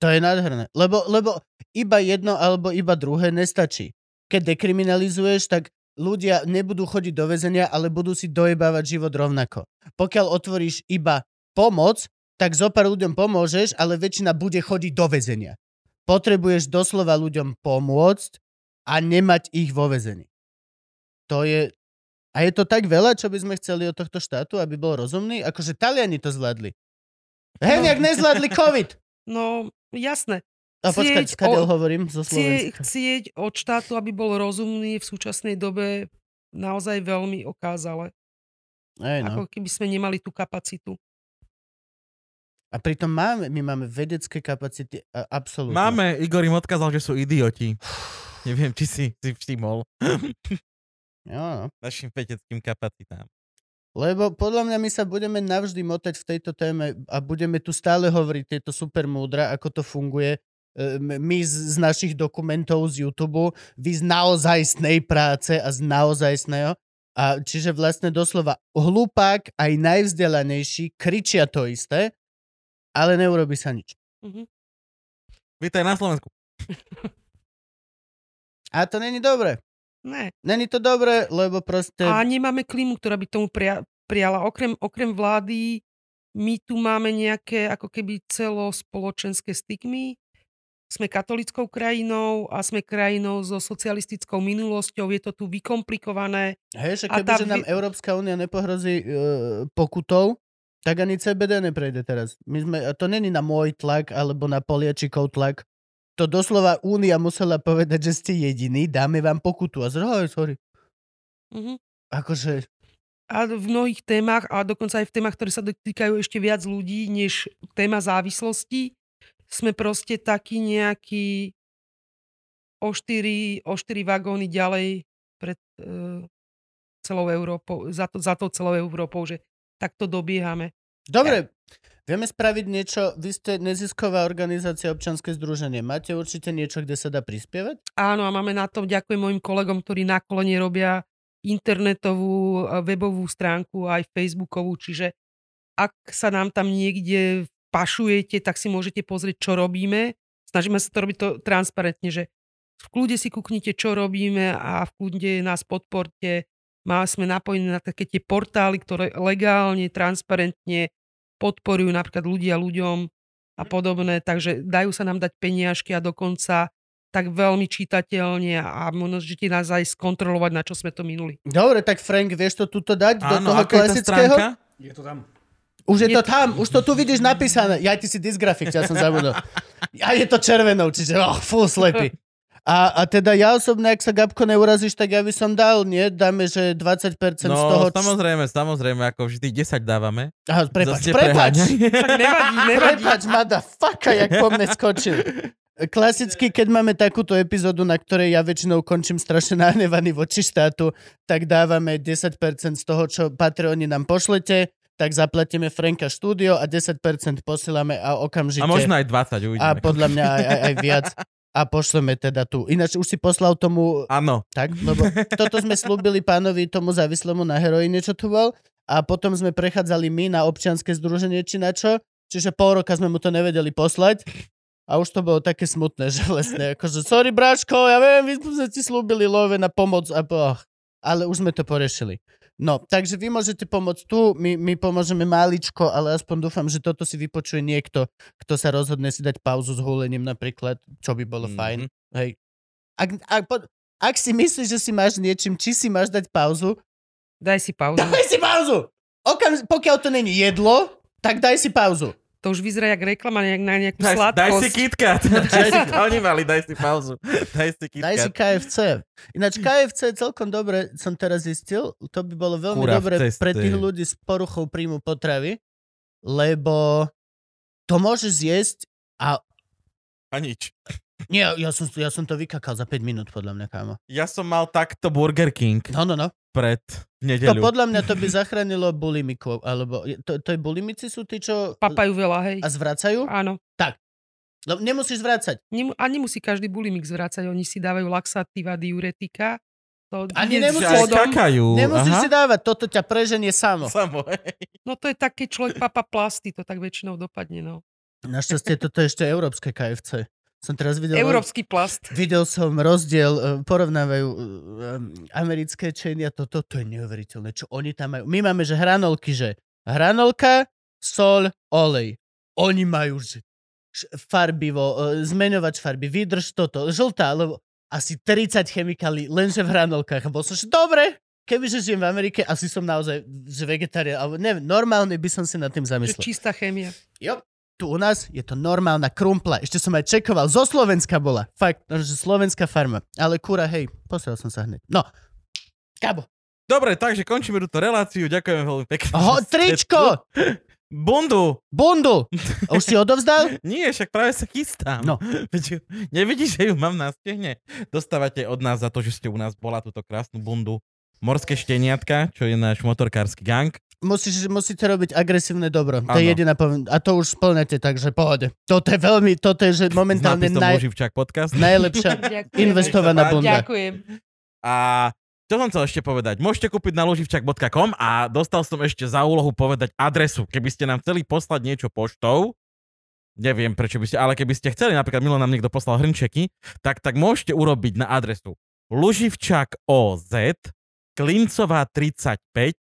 To je nádherné. Lebo, lebo iba jedno alebo iba druhé nestačí. Keď dekriminalizuješ, tak ľudia nebudú chodiť do väzenia, ale budú si dojebávať život rovnako. Pokiaľ otvoríš iba pomoc, tak zo pár ľuďom pomôžeš, ale väčšina bude chodiť do väzenia. Potrebuješ doslova ľuďom pomôcť a nemať ich vo väzení to je... A je to tak veľa, čo by sme chceli od tohto štátu, aby bol rozumný? Akože Taliani to zvládli. Hej, no. nezvládli COVID. <laughs> No, jasné. A počkať, skadiaľ hovorím zo Slovenska. Chcieť od štátu, aby bol rozumný v súčasnej dobe naozaj veľmi okázale. Ej, no. Ako keby sme nemali tú kapacitu. A pritom máme, my máme vedecké kapacity, absolútne. Máme, Igor im odkázal, že sú idioti. <sighs> Neviem, či si, si všimol. <laughs> Jo. Našim vedeckým kapacitám. Lebo podľa mňa my sa budeme navždy motať v tejto téme a budeme tu stále hovoriť tieto super múdra, ako to funguje. E, my z, z našich dokumentov z YouTube, vy z naozajstnej práce a z naozajstného. A čiže vlastne doslova hlupák aj najvzdelanejší kričia to isté, ale neurobi sa nič. Mm-hmm. Vítaj na Slovensku. <laughs> a to není dobré. Ne. Není to dobré, lebo proste... A nemáme klímu, ktorá by tomu pria, prijala. Okrem, okrem vlády, my tu máme nejaké ako keby celospoločenské stigmy. Sme katolickou krajinou a sme krajinou so socialistickou minulosťou. Je to tu vykomplikované. Hej, že keby tá... nám Európska únia nepohrozí uh, pokutou, tak ani CBD neprejde teraz. My sme, to není na môj tlak alebo na poliačikov tlak to doslova Únia musela povedať, že ste jediní, dáme vám pokutu. A zrejme, sorry. Mm-hmm. Akože... A v mnohých témach, a dokonca aj v témach, ktoré sa dotýkajú ešte viac ľudí, než téma závislosti, sme proste takí nejakí o štyri, o štyri vagóny ďalej pred uh, celou Európou, za, to, za to celou Európou, že takto dobiehame. Dobre, Vieme spraviť niečo, vy ste nezisková organizácia občanské združenie. Máte určite niečo, kde sa dá prispievať? Áno, a máme na tom, ďakujem mojim kolegom, ktorí na kolene robia internetovú, webovú stránku, aj facebookovú, čiže ak sa nám tam niekde pašujete, tak si môžete pozrieť, čo robíme. Snažíme sa to robiť to transparentne, že v kľude si kúknite, čo robíme a v kľude nás podporte. Má, sme napojení na také tie portály, ktoré legálne, transparentne podporujú napríklad ľudia ľuďom a podobné, takže dajú sa nám dať peniažky a dokonca tak veľmi čitateľne a môžete nás aj skontrolovať, na čo sme to minuli. Dobre, tak Frank, vieš to tuto dať do toho Áno, je tá klasického? stránka? Je to tam. Už je Je to tam, už to tu vidíš napísané. Ja, ty si dysgrafik, ja som zabudol. <laughs> A je to červenou, čiže oh, full slepý. A, a teda ja osobne, ak sa Gabko neurazíš, tak ja by som dal, nie? Dáme, že 20% No, z toho... č- samozrejme, samozrejme, ako vždy 10 dávame. Aha, prepač, prepač. <laughs> nevadí, nevadí. Prepač, mada, faka, jak po mne skočil. Klasicky, keď máme takúto epizódu, na ktorej ja väčšinou končím strašne nahnevaný voči štátu, tak dávame 10% z toho, čo Patreoni nám pošlete, tak zaplatíme Franka štúdio a 10% posielame a okamžite... A možno aj 20, uvidíme. a podľa mňa aj, aj, aj viac. <laughs> A pošleme teda tu. Ináč už si poslal tomu... Áno, Tak, lebo toto sme slúbili pánovi tomu závislému na heroíne, čo tu bol. A potom sme prechádzali my na občianske združenie či na čo. Čiže pol roka sme mu to nevedeli poslať. A už to bolo také smutné, že vlastne akože sorry bráško, ja viem, vy sme ti slúbili love na pomoc a oh, ale už sme to porešili. No, takže vy môžete pomôcť tu, my, my pomôžeme maličko, ale aspoň dúfam, že toto si vypočuje niekto, kto sa rozhodne si dať pauzu s húlením napríklad, čo by bolo Mhm. fajn. Hej. Ak, ak, ak si myslíš, že si máš niečím, či si máš dať pauzu, Daj si pauzu. daj si pauzu! Okam, pokiaľ to není jedlo, tak daj si pauzu. To už vyzerá jak reklama nejak na nejakú daj, sladkosť. daj si KitKat. <laughs> Daj si, oni mali, daj si pauzu. Daj si Daj si KitKat. KFC. Ináč KFC celkom dobre, som teraz zistil, to by bolo veľmi Kura dobre pre tých ľudí s poruchou príjmu potravy, lebo to môžeš zjesť a A nič. nie, ja som, ja som to vykakal za 5 minút, podľa mňa, kámo. Ja som mal takto Burger King No, no, no. Pred To nedeľu. podľa mňa to by zachránilo bulimikov, alebo to, to je bulimici sú tí, čo Papajú veľa, hej. a zvracajú? Áno. No, nemusíš zvracať. Nemu- A nemusí každý bulimik zvrácať, oni si dávajú laxatíva, diuretika. To Ani nemusíš- Že aj vodom. kakajú. Nemusíš aha. si dávať, toto ťa preženie samo. Samo, hej. No to je také človek papa plasty, to tak väčšinou dopadne, no. Našťastie toto je ešte európske KFC. Som teraz videl... Európsky plast. Videl som rozdiel, e, porovnávajú e, e, americké chainy a toto, to je neuveriteľné, čo oni tam majú. My máme, že hranolky, že hranolka, sol, olej. Oni majú, že farbivo, zmeňovač farby, vydrž toto, žltá, lebo asi 30 chemikálií, lenže v hranolkách. Bol som, že dobre, kebyže žijem v Amerike, asi som naozaj že vegetarián, alebo neviem, normálne by som si nad tým Že zamyslel. čistá chémia. Jo, tu u nás je to normálna krumpla. Ešte som aj čekoval. Zo Slovenska bola. Fakt, no, že slovenská farma. Ale kura, hej, posrel som sa hneď. No, Gabo. Dobre, takže končíme túto reláciu. Ďakujeme veľmi pekne. Ho, tričko! <laughs> Bundu! Bundle! A Už si odovzdal? <laughs> Nie, však práve sa chystám. No. <laughs> Veď Nevidíš, že ju mám na stehne? Dostávate od nás za to, že ste u nás bola túto krásnu bundu. Morské šteniatka, čo je náš motorkársky gang. Musíš, musíte robiť agresívne dobro. To je jediná povin- A to už splňate, takže pohode. Toto je veľmi, toto je, že momentálne naj, podcast. najlepšia <laughs> investovaná bunda. Ďakujem. A čo som chcel ešte povedať? Môžete kúpiť na loživčak.com a dostal som ešte za úlohu povedať adresu. Keby ste nám chceli poslať niečo poštou, neviem prečo by ste, ale keby ste chceli, napríklad Milo nám niekto poslal hrnčeky, tak, tak môžete urobiť na adresu Luživčak OZ, Klincová 35,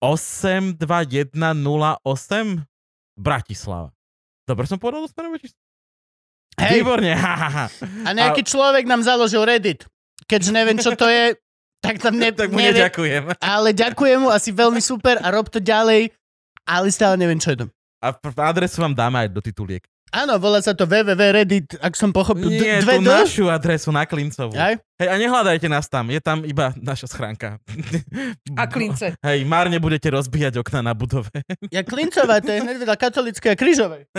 82108, Bratislava. Dobre som povedal do smerové číslo? Hej, Výborne, ha, ha, ha. a nejaký človek nám založil Reddit. Keďže neviem, čo to je, tak tam ne, Tak mu neviem. neďakujem. Ale ďakujem mu, asi veľmi super a rob to ďalej, ale stále neviem, čo je to. A adresu vám dáme aj do tituliek. Áno, volá sa to www.reddit, ak som pochopil. Nie, dve tú D? našu adresu na Klincovú. Aj? Hej, a nehľadajte nás tam, je tam iba naša schránka. <laughs> A klince. Hej, márne budete rozbíjať okna na budove. <laughs> Ja Klincová, to je hneď vedľa katolíckej a krížovej. <laughs>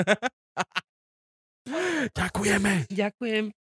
Ďakujeme. Ďakujem.